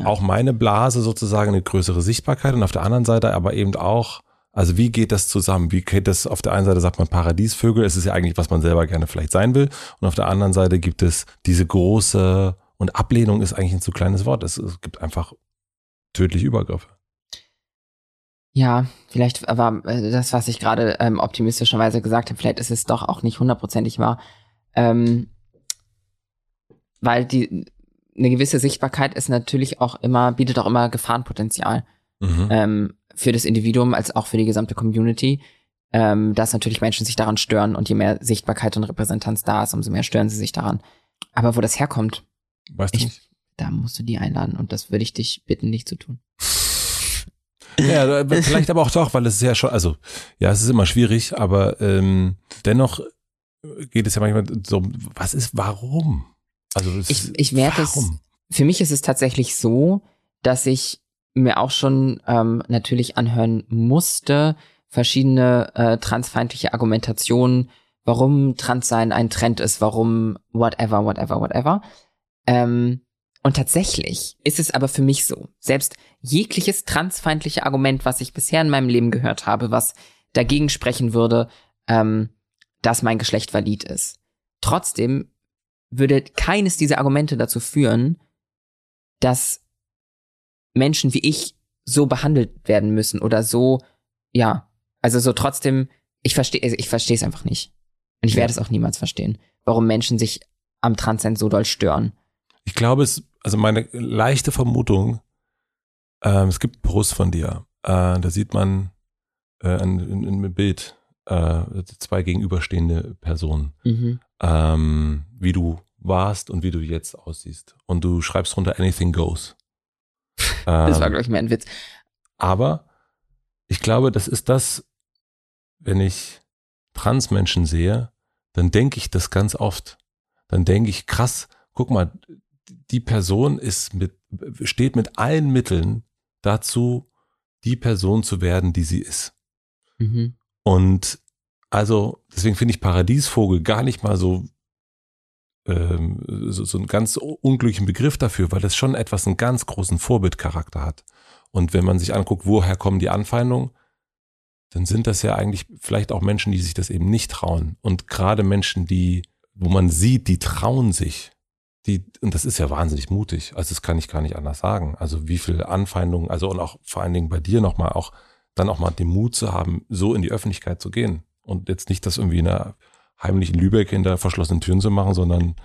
auch meine Blase sozusagen eine größere Sichtbarkeit und auf der anderen Seite aber eben auch, also wie geht das zusammen? Wie geht das, auf der einen Seite sagt man Paradiesvögel, es ist ja eigentlich, was man selber gerne vielleicht sein will und auf der anderen Seite gibt es diese große, und Ablehnung ist eigentlich ein zu kleines Wort, es, es gibt einfach tödliche Übergriffe. Ja, vielleicht aber äh, das, was ich gerade ähm, optimistischerweise gesagt habe, vielleicht ist es doch auch nicht hundertprozentig wahr. Ähm, weil die, eine gewisse Sichtbarkeit ist natürlich auch immer, bietet auch immer Gefahrenpotenzial mhm. ähm, für das Individuum als auch für die gesamte Community. Ähm, dass natürlich Menschen sich daran stören und je mehr Sichtbarkeit und Repräsentanz da ist, umso mehr stören sie sich daran. Aber wo das herkommt, weißt du ich, nicht? Da musst du die einladen und das würde ich dich bitten, nicht zu tun. Ja, vielleicht aber auch doch, weil es ist ja schon, also ja, es ist immer schwierig, aber ähm, dennoch geht es ja manchmal so, was ist, warum? Also ich, ich merke es, für mich ist es tatsächlich so, dass ich mir auch schon ähm, natürlich anhören musste, verschiedene äh, transfeindliche Argumentationen, warum Transsein ein Trend ist, warum whatever, whatever, whatever. Ähm, und tatsächlich ist es aber für mich so, selbst jegliches transfeindliche Argument, was ich bisher in meinem Leben gehört habe, was dagegen sprechen würde, ähm, dass mein Geschlecht valid ist. Trotzdem würde keines dieser Argumente dazu führen, dass Menschen wie ich so behandelt werden müssen oder so, ja, also so trotzdem, ich verstehe, also ich verstehe es einfach nicht. Und ich werde es auch niemals verstehen, warum Menschen sich am Transcend so doll stören. Ich glaube, es, also meine leichte Vermutung, ähm, es gibt Post von dir, äh, da sieht man äh, ein, ein, ein Bild, äh, zwei gegenüberstehende Personen. Mhm ähm, wie du warst und wie du jetzt aussiehst. Und du schreibst runter Anything Goes. Das war, ähm, glaube ich, mehr ein Witz. Aber ich glaube, das ist das, wenn ich Transmenschen sehe, dann denke ich das ganz oft. Dann denke ich, krass, guck mal, die Person ist mit, steht mit allen Mitteln dazu, die Person zu werden, die sie ist. Mhm. Und also, deswegen finde ich Paradiesvogel gar nicht mal so, ähm, so, so einen ganz unglücklichen Begriff dafür, weil das schon etwas einen ganz großen Vorbildcharakter hat. Und wenn man sich anguckt, woher kommen die Anfeindungen, dann sind das ja eigentlich vielleicht auch Menschen, die sich das eben nicht trauen. Und gerade Menschen, die, wo man sieht, die trauen sich. Die, und das ist ja wahnsinnig mutig. Also das kann ich gar nicht anders sagen. Also wie viel Anfeindungen, also und auch vor allen Dingen bei dir nochmal auch, dann auch mal den Mut zu haben, so in die Öffentlichkeit zu gehen. Und jetzt nicht das irgendwie in einer heimlichen Lübeck hinter verschlossenen Türen zu machen, sondern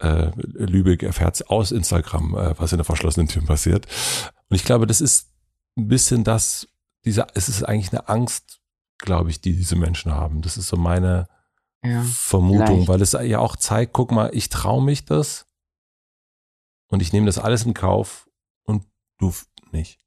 äh, Lübeck erfährt aus Instagram, äh, was in der verschlossenen Türen passiert. Und ich glaube, das ist ein bisschen das, dieser, es ist eigentlich eine Angst, glaube ich, die diese Menschen haben. Das ist so meine ja, Vermutung, vielleicht. weil es ja auch zeigt, guck mal, ich traue mich das und ich nehme das alles in Kauf und du nicht.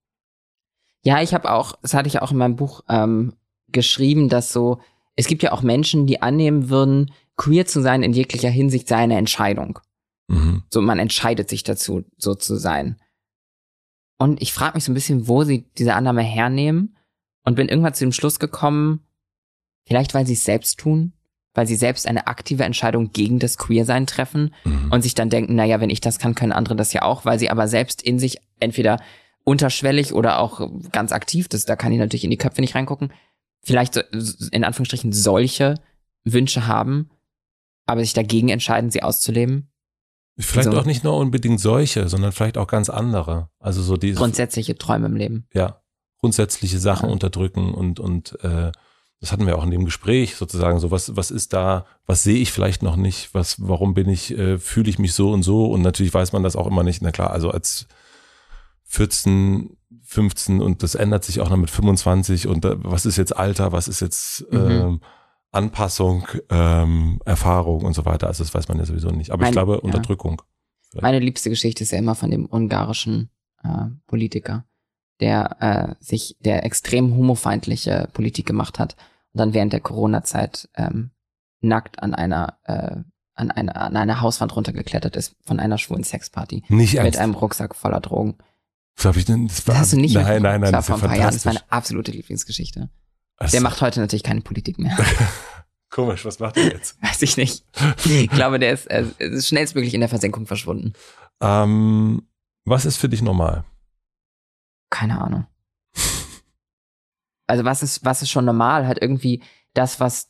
Ja, ich habe auch, das hatte ich auch in meinem Buch ähm, geschrieben, dass so, es gibt ja auch Menschen, die annehmen würden, queer zu sein in jeglicher Hinsicht sei eine Entscheidung. Mhm. So, man entscheidet sich dazu, so zu sein. Und ich frage mich so ein bisschen, wo sie diese Annahme hernehmen und bin irgendwann zu dem Schluss gekommen, vielleicht weil sie es selbst tun, weil sie selbst eine aktive Entscheidung gegen das Queersein treffen mhm. und sich dann denken, naja, wenn ich das kann, können andere das ja auch, weil sie aber selbst in sich entweder unterschwellig oder auch ganz aktiv, das, da kann ich natürlich in die Köpfe nicht reingucken, vielleicht so, in Anführungsstrichen solche Wünsche haben, aber sich dagegen entscheiden, sie auszuleben. Vielleicht also, auch nicht nur unbedingt solche, sondern vielleicht auch ganz andere. Also so diese grundsätzliche Träume im Leben. Ja, grundsätzliche Sachen ja. unterdrücken und und äh, das hatten wir auch in dem Gespräch sozusagen. So was was ist da? Was sehe ich vielleicht noch nicht? Was? Warum bin ich? Äh, Fühle ich mich so und so? Und natürlich weiß man das auch immer nicht. Na klar, also als 14, 15 und das ändert sich auch noch mit 25 und äh, was ist jetzt Alter? Was ist jetzt mhm. ähm, Anpassung, ähm, Erfahrung und so weiter. Also das weiß man ja sowieso nicht. Aber mein, ich glaube, Unterdrückung. Ja. Meine liebste Geschichte ist ja immer von dem ungarischen äh, Politiker, der äh, sich, der extrem homofeindliche Politik gemacht hat und dann während der Corona-Zeit ähm, nackt an einer äh, an einer an einer Hauswand runtergeklettert ist von einer schwulen Sexparty. Nicht Mit ernst? einem Rucksack voller Drogen. Was hab ich denn? Das, war, das hast du nicht Nein, nein, nein. Das war vor ein paar Jahren. Das war eine absolute Lieblingsgeschichte. Also. Der macht heute natürlich keine Politik mehr. Komisch, was macht er jetzt? Weiß ich nicht. Ich glaube, der ist, äh, ist schnellstmöglich in der Versenkung verschwunden. Ähm, was ist für dich normal? Keine Ahnung. Also was ist, was ist schon normal? Halt irgendwie das, was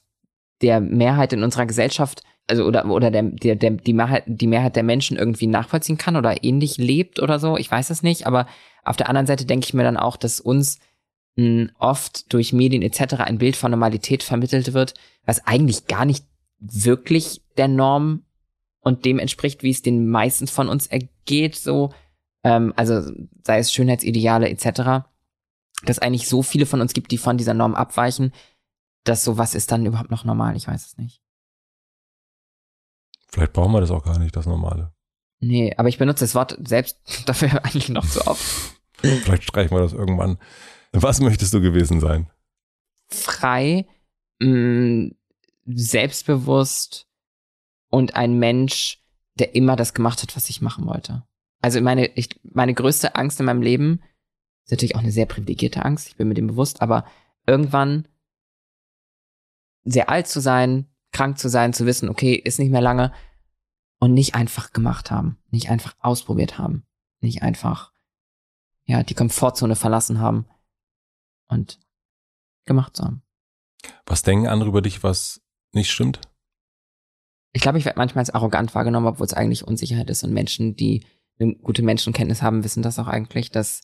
der Mehrheit in unserer Gesellschaft, also oder, oder der, der, der, die, Mehrheit, die Mehrheit der Menschen irgendwie nachvollziehen kann oder ähnlich lebt oder so. Ich weiß es nicht, aber auf der anderen Seite denke ich mir dann auch, dass uns oft durch Medien etc. ein Bild von Normalität vermittelt wird, was eigentlich gar nicht wirklich der Norm und dem entspricht, wie es den meisten von uns ergeht, so, ähm, also sei es Schönheitsideale etc., dass eigentlich so viele von uns gibt, die von dieser Norm abweichen, dass so was ist dann überhaupt noch normal, ich weiß es nicht. Vielleicht brauchen wir das auch gar nicht, das Normale. Nee, aber ich benutze das Wort selbst dafür eigentlich noch zu oft. Vielleicht streichen wir das irgendwann. Was möchtest du gewesen sein? Frei, mh, mm, selbstbewusst und ein Mensch, der immer das gemacht hat, was ich machen wollte. Also meine, ich, meine größte Angst in meinem Leben ist natürlich auch eine sehr privilegierte Angst, ich bin mir dem bewusst, aber irgendwann sehr alt zu sein, krank zu sein, zu wissen, okay, ist nicht mehr lange und nicht einfach gemacht haben, nicht einfach ausprobiert haben, nicht einfach ja die Komfortzone verlassen haben und gemacht zu haben. Was denken andere über dich, was nicht stimmt? Ich glaube, ich werde manchmal als arrogant wahrgenommen, obwohl es eigentlich Unsicherheit ist. Und Menschen, die eine gute Menschenkenntnis haben, wissen das auch eigentlich, dass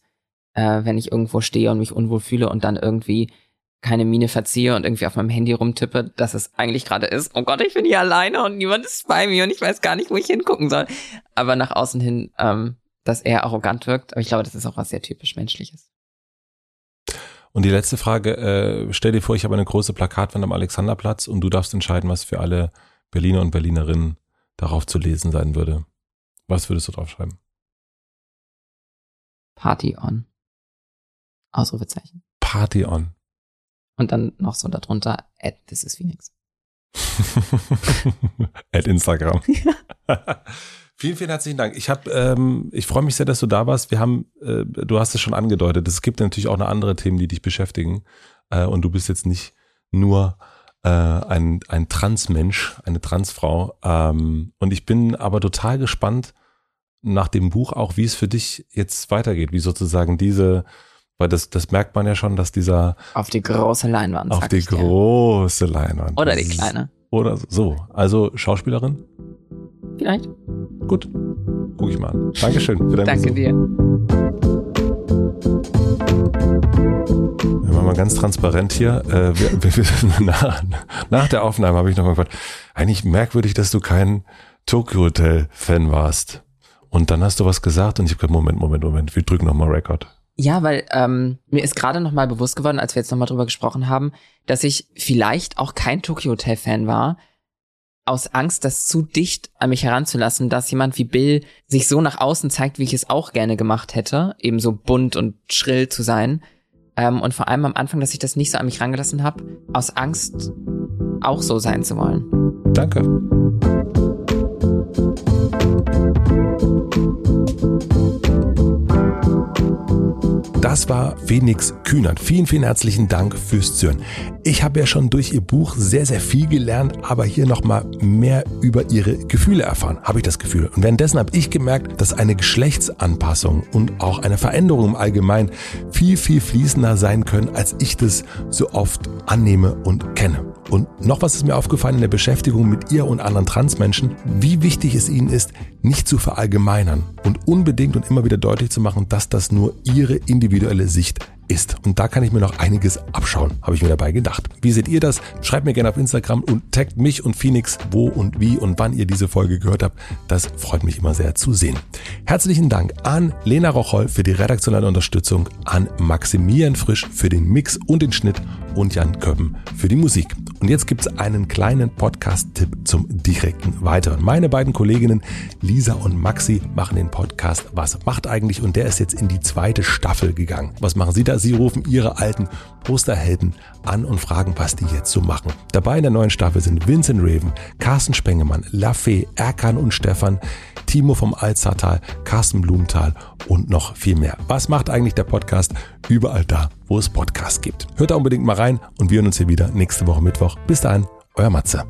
äh, wenn ich irgendwo stehe und mich unwohl fühle und dann irgendwie keine Miene verziehe und irgendwie auf meinem Handy rumtippe, dass es eigentlich gerade ist, oh Gott, ich bin hier alleine und niemand ist bei mir und ich weiß gar nicht, wo ich hingucken soll. Aber nach außen hin, ähm, dass er arrogant wirkt. Aber ich glaube, das ist auch was sehr typisch Menschliches. Und die letzte Frage, äh, stell dir vor, ich habe eine große Plakatwand am Alexanderplatz und du darfst entscheiden, was für alle Berliner und Berlinerinnen darauf zu lesen sein würde. Was würdest du draufschreiben? Party on. Ausrufezeichen. Party on. Und dann noch so darunter, at this is Phoenix. at Instagram. Vielen, vielen herzlichen Dank. Ich habe, ähm, ich freue mich sehr, dass du da warst. Wir haben, äh, du hast es schon angedeutet, es gibt natürlich auch noch andere Themen, die dich beschäftigen. Äh, und du bist jetzt nicht nur äh, ein, ein Transmensch, eine Transfrau. Ähm, und ich bin aber total gespannt nach dem Buch auch, wie es für dich jetzt weitergeht, wie sozusagen diese, weil das, das merkt man ja schon, dass dieser auf die große Leinwand. Auf die große Leinwand. Oder die kleine. Oder so. Also Schauspielerin? Vielleicht. Gut. Guck ich mal an. Dankeschön für dein Danke Besuch. dir. Wir machen mal ganz transparent hier. Äh, wir, wir, nach, nach der Aufnahme habe ich noch mal gefragt, eigentlich merkwürdig, dass du kein Tokyo Hotel Fan warst. Und dann hast du was gesagt und ich habe gesagt, Moment, Moment, Moment, wir drücken nochmal Record. Ja, weil ähm, mir ist gerade nochmal bewusst geworden, als wir jetzt nochmal drüber gesprochen haben, dass ich vielleicht auch kein Tokyo Hotel Fan war, aus Angst, das zu dicht an mich heranzulassen, dass jemand wie Bill sich so nach außen zeigt, wie ich es auch gerne gemacht hätte, eben so bunt und schrill zu sein. Ähm, und vor allem am Anfang, dass ich das nicht so an mich rangelassen habe, aus Angst auch so sein zu wollen. Danke. Das war Phoenix Kühnert. Vielen, vielen herzlichen Dank fürs Zuhören. Ich habe ja schon durch ihr Buch sehr, sehr viel gelernt, aber hier nochmal mehr über ihre Gefühle erfahren, habe ich das Gefühl. Und währenddessen habe ich gemerkt, dass eine Geschlechtsanpassung und auch eine Veränderung im Allgemeinen viel, viel fließender sein können, als ich das so oft annehme und kenne. Und noch was ist mir aufgefallen in der Beschäftigung mit ihr und anderen Transmenschen, wie wichtig es ihnen ist, nicht zu verallgemeinern und unbedingt und immer wieder deutlich zu machen, dass das nur ihre individuelle Sicht ist. Und da kann ich mir noch einiges abschauen, habe ich mir dabei gedacht. Wie seht ihr das? Schreibt mir gerne auf Instagram und taggt mich und Phoenix, wo und wie und wann ihr diese Folge gehört habt. Das freut mich immer sehr zu sehen. Herzlichen Dank an Lena Rocholl für die redaktionelle Unterstützung, an Maximilian Frisch für den Mix und den Schnitt und Jan Köppen für die Musik. Und jetzt gibt's einen kleinen Podcast-Tipp zum direkten Weiteren. Meine beiden Kolleginnen Lisa und Maxi machen den Podcast Was macht eigentlich? Und der ist jetzt in die zweite Staffel gegangen. Was machen Sie da? Sie rufen Ihre alten Posterhelden an und fragen, was die jetzt so machen. Dabei in der neuen Staffel sind Vincent Raven, Carsten Spengemann, Lafay, Erkan und Stefan, Timo vom Alzertal, Carsten Blumenthal und noch viel mehr. Was macht eigentlich der Podcast? Überall da, wo es Podcasts gibt. Hört da unbedingt mal rein und wir hören uns hier wieder nächste Woche Mittwoch. Bis dahin, euer Matze.